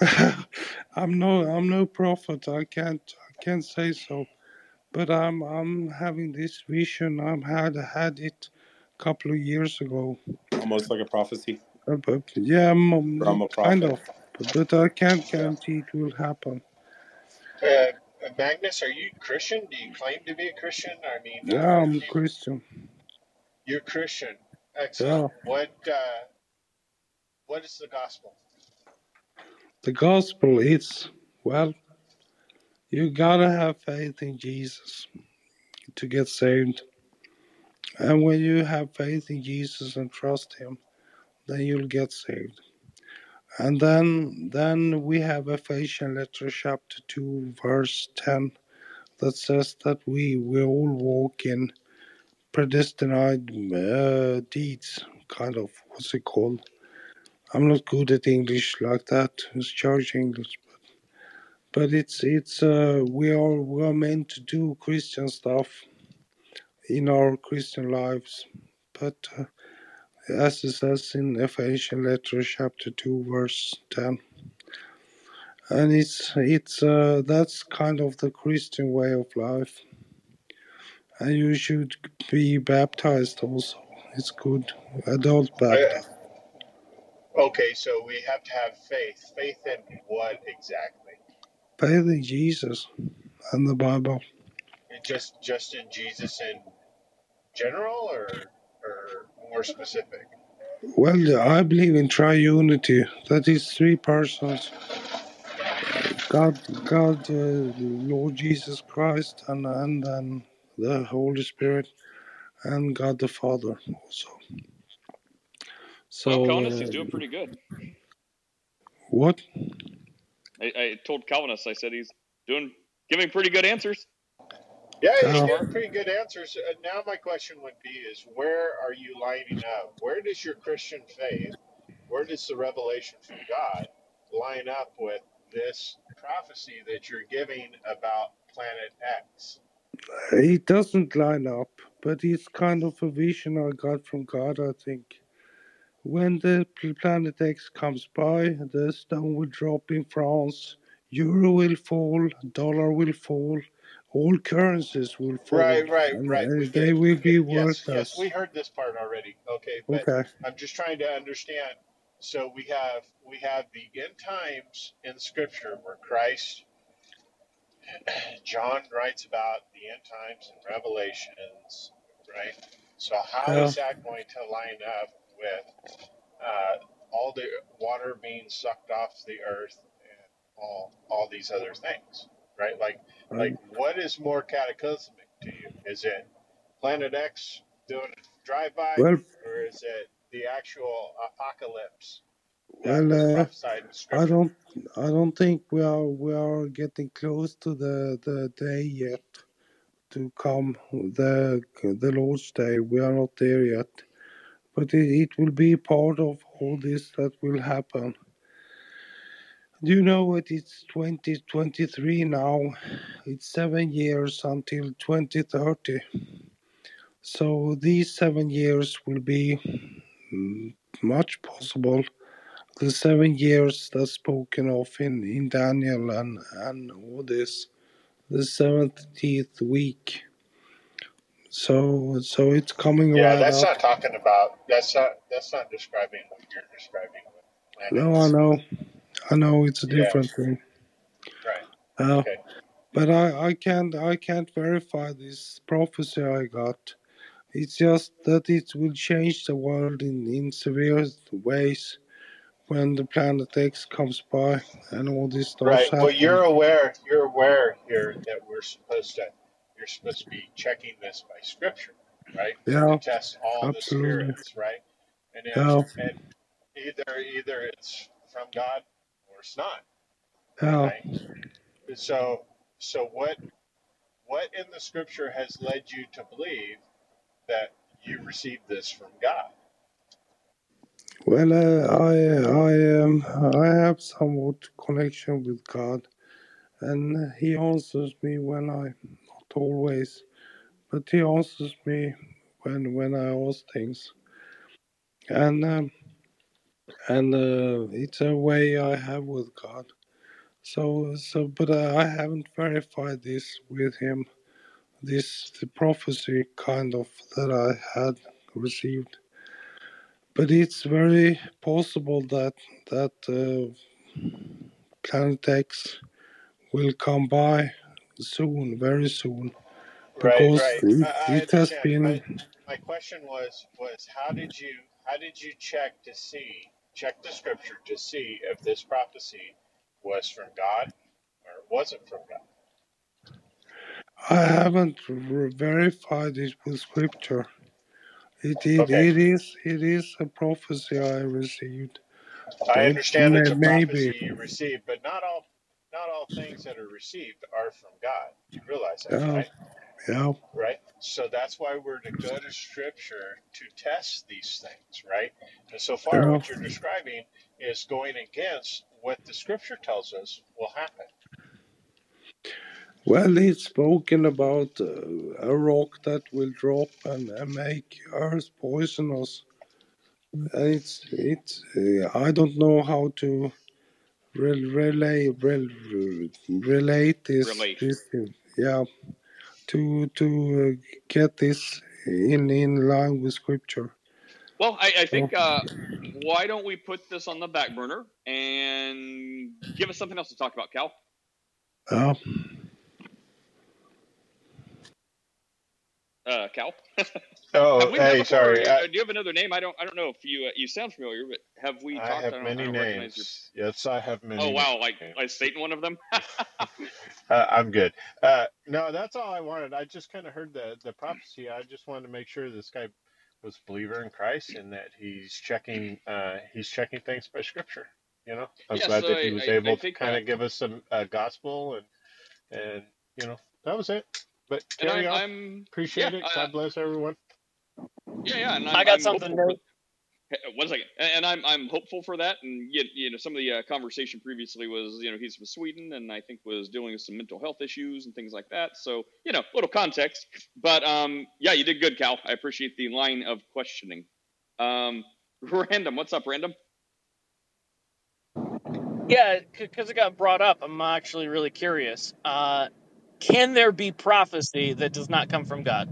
[LAUGHS] I'm no I'm no prophet. I can't I can't say so. But I'm I'm having this vision. I've had had it a couple of years ago. Almost like a prophecy. Uh, but yeah, I'm, Or I'm a kind of. But, but I can't yeah. guarantee it will happen. Uh, Magnus, are you Christian? Do you claim to be a Christian? I mean, uh, Yeah, are I'm you Christian. you're Christian? Excellent. Yeah. What uh, what is the gospel? The gospel is well, you gotta have faith in Jesus to get saved. And when you have faith in Jesus and trust Him, then you'll get saved. And then then we have Ephesians letter chapter two verse ten that says that we we all walk in predestined uh, deeds, kind of what's it called? I'm not good at English like that. It's church English, but but it's it's uh, we are we are meant to do Christian stuff in our Christian lives, but uh, as it says in Ephesians letter chapter two verse ten, and it's it's uh, that's kind of the Christian way of life, and you should be baptized also. It's good, adult baptism. Okay, so we have to have faith. Faith in what exactly? Faith in Jesus and the Bible. Just just in Jesus in general, or or more specific? Well, I believe in triunity. That is three persons: God, God, uh, Lord Jesus Christ, and and then the Holy Spirit, and God the Father also. So Well, Calvinist, he's uh, doing pretty good. what? I, I told Calvinist, I said he's doing, giving pretty good answers. Yeah, he's Uh, getting pretty good answers. Uh, now my question would be: Is where are you lining up? Where does your Christian faith, where does the revelation from God line up with this prophecy that you're giving about Planet X? it doesn't line up, but it's kind of a vision I got from God. I think when the planet X comes by, the stone will drop in France, euro will fall, dollar will fall, all currencies will fall, Right, right, right. We they get, will be get. Yes, yes, worthless. we heard this part already. Okay, but Okay. I'm just trying to understand. So we have we have the end times in Scripture where Christ John writes about the end times in Revelations, right? So how Yeah. is that going to line up with uh, all the water being sucked off the earth and all all these other things, right? Like like Um, what is more cataclysmic to you? Is it Planet X doing a drive by, well, or is it the actual apocalypse Well, uh, I don't, I don't think we are we are getting close to the the day yet to come the the Lord's day. We are not there yet, but it, will be part of all this that will happen. Do you know what? It's 2023 now. It's seven years until 2030. So these seven years will be mm, much possible. The seven years that's spoken of in, in Daniel and, and all this, the seventeenth week. So so it's coming around. Yeah, that's up. not talking about. That's not. That's not describing what you're describing No, I know, I know it's a Yeah. different thing. Right. Uh, Okay. but I, I can't I can't verify this prophecy I got. It's just that it will change the world in, in severe ways when the planet X comes by and all this starts Right. Well, you're aware. You're aware here that we're supposed to. You're supposed to be checking this by Scripture, right? Yeah, test all the spirits, right? And if, Yeah, and either either it's from God or it's not, yeah. right? So so what what in the Scripture has led you to believe that you received this from God? Well, uh, I I um I have somewhat connection with God, and He answers me when I always, but He answers me when when I ask things, and um, and uh, it's a way I have with God. So so, but I haven't verified this with Him. This the prophecy kind of that I had received, but it's very possible that that. Uh, Planet X will come by soon, very soon, because right. it, I, I it has been. My my question was was how did you how did you check to see check the Scripture to see if this prophecy was from God or wasn't from God? I haven't verified it with scripture. It, it, Okay, it is it is a prophecy I received, I understand it's a maybe prophecy you received, but not all not all things that are received are from God. You realize that, yeah right? yeah Right. So that's why we're to go to Scripture to test these things, right? And so far, yeah. what you're describing is going against what the Scripture tells us will happen. Well, it's spoken about uh, a rock that will drop and, and make Earth poisonous. It's it's uh, I don't know how to relay rel relate this Relate. this yeah to to uh, get this in in line with scripture. Well, I, I think uh, why don't we put this on the back burner and give us something else to talk about, Cal? yeah Uh, Cal. [LAUGHS] Oh, [LAUGHS] hey, sorry. Uh, I, do you have another name? I don't. I don't know if you uh, you sound familiar, but have we I talked? I have. I many don't your. names. Yes, I have many. Oh wow, like names. like Satan, one of them. [LAUGHS] Uh, I'm good. Uh, no, that's all I wanted. I just kind of heard the the prophecy. I just wanted to make sure this guy was a believer in Christ and that he's checking uh, he's checking things by Scripture. You know, I'm yes, glad that he was I, I able to kind of give us some uh, gospel and and you know that was it. But and carry I'm. I'm Appreciate yeah it. uh, God bless everyone. yeah yeah, and I I'm got I'm something, for. One second, and and I'm I'm hopeful for that. And you, you know, some of the uh, conversation previously was, you know, he's from Sweden, and I think was dealing with some mental health issues and things like that. So, you know, little context. But um, yeah, you did good, Cal. I appreciate the line of questioning. Um, [LAUGHS] random, what's up, random? Yeah, because it got brought up, I'm actually really curious. Uh, can there be prophecy that does not come from God?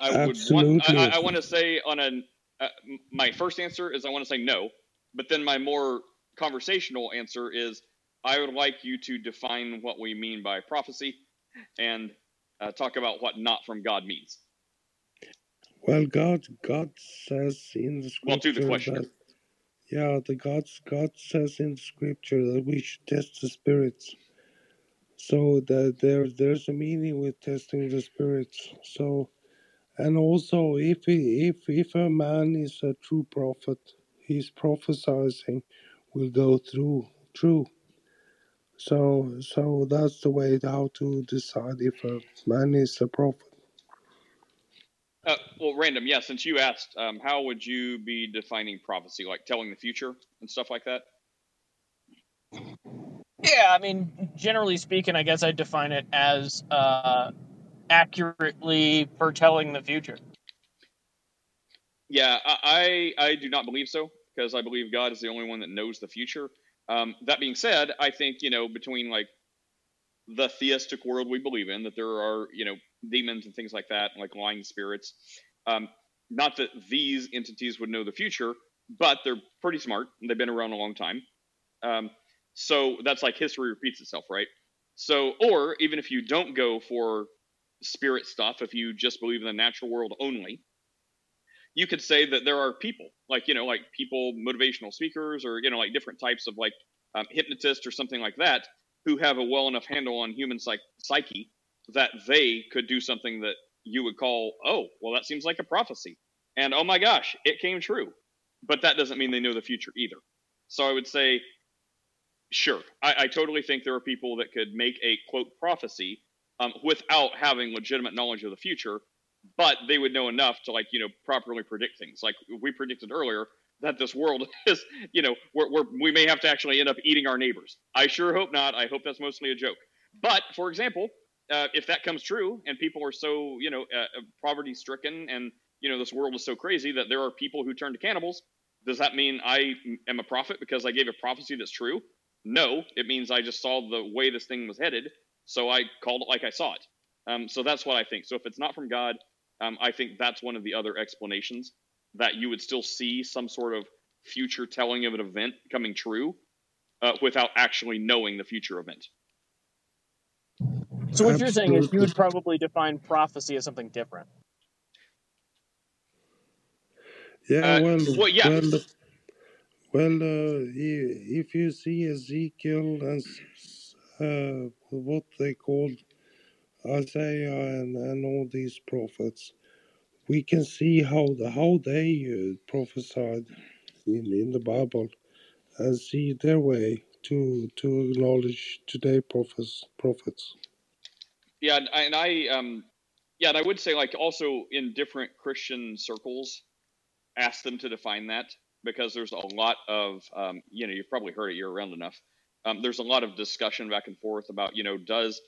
I would want. I, absolutely. I, I want to say on a. Uh, my first answer is I want to say no, but then my more conversational answer is I would like you to define what we mean by prophecy, and uh, talk about what not from God means. Well, God God says in the Well, to the scripture question. that yeah the God God says in scripture that we should test the spirits. So that there there's a meaning with testing the spirits. So And also, if if if a man is a true prophet, his prophesying will go through true. So so that's the way how to decide if a man is a prophet. Uh, well, random, yeah. Since you asked, um, how would you be defining prophecy? Like telling the future and stuff like that? Yeah, I mean, generally speaking, I guess I define it as uh, accurately foretelling the future. Yeah, I I, I do not believe so because I believe God is the only one that knows the future. Um, that being said, I think you know between like the theistic world we believe in that there are you know demons and things like that, like lying spirits. Um, not that these entities would know the future, but they're pretty smart. And they've been around a long time. Um, so that's like history repeats itself, right? So, or even if you don't go for spirit stuff, if you just believe in the natural world only, you could say that there are people, like, you know, like people, motivational speakers, or, you know, like different types of like um, hypnotists or something like that, who have a well enough handle on human psych- psyche that they could do something that you would call, oh, well, that seems like a prophecy. And oh my gosh, it came true. But that doesn't mean they know the future either. So I would say Sure, I, I, totally think there are people that could make a quote prophecy um, without having legitimate knowledge of the future, but they would know enough to like you know properly predict things. Like we predicted earlier that this world [LAUGHS] is you know we may have to actually end up eating our neighbors. I sure hope not. I hope that's mostly a joke. But for example, uh, if that comes true and people are so you know uh, uh poverty stricken and you know this world is so crazy that there are people who turn to cannibals, does that mean I am a prophet because I gave a prophecy that's true? No, it means I just saw the way this thing was headed, so I called it like I saw it. Um, so that's what I think. So if it's not from God, um, I think that's one of the other explanations that you would still see some sort of future telling of an event coming true uh, without actually knowing the future event. So what you're saying is you would probably define prophecy as something different. Yeah, Uh, well, well, yeah. well, well, uh, if you see Ezekiel and uh, what they called Isaiah and, and all these prophets, we can see how the, how they uh, prophesied in, in the Bible and see their way to to acknowledge today prophets prophets. Yeah, and I, and I um, yeah, and I would say like also in different Christian circles, ask them to define that because there's a lot of um, you know you've probably heard it year round enough. Um, there's a lot of discussion back and forth about you know does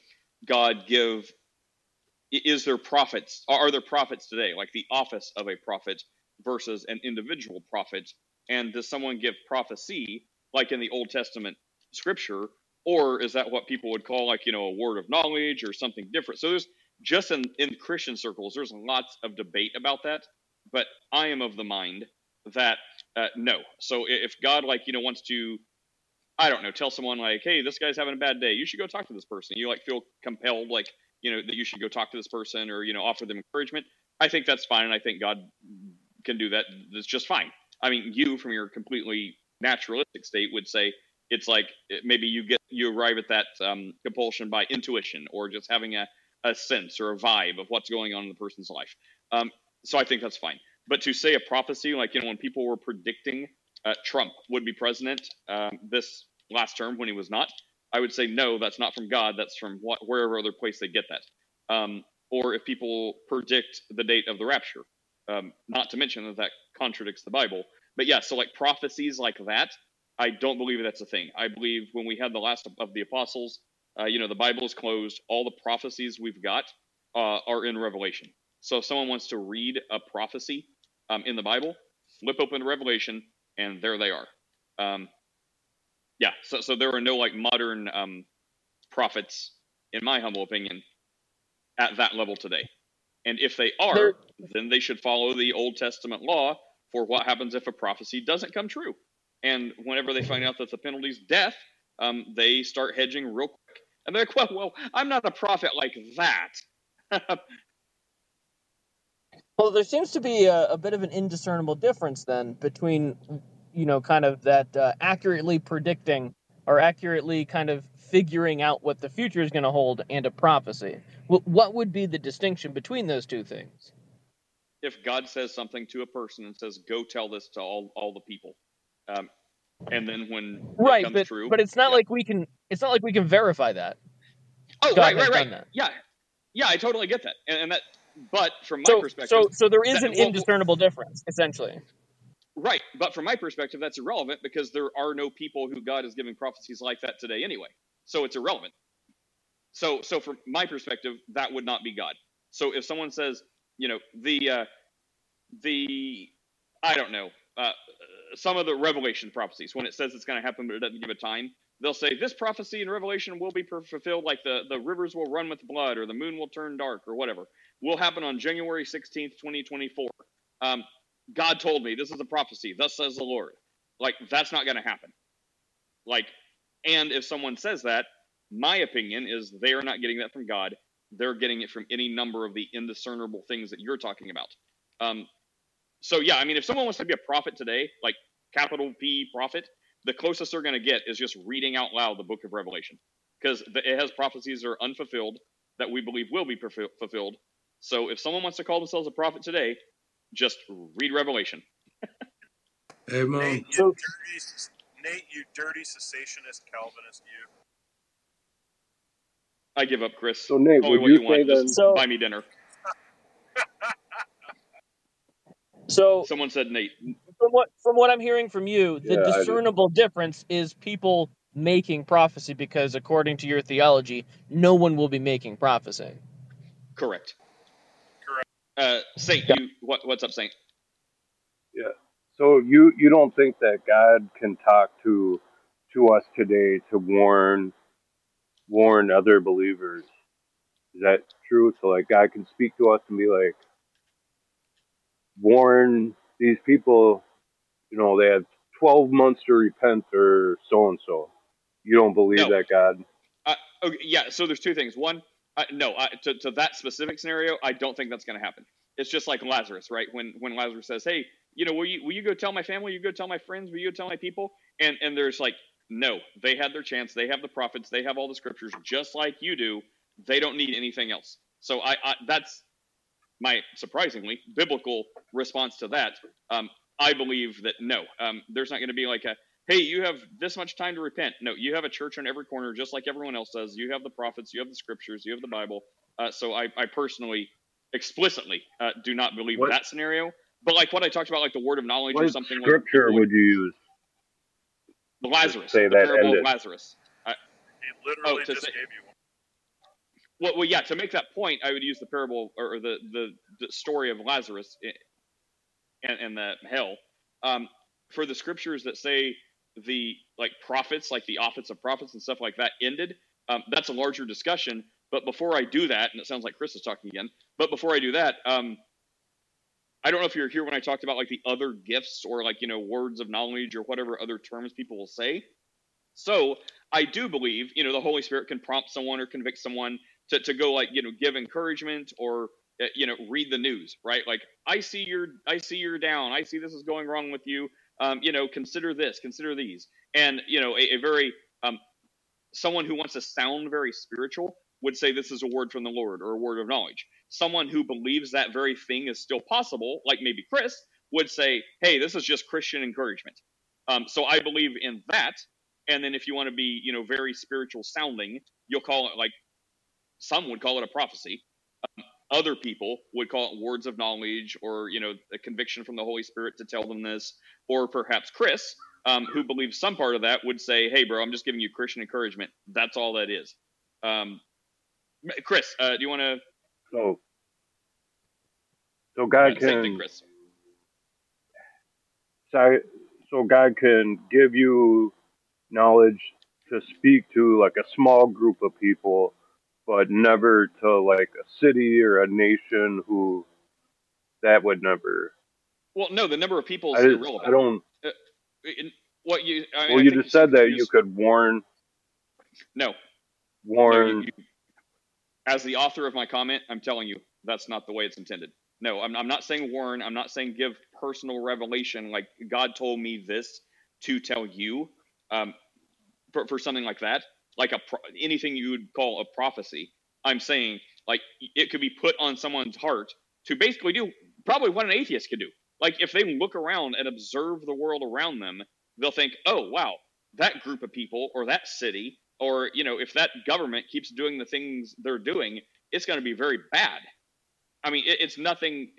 God give is there prophets are there prophets today? Like the office of a prophet versus an individual prophet. And does someone give prophecy like in the Old Testament scripture? Or is that what people would call like you know a word of knowledge or something different? So there's just in in christian circles there's lots of debate about that. But i am of the mind that uh, no. So if God like you know wants to, I don't know, tell someone like, hey, this guy's having a bad day, you should go talk to this person. You like feel compelled like you know that you should go talk to this person or you know offer them encouragement. I think that's fine, and I think God can do that. That's just fine. I mean, you from your completely naturalistic state would say it's like maybe you get you arrive at that um, compulsion by intuition or just having a, a sense or a vibe of what's going on in the person's life. Um, so I think that's fine. But to say a prophecy, like you know, when people were predicting uh, Trump would be president um, this last term when he was not, I would say no, that's not from God. That's from what, wherever other place they get that. Um, or if people predict the date of the rapture, um, not to mention that that contradicts the Bible. But yeah, so like prophecies like that, I don't believe that's a thing. I believe when we had the last of the apostles, uh, you know, the Bible is closed. All the prophecies we've got uh, are in Revelation. So if someone wants to read a prophecy um, in the Bible, flip open Revelation, and there they are. Um, yeah, so, so there are no like modern um, prophets, in my humble opinion, at that level today. And if they are, there, then they should follow the Old Testament law for what happens if a prophecy doesn't come true. And whenever they find out that the penalty is death, um, they start hedging real quick. And they're like, well, well, I'm not a prophet like that. [LAUGHS] Well, there seems to be a, a, bit of an indiscernible difference then between, you know, kind of that uh, accurately predicting or accurately kind of figuring out what the future is going to hold and a prophecy. what would be the distinction between those two things? if God says something to a person and says, "Go tell this to all all the people," um, and then when it Right, comes but true, but it's not like we can it's not like we can verify that. oh God right, right, right, that. yeah, yeah, I totally get that, and, and that. But from my So perspective, so so there is that- an well, well, indiscernible difference essentially. Right, but from my perspective, that's irrelevant because there are no people who God is giving prophecies like that today anyway. So it's irrelevant. So, so from my perspective, that would not be God. So if someone says, you know, the uh, the I don't know, uh, some of the Revelation prophecies when it says it's going to happen but it doesn't give a time, they'll say this prophecy in Revelation will be fulfilled, like the the rivers will run with blood or the moon will turn dark or whatever. Will happen on January sixteenth, twenty twenty four. Um, God told me this is a prophecy. Thus says the Lord. Like that's not going to happen. Like, and if someone says that, my opinion is they are not getting that from God. They're getting it from any number of the indiscernible things that you're talking about. Um, so yeah, I mean, if someone wants to be a prophet today, like capital P prophet, the closest they're going to get is just reading out loud the book of Revelation because it has prophecies that are unfulfilled that we believe will be fulfilled. So if someone wants to call themselves a prophet today, just read Revelation. Amen. Nate, you dirty, Nate, you dirty cessationist Calvinist, you. I give up, Chris. So, Nate, Call would what you you want. say Just So- buy me dinner. [LAUGHS] So Someone said Nate. from what from what I'm hearing from you, the Yeah, discernible difference is people making prophecy because according to your theology, no one will be making prophecy. Correct. Uh, Saint, you what, what's up, Saint? Yeah. So you you don't think that God can talk to to us today to warn warn other believers? Is that true? So like God can speak to us and be like, warn these people, you know, they have twelve months to repent or so and so. You don't believe No. that God? Uh, okay, yeah. So there's two things. One, uh, no, I, to to that specific scenario, I don't think that's going to happen. It's just like Lazarus, right? When when Lazarus says, "Hey, you know, will you will you go tell my family? Will you go tell my friends? Will you go tell my people?" And and there's like, no, they had their chance. They have the prophets. They have all the scriptures, just like you do. They don't need anything else. So I, I that's my surprisingly biblical response to that. Um, I believe that no, um, there's not going to be like a hey, you have this much time to repent. No, you have a church on every corner, just like everyone else does. You have the prophets, you have the scriptures, you have the Bible. Uh, so I, I personally, explicitly, uh, do not believe What- that scenario. But like what I talked about, like the word of knowledge or something. What something scripture like would you use? the Lazarus, say the that parable ended? of Lazarus. I, He literally Oh, to just say- gave you one. well, well, yeah. To make that point, I would use the parable or, or the, the the story of Lazarus i- and, and the hell um, for the scriptures that say the like prophets, like the office of prophets and stuff like that, ended. Um, that's a larger discussion. But before I do that, and it sounds like Chris is talking again. But before I do that, um, I don't know if you're here when I talked about like the other gifts or like you know words of knowledge or whatever other terms people will say. So I do believe, you know, the Holy Spirit can prompt someone or convict someone to, to go like, you know, give encouragement or, uh, you know, read the news, right? Like, I see you're, I see you're down. I see this is going wrong with you. Um, you know, consider this, consider these. And, you know, a, a very, um, someone who wants to sound very spiritual would say this is a word from the Lord or a word of knowledge. Someone who believes that very thing is still possible, like maybe Chris, would say, hey, this is just Christian encouragement. Um, so I believe in that. And then if you want to be, you know, very spiritual sounding, you'll call it like some would call it a prophecy. Um, other people would call it words of knowledge or, you know, a conviction from the Holy Spirit to tell them this. Or perhaps Chris, um, who believes some part of that, would say, hey, bro, I'm just giving you Christian encouragement. That's all that is. Um, Chris, uh, do you want to? So, so God Same thing, can Chris. so, so God can give you knowledge to speak to like a small group of people, but never to like a city or a nation who that would never. Well, no, the number of people I, is just, irrelevant. I don't. Uh, in, what you? I, Well, I you just said that you just- could warn No, No, warn. you, you, as the author of my comment, I'm telling you that's not the way it's intended. No, I'm, I'm not saying warn. I'm not saying give personal revelation like God told me this to tell you um, for, for something like that, like a pro- anything you would call a prophecy. I'm saying like it could be put on someone's heart to basically do probably what an atheist could do. Like if they look around and observe the world around them, they'll think, "Oh, wow, that group of people or that city or you know, if that government keeps doing the things they're doing, it's going to be very bad." I mean, it, it's nothing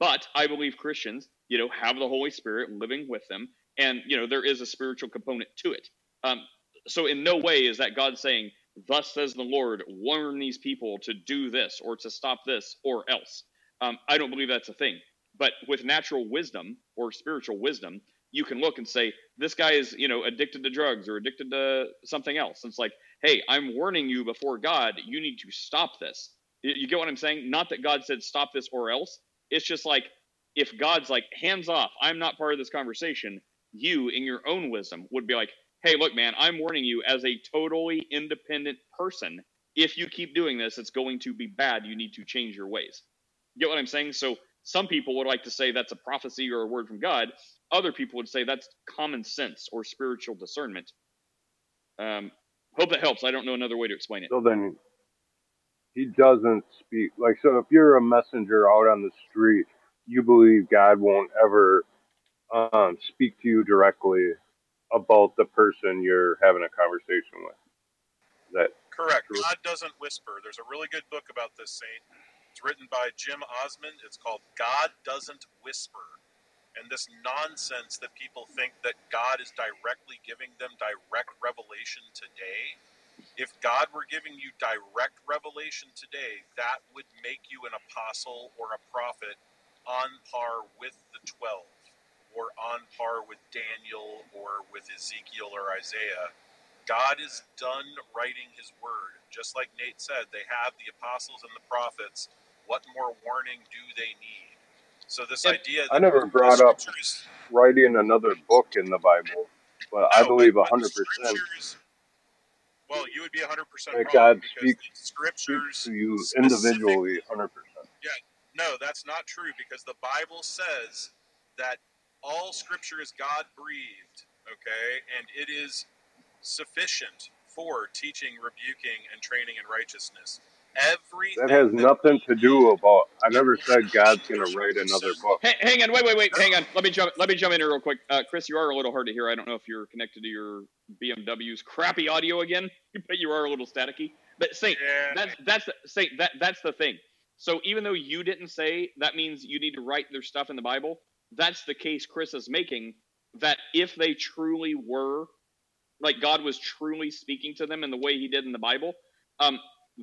but I believe Christians, you know, have the Holy Spirit living with them, and you know, there is a spiritual component to it. Um, so in no way is that God saying, "Thus says the Lord, warn these people to do this or to stop this or else." Um, I don't believe that's a thing. But with natural wisdom or spiritual wisdom, you can look and say, "This guy is, you know, addicted to drugs or addicted to something else." And it's like, "Hey, I'm warning you before God. You need to stop this." You, you get what I'm saying? Not that God said stop this or else. It's just like if God's like hands off, I'm not part of this conversation. You, in your own wisdom, would be like, hey, look, man, I'm warning you as a totally independent person. If you keep doing this, it's going to be bad. You need to change your ways. Get what I'm saying? So some people would like to say that's a prophecy or a word from God. Other people would say that's common sense or spiritual discernment. Um, hope that helps. I don't know another way to explain it. So then he doesn't speak. Like, so if you're a messenger out on the street, you believe God won't ever um, speak to you directly about the person you're having a conversation with. Is that Correct. true? God doesn't whisper. There's a really good book about this saint. It's written by Jim Osman. It's called God Doesn't Whisper. And this nonsense that people think that God is directly giving them direct revelation today. If God were giving you direct revelation today, that would make you an apostle or a prophet on par with the 12 or on par with Daniel or with Ezekiel or Isaiah. God is done writing his word. Just like Nate said, they have the apostles and the prophets. What more warning do they need? So this idea I that never brought up writing another book in the Bible, but I no, but, believe but 100% well, you would be 100% that wrong God because speaks, scriptures to you individually 100%. Yeah, no, that's not true because the Bible says that all scripture is God breathed, okay, and it is sufficient for teaching, rebuking, and training in righteousness. That has nothing to do about, I never said God's going to write another book. Hey, hang on, wait, wait, wait, hang on. Let me jump. Let me jump in here real quick. Uh, Chris, you are a little hard to hear. I don't know if you're connected to your BMW's crappy audio again, [LAUGHS] but you are a little staticky. But Saint, yeah, that's that's the, Saint. That that's the thing. So even though you didn't say that means you need to write their stuff in the Bible, that's the case Chris is making. That if they truly were, like God was truly speaking to them in the way He did in the Bible, um,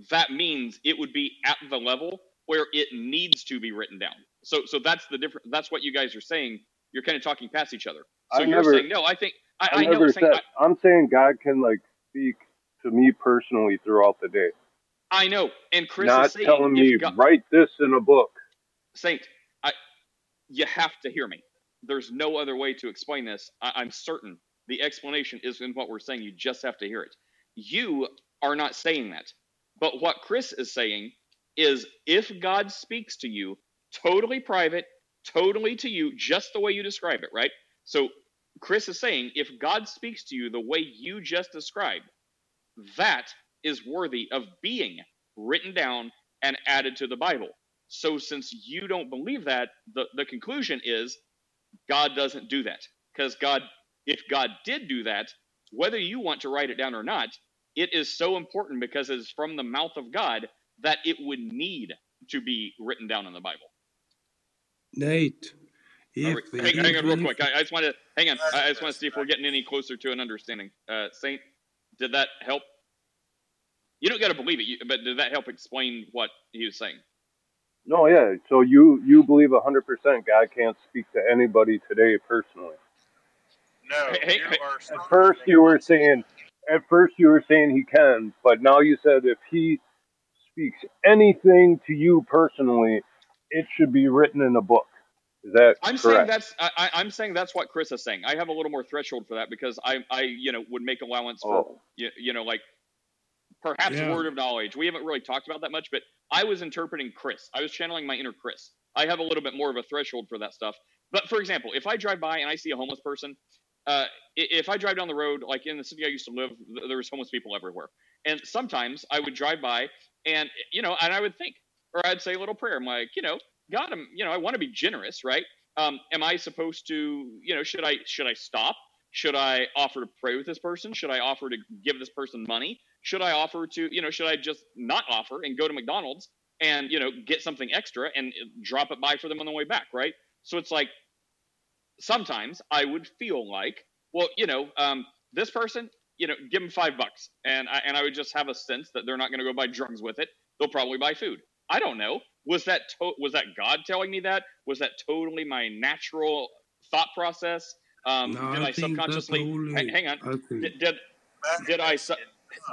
that means it would be at the level where it needs to be written down. So so that's the different. That's what you guys are saying. You're kind of talking past each other. So I you're never, saying no. I think I, I I never Saint, said, I'm saying God can like speak to me personally throughout the day, I, I know. And Chris not is saying telling me, God, write this in a book. Saint, I you have to hear me. There's no other way to explain this. I, I'm certain the explanation is in what we're saying. You just have to hear it. You are not saying that. But what Chris is saying is if God speaks to you totally private, totally to you, just the way you describe it, right? So Chris is saying if God speaks to you the way you just described, that is worthy of being written down and added to the Bible. So since you don't believe that, the, the conclusion is God doesn't do that. Because God, if God did do that, whether you want to write it down or not, it is so important because it's from the mouth of God that it would need to be written down in the Bible. Nate, if hang, hang on real if quick. I, I just want to hang on. I, I just want to see if we're getting any closer to an understanding. Uh, Saint, did that help? You don't got to believe it, but did that help explain what he was saying? No, yeah. So you you believe 100% God can't speak to anybody today personally. no, Hey, you hey, are At first you were saying at first you were saying he can, but now you said if he speaks anything to you personally, it should be written in a book. Is that I'm saying that's I, I- I'm saying that's what Chris is saying. I have a little more threshold for that because I I you know would make allowance for Oh, you, you know like perhaps yeah, word of knowledge. We haven't really talked about that much, but I was interpreting Chris. I was channeling my inner Chris. I have a little bit more of a threshold for that stuff. But for example, if I drive by and I see a homeless person, uh, if I drive down the road, like in the city I used to live, there was homeless people everywhere. And sometimes I would drive by and, you know, and I would think, or I'd say a little prayer. I'm like, you know, God, I'm, you know, I want to be generous, right? Um, am I supposed to, you know, should I should I stop? Should I offer to pray with this person? Should I offer to give this person money? Should I offer to, you know, should I just not offer and go to McDonald's and, you know, get something extra and drop it by for them on the way back, right? So it's like sometimes I would feel like, well, you know, um, this person, you know, give them five bucks, and I, and I would just have a sense that they're not going to go buy drugs with it. They'll probably buy food. I don't know. Was that to- was that God telling me that? Was that totally my natural thought process? Um, No, did I I, subconsciously? only. hang, hang on. think. Did, did did I su-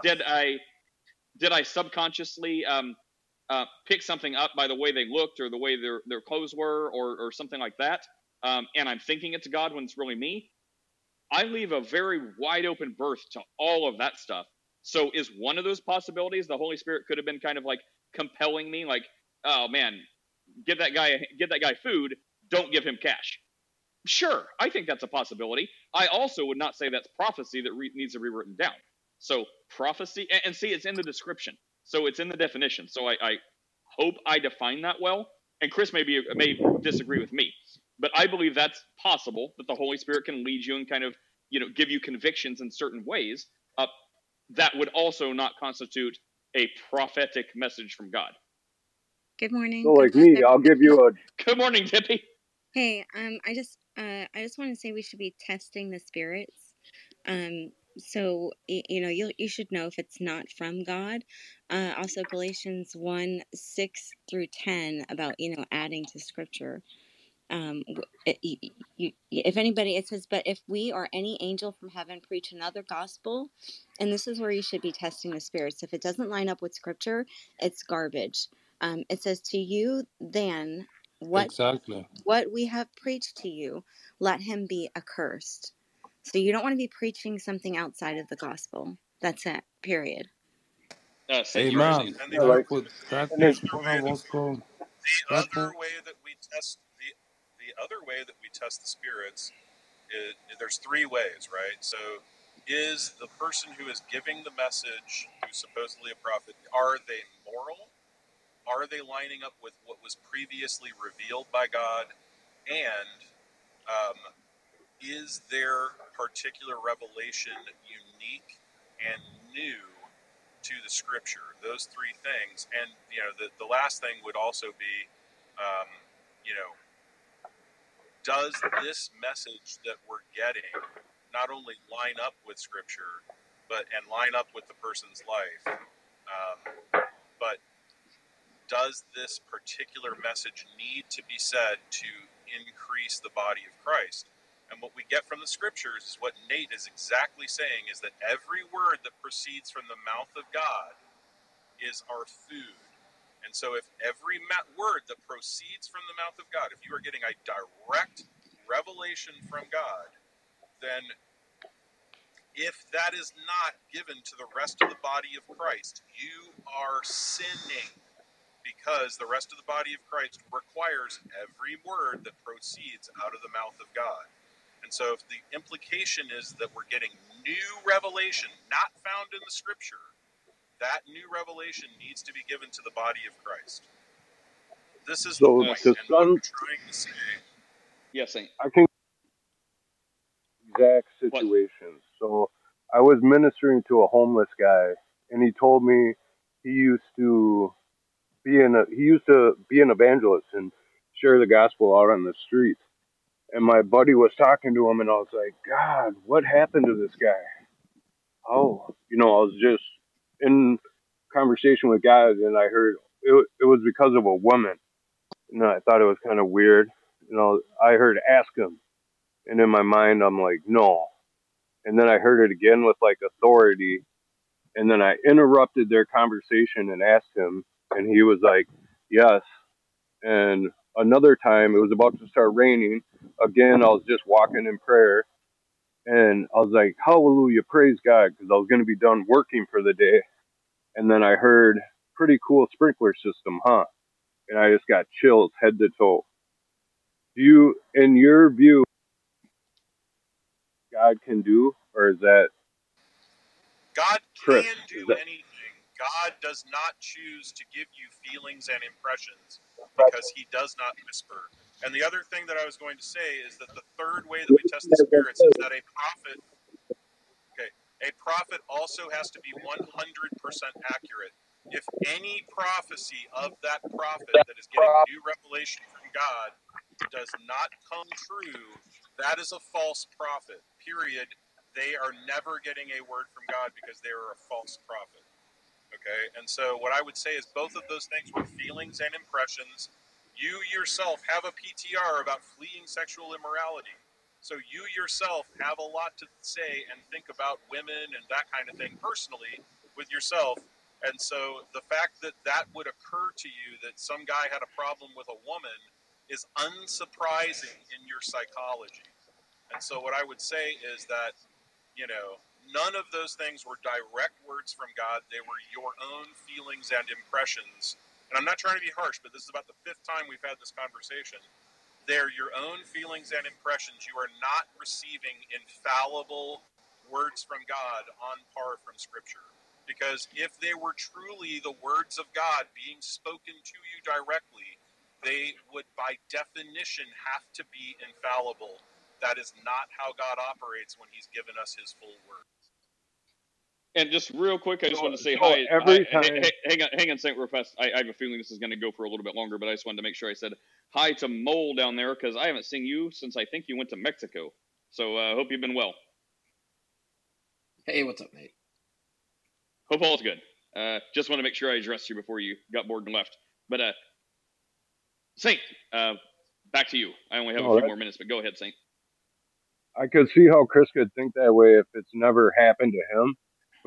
did I did I subconsciously um, uh, pick something up by the way they looked or the way their their clothes were or or something like that? Um, and I'm thinking it's God when it's really me. I leave a very wide open berth to all of that stuff. So is one of those possibilities the Holy Spirit could have been kind of like compelling me, like, oh man, give that guy give that guy food, don't give him cash. Sure, I think that's a possibility. I also would not say that's prophecy that re- needs to be written down. So prophecy, and, and see, it's in the description, so it's in the definition. So I, I hope I define that well. And Chris may be may disagree with me, but I believe that's possible that the Holy Spirit can lead you and kind of you know give you convictions in certain ways. Uh, that would also not constitute a prophetic message from God. Good morning. So, like bless me. I'll give you a Good morning, Tippy. Hey, um, I just, uh, I just want to say we should be testing the spirits. Um, so you know, you you should know if it's not from God. Uh, also Galatians one six through ten about you know adding to Scripture. Um, it, you, you, if anybody, it says, but if we or any angel from heaven preach another gospel, and this is where you should be testing the spirits. If it doesn't line up with Scripture, it's garbage. Um, it says, to you then what Exactly. what we have preached to you, let him be accursed. So you don't want to be preaching something outside of the gospel. That's it. Period. Uh, St. Amen. And yeah, the, like, That would, that and then is what I was going. the other way that we test the the other way that we test the spirits is, there's three ways, right? So is the person who is giving the message who's supposedly a prophet are they moral? Are they lining up with what was previously revealed by God? And um, is their particular revelation unique and new to the scripture? Those three things. And, you know, the, the last thing would also be, um, you know, does this message that we're getting not only line up with scripture, but and line up with the person's life, um, but does this particular message need to be said to increase the body of Christ? And what we get from the scriptures is what Nate is exactly saying is that every word that proceeds from the mouth of God is our food. And so, if every word that proceeds from the mouth of God, if you are getting a direct revelation from God, then if that is not given to the rest of the body of Christ, you are sinning because the rest of the body of Christ requires every word that proceeds out of the mouth of God. And so, if the implication is that we're getting new revelation not found in the scripture, that new revelation needs to be given to the body of Christ. This is the so point. to And what I'm trying to say, Yes, Saint. I can exact What? situations. So I was ministering to a homeless guy, and he told me he used to be in a he used to be an evangelist and share the gospel out on the streets. And my buddy was talking to him, and I was like, God, what happened to this guy? Oh, you know, I was just in conversation with God, and I heard it, it was because of a woman. And I thought it was kind of weird. You know, I heard ask him, and in my mind, I'm like, no. And then I heard it again with like authority, and then I interrupted their conversation and asked him, and he was like, yes. And another time, it was about to start raining. Again, I was just walking in prayer, and I was like, hallelujah, praise God, because I was going to be done working for the day. And then I heard, pretty cool sprinkler system, huh? And I just got chills head to toe. Do you, in your view, God can do, or is that God can Is do that anything. God does not choose to give you feelings and impressions because he does not whisper. And the other thing that I was going to say is that the third way that we test the spirits is that a prophet okay, a prophet also has to be 100% accurate. If any prophecy of that prophet that is getting new revelation from God does not come true, that is a false prophet. Period. They are never getting a word from God because they are a false prophet. Okay? And so what I would say is both of those things were feelings and impressions. You yourself have a PTR about fleeing sexual immorality. So you yourself have a lot to say and think about women and that kind of thing personally with yourself. And so the fact that that would occur to you that some guy had a problem with a woman is unsurprising in your psychology. And so what I would say is that, you know, none of those things were direct words from God. They were your own feelings and impressions. And I'm not trying to be harsh, but this is about the fifth time we've had this conversation. They're your own feelings and impressions. You are not receiving infallible words from God on par from Scripture. Because if they were truly the words of God being spoken to you directly, they would by definition have to be infallible. That is not how God operates when He's given us His full word. And just real quick, I just So, wanted to say so hi. every hi- time, hey, hang on, hang on, Saint real fast. I, I have a feeling this is going to go for a little bit longer, but I just wanted to make sure I said hi to Mole down there because I haven't seen you since I think you went to Mexico. So I uh, hope you've been well. Hey, what's up, mate? Hope all's good. Uh, just want to make sure I addressed you before you got bored and left. But uh, Saint, uh, back to you. I only have no, a few that, more minutes, but go ahead, Saint. I could see how Chris could think that way if it's never happened to him.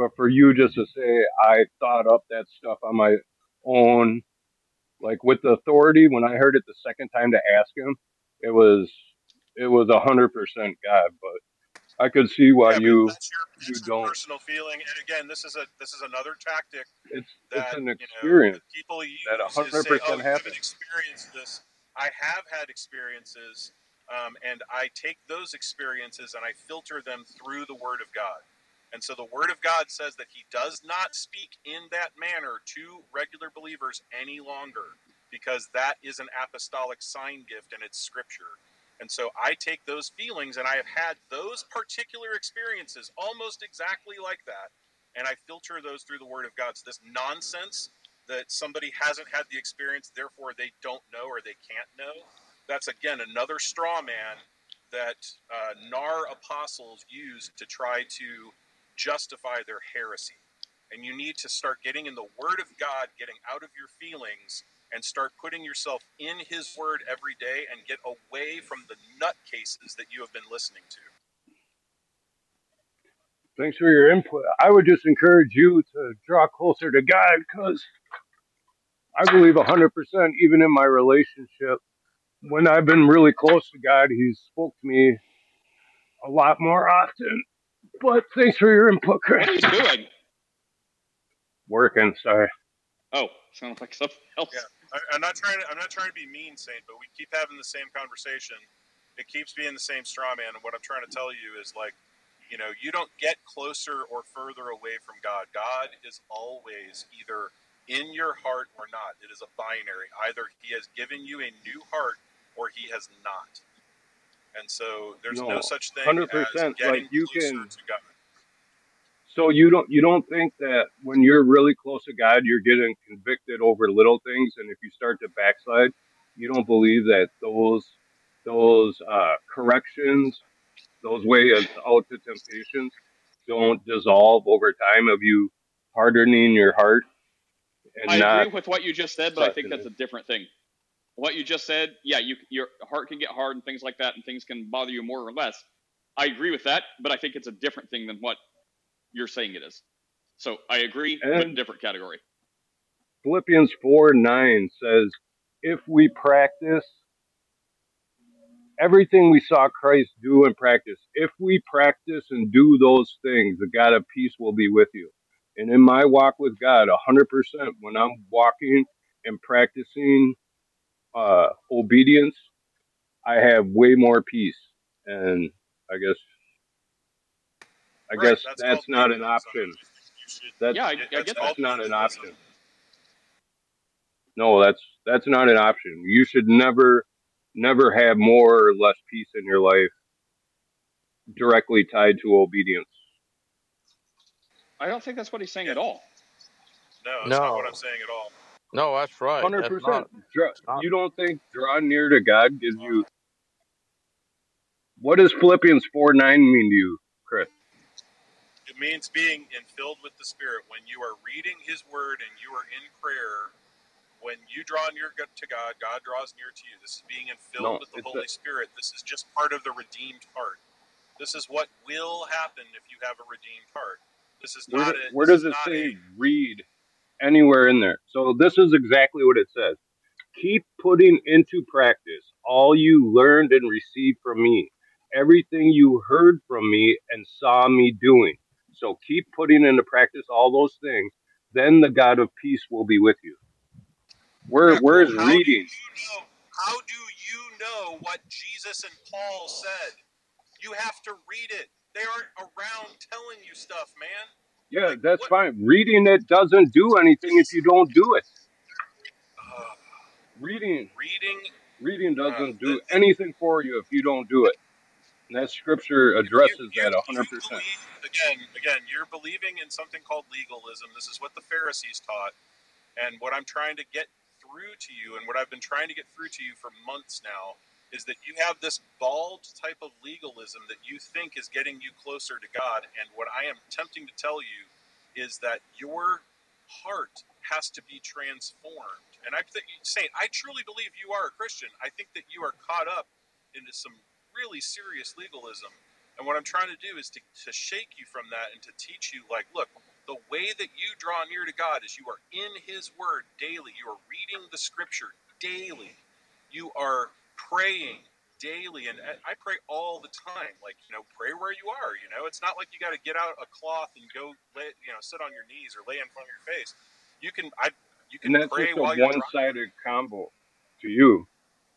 But for you just to say, I thought up that stuff on my own, like with the authority, when I heard it the second time to ask him, it was, it was a hundred percent God. But I could see why Yeah, you, that's your you that's don't. personal feeling. And again, this is a this is another tactic It's, it's that an you know experience that people use that a hundred "Oh, percent haven't experienced this." I have had experiences, um, and I take those experiences and I filter them through the Word of God. And so the Word of God says that He does not speak in that manner to regular believers any longer, because that is an apostolic sign gift and it's Scripture. And so I take those feelings and I have had those particular experiences almost exactly like that. And I filter those through the Word of God. So this nonsense that somebody hasn't had the experience, therefore they don't know or they can't know, that's again another straw man that uh, NAR apostles use to try to justify their heresy. And you need to start getting in the Word of God, getting out of your feelings, and start putting yourself in His Word every day and get away from the nutcases that you have been listening to. Thanks for your input. I would just encourage you to draw closer to God because I believe 100%, even in my relationship, when I've been really close to God, He's spoke to me a lot more often. But thanks for your input, Chris. What are you doing? Working, sorry. Oh, sounds like something else. Yeah, I, I'm not trying to. I'm not trying to be mean, Saint, but we keep having the same conversation. It keeps being the same straw man, and what I'm trying to tell you is like, you know, you don't get closer or further away from God. God is always either in your heart or not. It is a binary. Either He has given you a new heart, or He has not. And so there's no, No, such thing 100%. as Like you closer can. to God. So you don't you don't think that when you're really close to God, you're getting convicted over little things, and if you start to backslide, you don't believe that those those uh, corrections, those ways out to temptations, don't dissolve over time of you hardening your heart and I not agree with what you just said, but I think that's a different thing. What you just said, yeah, you your heart can get hard and things like that, and things can bother you more or less. I agree with that, but I think it's a different thing than what you're saying it is. So I agree, but And different category. Philippians four nine says, if we practice everything we saw Christ do and practice, if we practice and do those things, the God of peace will be with you. And in my walk with God, 100%, when I'm walking and practicing uh, obedience, I have way more peace. And I guess, I Right. guess That's that's not an maintenance. option. That's Yeah, I, I It- get That's that. that's not an option. No, that's that's not an option. You should never never have more or less peace in your life directly tied to obedience. I don't think that's what he's saying at all. No, that's not what I'm saying at all. No, that's right. Hundred That's percent. not. not You don't think drawing near to God gives you what does Philippians four nine mean to you, Chris? It means being infilled with the Spirit. When you are reading His Word and you are in prayer, when you draw near to God, God draws near to you. This is being infilled No, with the Holy a, Spirit. This is just part of the redeemed heart. This is what will happen if you have a redeemed heart. This is where not do- a. where does it say a. read anywhere in there? So this is exactly what it says. Keep putting into practice all you learned and received from me, everything you heard from me and saw me doing. So keep putting into practice all those things. Then the God of peace will be with you. Where where is reading? you know? How do you know what Jesus and Paul said? You have to read it. They aren't around telling you stuff, man. Yeah, Like that's what? fine. Reading it doesn't do anything if you don't do it. Uh, Reading reading. reading Uh, doesn't the, do anything for you if you don't do it. And that scripture you addresses you that you hundred percent. believe again again you're believing in something called legalism. This is what the Pharisees taught, and what I'm trying to get through to you, and what I've been trying to get through to you for months now, is that you have this bald type of legalism that you think is getting you closer to God. And what I am attempting to tell you is that your heart has to be transformed. And I think, Saint, I truly believe you are a Christian. I think that you are caught up into some really serious legalism. And what I'm trying to do is to, to shake you from that and to teach you, like, look, the way that you draw near to God is you are in His Word daily. You are reading the Scripture daily. You are praying daily. And I I pray all the time. Like, you know, pray where you are. You know, it's not like you got to get out a cloth and go, lay, you know, sit on your knees or lay in front of your face. You can, I, you And can that's pray just a while you're one-sided combo to you.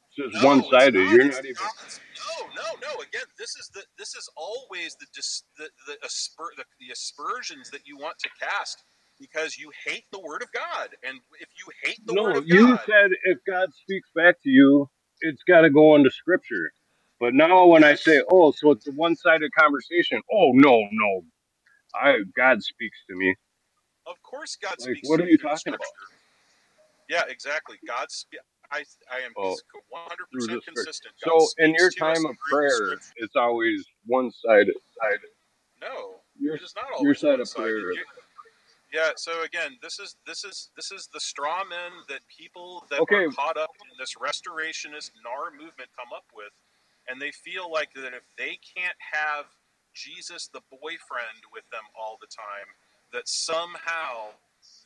It's just No, one it's sided. not. You're It's not even not. No, no, no. Again, this is the this is always the dis, the the, asper, the the aspersions that you want to cast because you hate the word of God, and if you hate the word of god No, you said if God speaks back to you, it's gotta go into scripture. But now when I say, Oh, so it's a one sided conversation, oh no, no. I God speaks to me. of course God Like speaks what to are you you talking about? Yeah, exactly. God's. I I am oh, one hundred percent consistent. God So in your to time of prayer, it's always one sided. No, Your it is not your side of prayer. Yeah, so again, this is this is this is the straw men that people that Okay, are caught up in this restorationist NAR movement come up with, and they feel like that if they can't have Jesus the boyfriend with them all the time, that somehow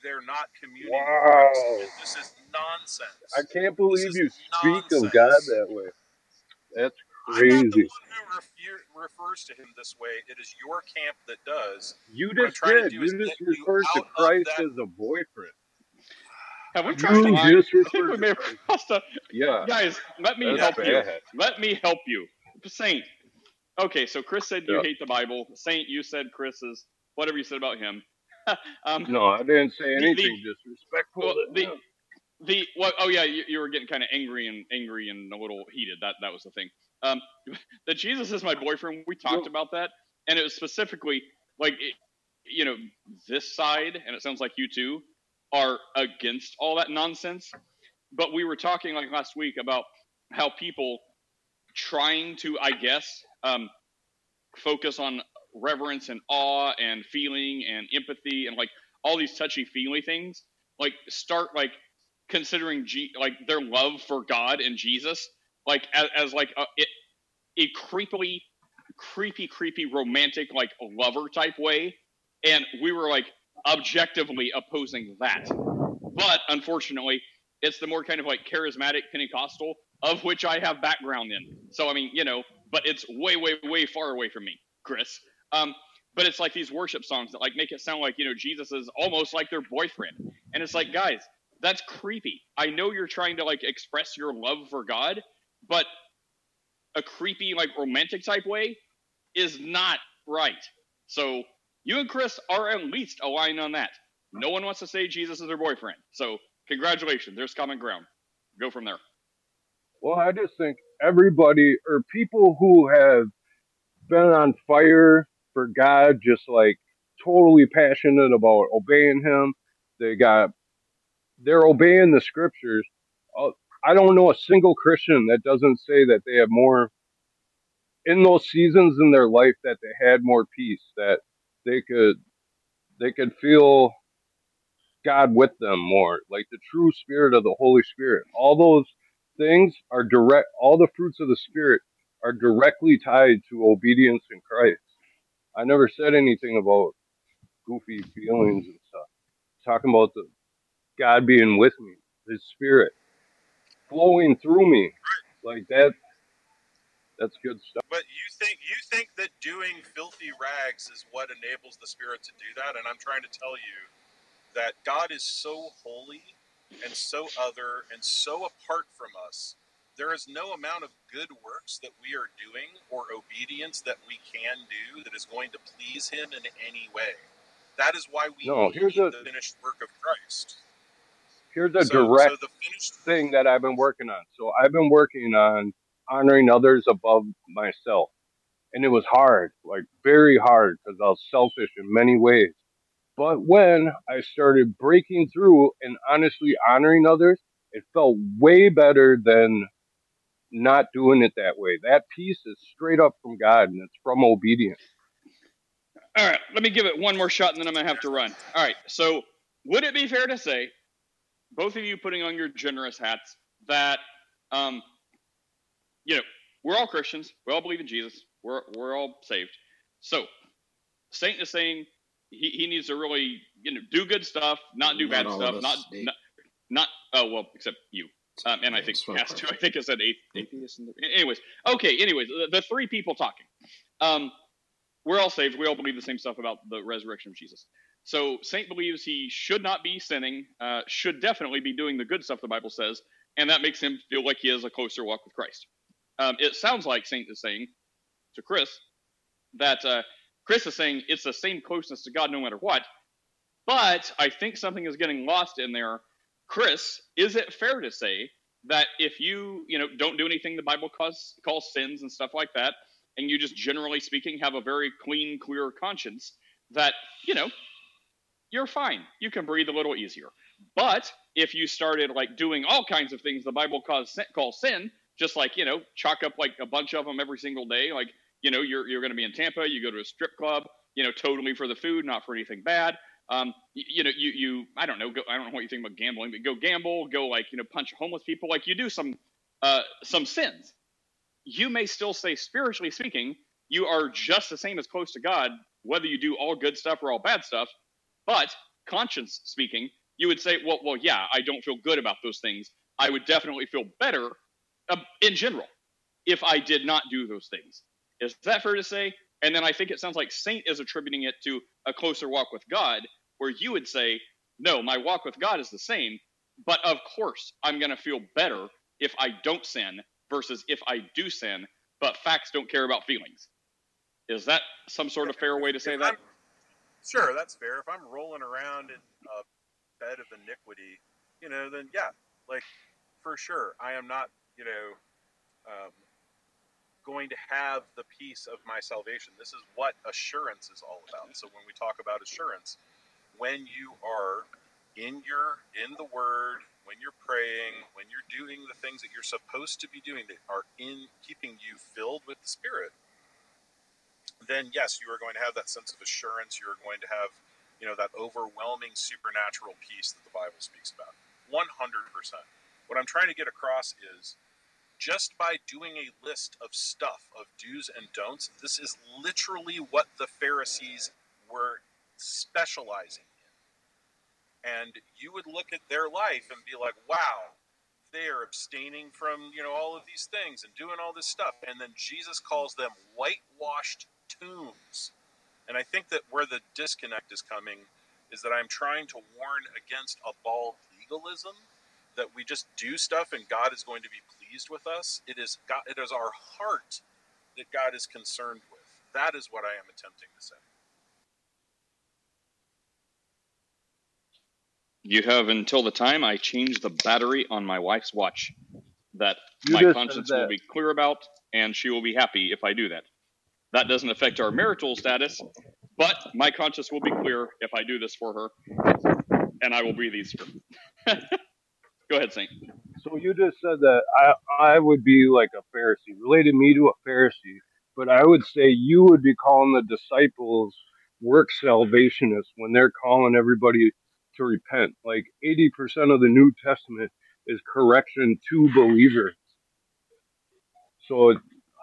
they're not communing wow. This is nonsense. I can't believe you speak of God that way. That's I'm not the crazy. one who refu- refers to him this way. It is your camp that does. You just did. do is You get just you to Christ as a boyfriend. Have we crossed the line? just I think we may have Christ. crossed the. Yeah, Guys, let me that's help you. Let me help you. Saint. Okay, so Chris said you Yeah. hate the Bible. Saint, you said Chris is whatever you said about him. [LAUGHS] um, No, I didn't say the, the anything disrespectful well, the the what? Oh yeah, you, you were getting kind of angry and angry and a little heated. That that was the thing. Um, [LAUGHS] that Jesus is my boyfriend. We talked No, about that, and it was specifically like it, you know this side, and it sounds like you too are against all that nonsense. But we were talking like last week about how people trying to, I guess, um, focus on reverence and awe and feeling and empathy and like all these touchy feely things like start like considering G- like their love for God and Jesus like as, as like a, it, a creepily creepy creepy romantic like lover type way. And we were like objectively opposing that. But unfortunately it's the more kind of like charismatic pentecostal of which i have background in. So i mean you know but it's way way way far away from me chris. Um but it's like these worship songs that like make it sound like you know jesus is almost like their boyfriend. And it's like guys that's creepy. I know you're trying to like express your love for god but a creepy like romantic type way is not right so You and Chris are at least aligned on that. No one wants to say Jesus is their boyfriend. So congratulations, there's common ground. Go from there. Well, I just think everybody or people who have been on fire for God, just like totally passionate about obeying Him. They got, they're obeying the scriptures. I don't know a single Christian that doesn't say that they have more in those seasons in their life that they had more peace, that they could, they could feel God with them more, like the true spirit of the Holy Spirit. All those things are direct, all the fruits of the Spirit are directly tied to obedience in Christ. I never said anything about goofy feelings and stuff. Talking about the God being with me, His Spirit flowing through me, like that. That's good stuff. But you think you think that doing filthy rags is what enables the spirit to do that, and I'm trying to tell you that God is so holy and so other and so apart from us. There is no amount of good works that we are doing or obedience that we can do that is going to please Him in any way. That is why we No, need a the finished work of Christ. Here's a So, direct so the finished thing that I've been working on. So I've been working on honoring others above myself. And it was hard, like very hard, because I was selfish in many ways. But when I started breaking through and honestly honoring others, it felt way better than not doing it that way. That peace is straight up from God and it's from obedience. All right, let me give it one more shot and then I'm going to have to run. All right, so would it be fair to say, both of you putting on your generous hats, that, um, you know, we're all Christians, we all believe in Jesus, we're, we're all saved. So, Saint is saying he, he needs to really, you know, do good stuff, not do Not bad stuff, not, not, not, oh, well, except you. Um, and I think has to. [LAUGHS] I think I said athe- atheist. Anyways, okay. Anyways, the, the three people talking. Um, we're all saved. We all believe the same stuff about the resurrection of Jesus. So Saint believes he should not be sinning, uh, should definitely be doing the good stuff the Bible says, and that makes him feel like he has a closer walk with Christ. Um, it sounds like Saint is saying to Chris that uh, Chris is saying it's the same closeness to God no matter what, but I think something is getting lost in there. Chris, is it fair to say that if you, you know, don't do anything the Bible calls, calls sins and stuff like that, and you just generally speaking have a very clean, clear conscience, that, you know, you're fine. You can breathe a little easier. But if you started like doing all kinds of things the Bible calls sin, just like you know, chalk up like a bunch of them every single day, like you know, you're you're going to be in Tampa, you go to a strip club, you know, totally for the food, not for anything bad. Um, you, you know, you you I don't know, go, I don't know what you think about gambling, but go gamble, go like you know, punch homeless people, like you do some uh some sins. You may still say spiritually speaking, you are just the same as close to God, whether you do all good stuff or all bad stuff. But conscience speaking, you would say, well, well, yeah, I don't feel good about those things. I would definitely feel better uh, in general if I did not do those things. Is that fair to say? And then I think it sounds like Saint is attributing it to a closer walk with God, where you would say, no, my walk with God is the same, but of course I'm going to feel better if I don't sin versus if I do sin, but facts don't care about feelings. Is that some sort of fair way to say that? Sure, that's fair. If I'm rolling around in a bed of iniquity, you know, then yeah, like for sure, I am not, you know, um, going to have the peace of my salvation. This is what assurance is all about. So when we talk about assurance, when you are in your in the Word, when you're praying, when you're doing the things that you're supposed to be doing that are in keeping you filled with the Spirit, then yes, you are going to have that sense of assurance. You're going to have, you know, that overwhelming supernatural peace that the Bible speaks about. 100%. What I'm trying to get across is just by doing a list of stuff, of do's and don'ts, this is literally what the Pharisees were specializing in. And you would look at their life and be like, wow, they are abstaining from, you know, all of these things and doing all this stuff. And then Jesus calls them whitewashed tunes. And I think that where the disconnect is coming is that I'm trying to warn against a bald legalism that we just do stuff and God is going to be pleased with us. It is God, it is our heart that God is concerned with. That is what I am attempting to say. You have until the time I change the battery on my wife's watch that you my conscience will be clear about, and she will be happy if I do that. That doesn't affect our marital status, but my conscience will be clear if I do this for her, and I will breathe easier. [LAUGHS] Go ahead, Saint. So you just said that I I would be like a Pharisee, related me to a Pharisee, but I would say you would be calling the disciples work salvationists when they're calling everybody to repent. Like 80% of the New Testament is correction to believers. So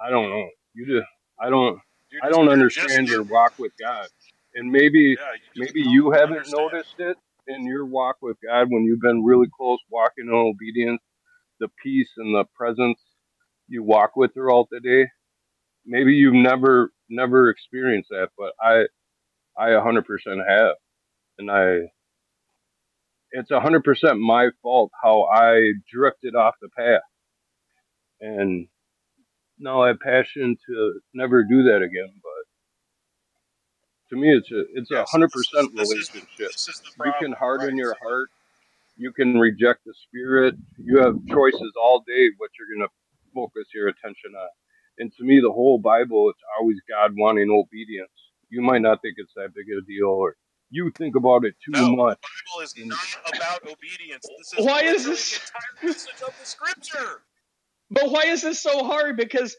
I don't know. You just I don't You're I don't just understand your walk with God. And maybe yeah. You maybe you haven't understand. noticed it in your walk with God when you've been really close walking in obedience, the peace and the presence you walk with throughout the day. Maybe you've never never experienced that, but I I 100% have, and I it's 100% my fault how I drifted off the path, and now I have passion to never do that again. But to me, it's a it's a 100% this this is relationship. this is You can harden right? your heart you can reject the spirit. You have choices all day what you're going to focus your attention on. And to me, the whole Bible, it's always God wanting obedience. You might not think it's that big of a deal, or you think about it too no, the much. Bible is not about obedience. This is Why is this? the entire message of the scripture. But why is this so hard? Because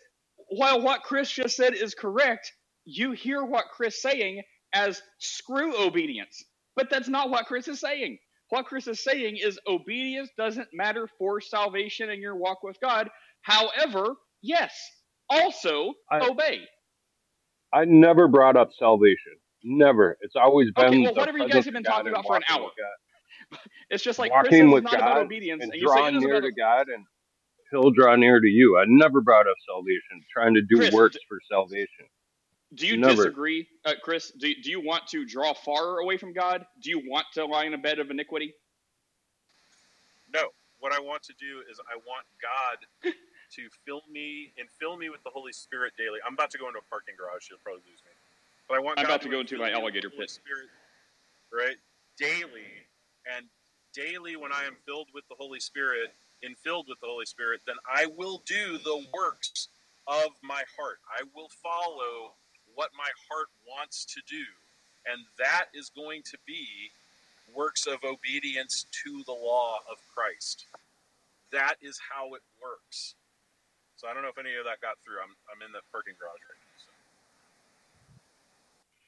while what Chris just said is correct, you hear what Chris saying as screw obedience. But that's not what Chris is saying. What Chris is saying is obedience doesn't matter for salvation and your walk with God. However, yes, also I, obey. I never brought up salvation. Never. It's always Okay, been well, whatever you guys have been God talking about for an hour. [LAUGHS] It's just like Chris Walking it's with not about God obedience, and and you say it drawing near to God, and He'll draw near to you. I never brought up salvation, trying to do Chris. works d- for salvation. Do you Never. disagree, uh, Chris? Do, do you want to draw far away from God? Do you want to lie in a bed of iniquity? No, what I want to do is I want God [LAUGHS] to fill me and fill me with the Holy Spirit daily. I'm about to go into a parking garage. You'll probably lose me, but I want I'm God about to go into my alligator pit. Spirit, right, daily, and daily when I am filled with the Holy Spirit and filled with the Holy Spirit, then I will do the works of my heart. I will follow what my heart wants to do, and that is going to be works of obedience to the law of Christ. That is how it works. So I don't know if any of that got through. I'm I'm in the parking garage right now. So.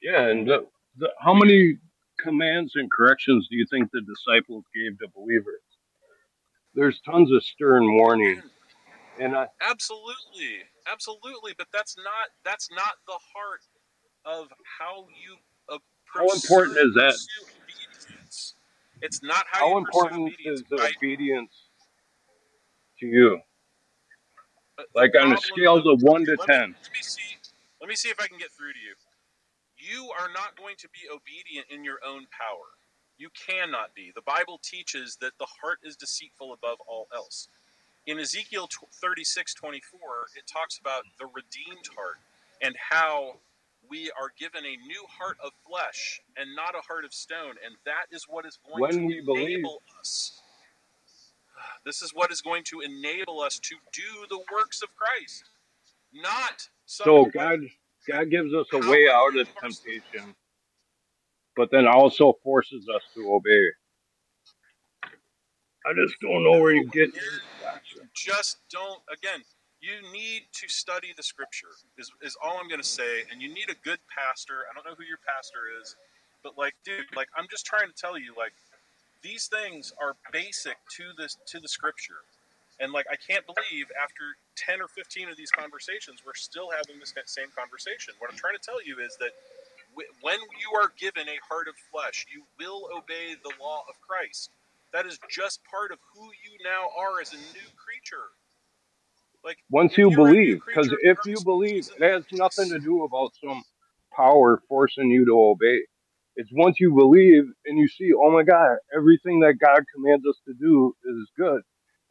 Yeah, and the, the, how many commands and corrections do you think the disciples gave to believers? There's tons of stern warnings, Again, and I absolutely, absolutely, but that's not that's not the heart of how you uh, how important is that? obedience. It's not how How you important obedience. is obedience to you? the Like on a scale of one to let me ten. let me see. Let me see if I can get through to you. You are not going to be obedient in your own power. You cannot be. The Bible teaches that the heart is deceitful above all else. In Ezekiel 36 24, it talks about the redeemed heart and how we are given a new heart of flesh and not a heart of stone. And that is what is going When to we believe, enable us. [SIGHS] This is what is going to enable us to do the works of Christ, not so God God gives us a way out of temptation, but then also forces us to obey. I just don't know where you get you this. Just don't. Again, you need to study the scripture. Is is all I'm going to say. And you need a good pastor. I don't know who your pastor is, but like, dude, like I'm just trying to tell you, like these things are basic to this to the scripture. And like, I can't believe after 10 or 15 of these conversations, we're still having this same conversation. What I'm trying to tell you is that when you are given a heart of flesh, you will obey the law of Christ. That is just part of who you now are as a new creature. Like, Once you you're a new believe, because if you believe, it has nothing to do about some power forcing you to obey. It's once you believe and you see, oh my God, everything that God commands us to do is good.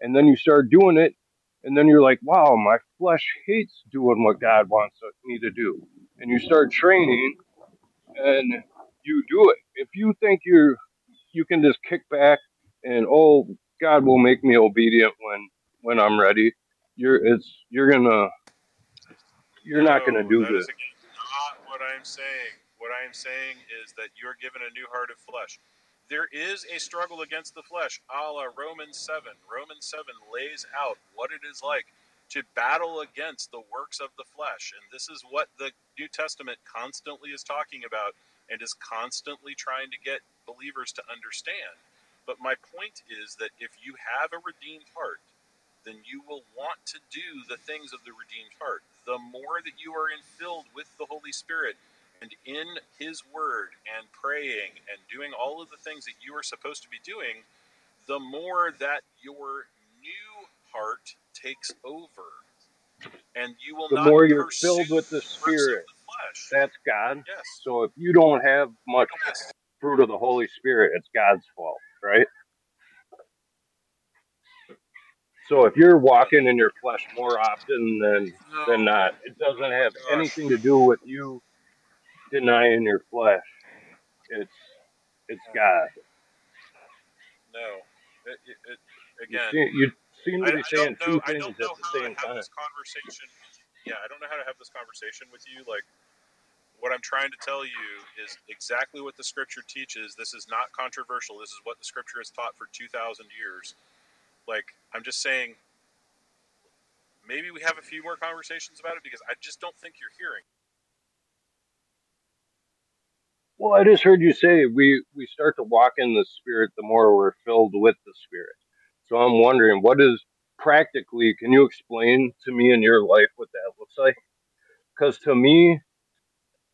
And then you start doing it, and then you're like, wow, my flesh hates doing what God wants me to do. And you start training and you do it. If you think you're you can just kick back and oh, God will make me obedient when when I'm ready. You're it's you're gonna you're not gonna do this. not what I'm saying. What I am saying is that you're given a new heart of flesh. There is a struggle against the flesh, a la Romans 7. Romans 7 lays out what it is like to battle against the works of the flesh. And this is what the New Testament constantly is talking about and is constantly trying to get believers to understand. But my point is that if you have a redeemed heart, then you will want to do the things of the redeemed heart. The more that you are infilled with the Holy Spirit and in His Word and praying and doing all of the things that you are supposed to be doing, the more that your new heart takes over. And you will The not more you're filled with the the works of Spirit, the that's God. Yes. So if you don't have much Yes. fruit of the Holy Spirit, it's God's fault, right? So if you're walking in your flesh more often than than not, it doesn't have anything to do with you denying your flesh. It's it's God. No. It, it, it, You again, you seem I, to be I saying don't know. two I things at the how to same have time. this conversation. Yeah, I don't know how to have this conversation with you. Like, what I'm trying to tell you is exactly what the scripture teaches. This is not controversial. This is what the scripture has taught for 2,000 years. Like, I'm just saying, maybe we have a few more conversations about it because I just don't think you're hearing. Well, I just heard you say we we start to walk in the Spirit the more we're filled with the Spirit. So I'm wondering, what is practically? Can you explain to me in your life what that looks like? Because to me,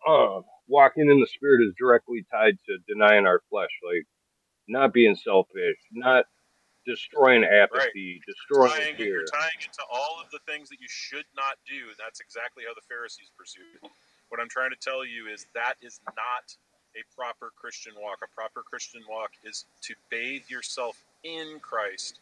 um, walking in the Spirit is directly tied to denying our flesh, like not being selfish, not destroying Right. apathy, You're destroying tying it. You're tying it to all of the things that you should not do. And that's exactly how the Pharisees pursued it. What I'm trying to tell you is that is not a proper Christian walk. A proper Christian walk is to bathe yourself in Christ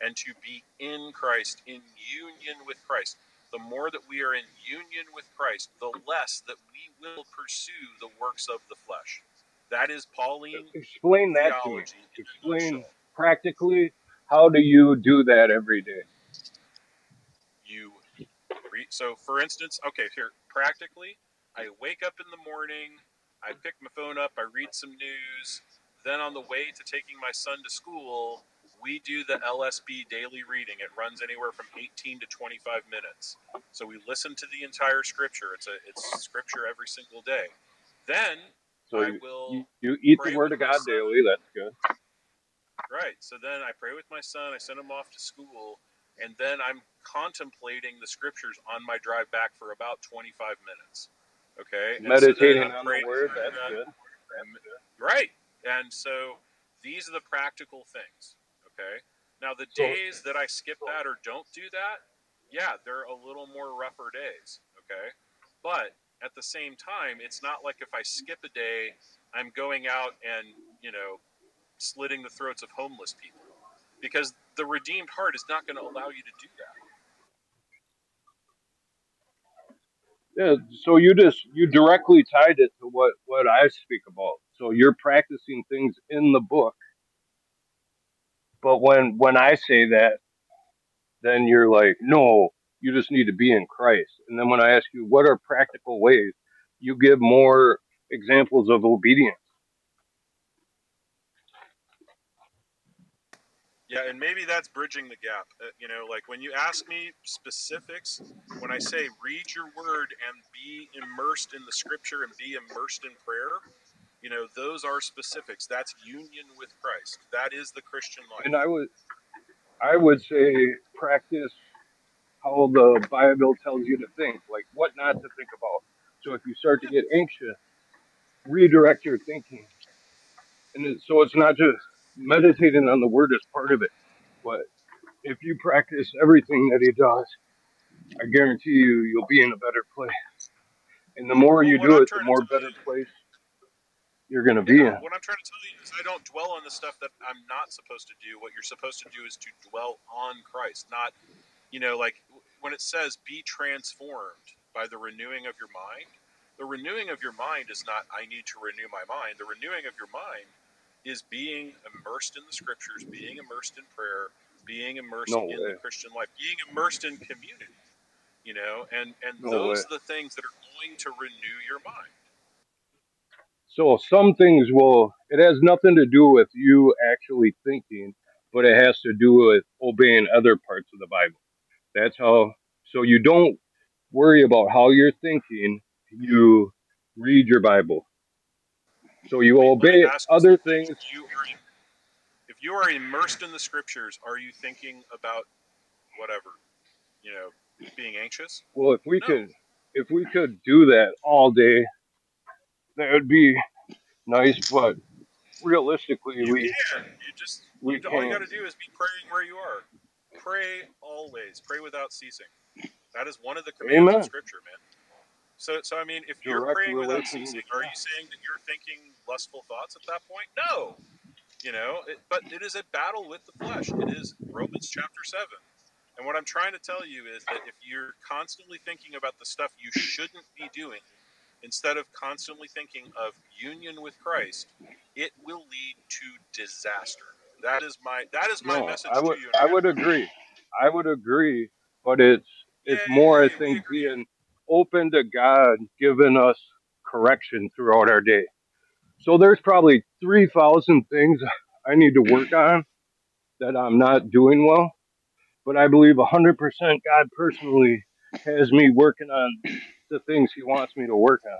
and to be in Christ, in union with Christ. The more that we are in union with Christ, the less that we will pursue the works of the flesh. That is Pauline Explain that to me. theology in a Explain practically how do you do that every day? you read so for instance okay here practically i wake up in the morning i pick my phone up i read some news then on the way to taking my son to school we do the lsb daily reading it runs anywhere from 18 to 25 minutes so we listen to the entire scripture it's a it's scripture every single day then So i you, will you, eat the Word of God daily. That's good. Right. So then I pray with my son, I send him off to school, and then I'm contemplating the scriptures on my drive back for about 25 minutes. Okay? And so Meditating on the Word. That's good. and- Right. And so these are the practical things. Okay? Now, the days that I skip that or don't do that, yeah, they're a little more rougher days. Okay? But at the same time, it's not like if I skip a day, I'm going out and, you know, slitting the throats of homeless people because the redeemed heart is not going to allow you to do that. Yeah, so you just you directly tied it to what what I speak about. So you're practicing things in the book, but when when I say that, then you're like, no, you just need to be in Christ. And then when I ask you what are practical ways, you give more examples of obedience. Yeah, and maybe that's bridging the gap. Uh, you know, like when you ask me specifics, when I say read your word and be immersed in the scripture and be immersed in prayer, you know, those are specifics. That's union with Christ. That is the Christian life. And. I would I would say practice how the Bible tells you to think, like what not to think about. So if you start to get anxious, redirect your thinking. And it, so it's not just meditating on the word is part of it, but if you practice everything that he does, I guarantee you you'll be in a better place. And the more you what do it, the more better place you're going to be yeah, in. what I'm trying to tell you is I don't dwell on the stuff that I'm not supposed to do. What you're supposed to do is to dwell on Christ, not, you know, like when it says be transformed by the renewing of your mind. The renewing of your mind is not I need to renew my mind. The renewing of your mind is being immersed in the scriptures, being immersed in prayer, being immersed No in way. the Christian life, being immersed in community. You know, and and No those way. are the things that are going to renew your mind. So some things will. It has nothing to do with you actually thinking, but it has to do with obeying other parts of the Bible. That's how. So you don't worry about how you're thinking. You read your Bible. So you me obey other things. If you are if you are immersed in the scriptures, are you thinking about whatever, you know, being anxious? Well, if we No. could, if we could do that all day, that would be nice. But realistically, You we can. You just we you, all you got to do is be praying where you are. Pray always. Pray without ceasing. That is one of the commands Amen. of Scripture, man. So, so I mean, if you're praying without ceasing, are you saying that you're thinking lustful thoughts at that point? No. You know, it, but it is a battle with the flesh. It is Romans chapter seven. And what I'm trying to tell you is that if you're constantly thinking about the stuff you shouldn't be doing, instead of constantly thinking of union with Christ, it will lead to disaster. That is my that is my No, message I to would you. I would agree. I would agree, but it's it's more I think being open to God giving us correction throughout our day. So there's probably three thousand things [LAUGHS] I need to work on that I'm not doing well, but I believe hundred percent God personally has me working on the things He wants me to work on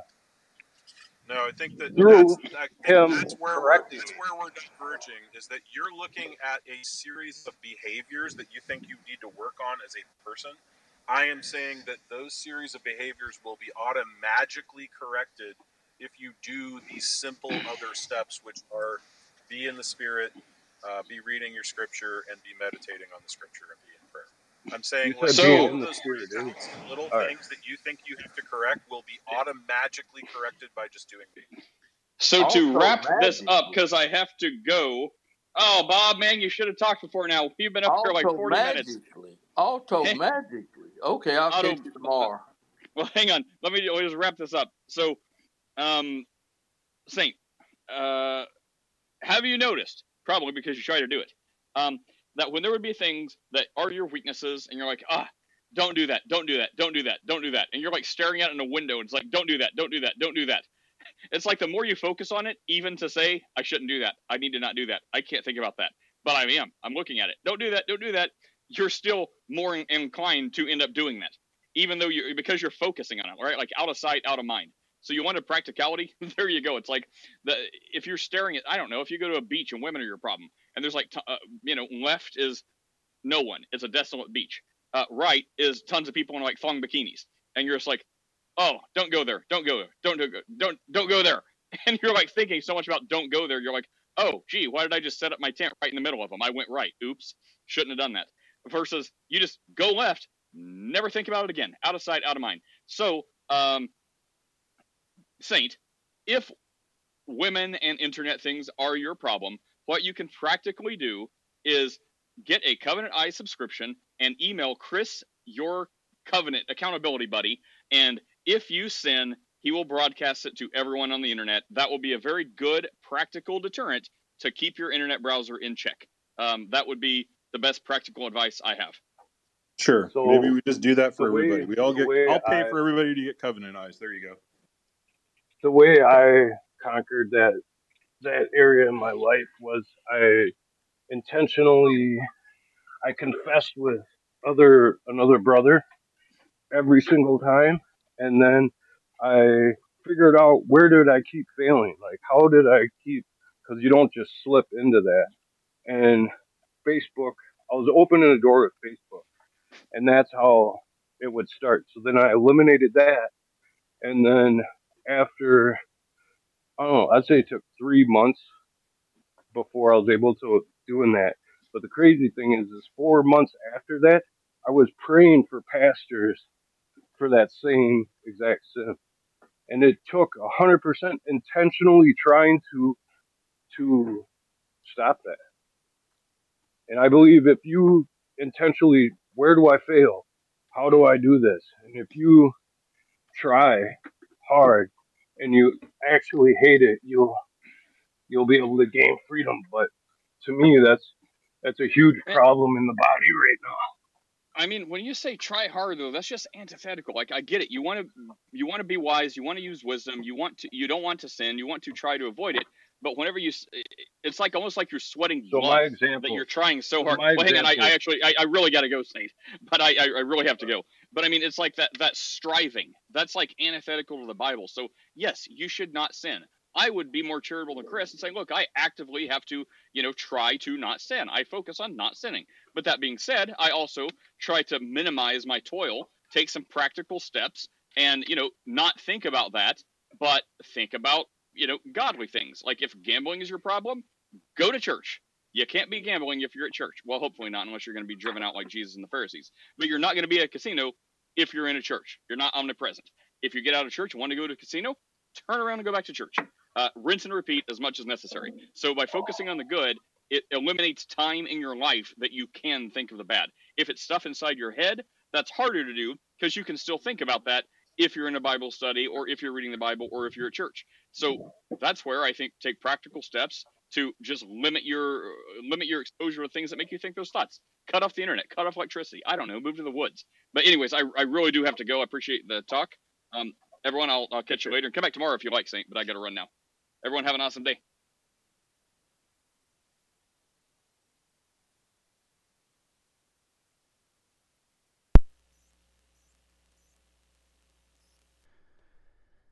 No, I think that through that's Him that's where we're that's where we're diverging is that you're looking at a series of behaviors that you think you need to work on as a person. I am saying that those series of behaviors will be automatically corrected if you do these simple [CLEARS THROAT] other steps, which are be in the spirit, uh, be reading your scripture, and be meditating on the scripture and be. I'm saying You like said being all in of the those spirit, three things, you? little All right. things that you think you have to correct, will be automatically corrected by just doing it. So to Also wrap this up, because I have to go. Oh, Bob, man, you should have talked before now. You've been up here like 40 minutes. magically. Auto Hey. Okay, I'll auto. catch you tomorrow. Well, hang on. Let me let me just wrap this up. So, um, Saint, uh, have you noticed? Probably because you try to do it. Um, that when there would be things that are your weaknesses, and you're like, ah, don't do that, don't do that, don't do that, don't do that, and you're like staring out in a window, and it's like, don't do that, don't do that, don't do that. [LAUGHS] It's like the more you focus on it, even to say, I shouldn't do that, I need to not do that, I can't think about that, but I am. I'm looking at it. Don't do that, don't do that. You're still more inclined to end up doing that, even though you because you're focusing on it, right? Like out of sight, out of mind. So you wanted practicality? [LAUGHS] there you go. It's like the if you're staring at I don't know if you go to a beach and women are your problem, and there's like t- uh, you know left is no one. It's a desolate beach. Uh, right is tons of people in like thong bikinis, and you're just like, oh, don't go there, don't go there, don't do don't don't go there, [LAUGHS] and you're like thinking so much about don't go there. You're like, oh, gee, why did I just set up my tent right in the middle of them? I went right. Oops, shouldn't have done that. Versus you just go left, never think about it again, out of sight, out of mind. So, um, Saint, if women and internet things are your problem, what you can practically do is get a Covenant Eye subscription and email Chris your covenant accountability buddy. And if you sin, he will broadcast it to everyone on the internet. That will be a very good practical deterrent to keep your internet browser in check. Um, that would be the best practical advice I have. Sure. So Maybe we just do that for the way everybody. We all get. I'll pay I for everybody to get Covenant eyes. There you go. the way I conquered that that area in my life was I intentionally I confessed with other another brother every single time. And then I figured out where did I keep failing? Like how did I keep because you don't just slip into that. And Facebook I was opening the door with Facebook and that's how it would start. So then I eliminated that. And then after Know, I'd say it took three months before I was able to doing that. But the crazy thing is, is four months after that, I was praying for pastors for that same exact sin, and it took a hundred percent intentionally trying to to stop that. And I believe if you intentionally, where do I fail? How do I do this? And if you try hard and you actually hate it, you'll you'll be able to gain freedom. But to me, that's that's a huge eh. problem in the body right now. I mean, when you say try hard though, that's just antithetical. Like I get it. You want to you want to be wise, you want to use wisdom, you want to you don't want to sin, you want to try to avoid it. But whenever you, it's like almost like you're sweating So blood my that you're trying so hard. Well, hang on, I, I actually I, I really got to go, Saint. But I, I I really have to go. But I mean, it's like that that striving. That's like antithetical to the Bible. So yes, you should not sin. I would be more charitable than Chris and say, look, I actively have to, you know, try to not sin. I focus on not sinning. But that being said, I also try to minimize my toil, take some practical steps, and you know, not think about that, but think about, you know, godly things. Like if gambling is your problem, go to church. You can't be gambling if you're at church. Well, hopefully not, unless you're going to be driven out like Jesus and the Pharisees. But you're not going to be at a casino if you're in a church. You're not omnipresent. If you get out of church and want to go to a casino, turn around and go back to church. Uh, rinse and repeat as much as necessary. So by focusing on the good, it eliminates time in your life that you can think of the bad. If it's stuff inside your head, that's harder to do because you can still think about that if you're in a Bible study or if you're reading the Bible or if you're at church. So that's where I think take practical steps to just limit your limit your exposure to things that make you think those thoughts. Cut off the internet, cut off electricity. I don't know, move to the woods. But anyways, I, I really do have to go. I appreciate the talk. Um, everyone, I'll, I'll catch you later and come back tomorrow if you like, Saint. But I got to run now. Everyone, have an awesome day.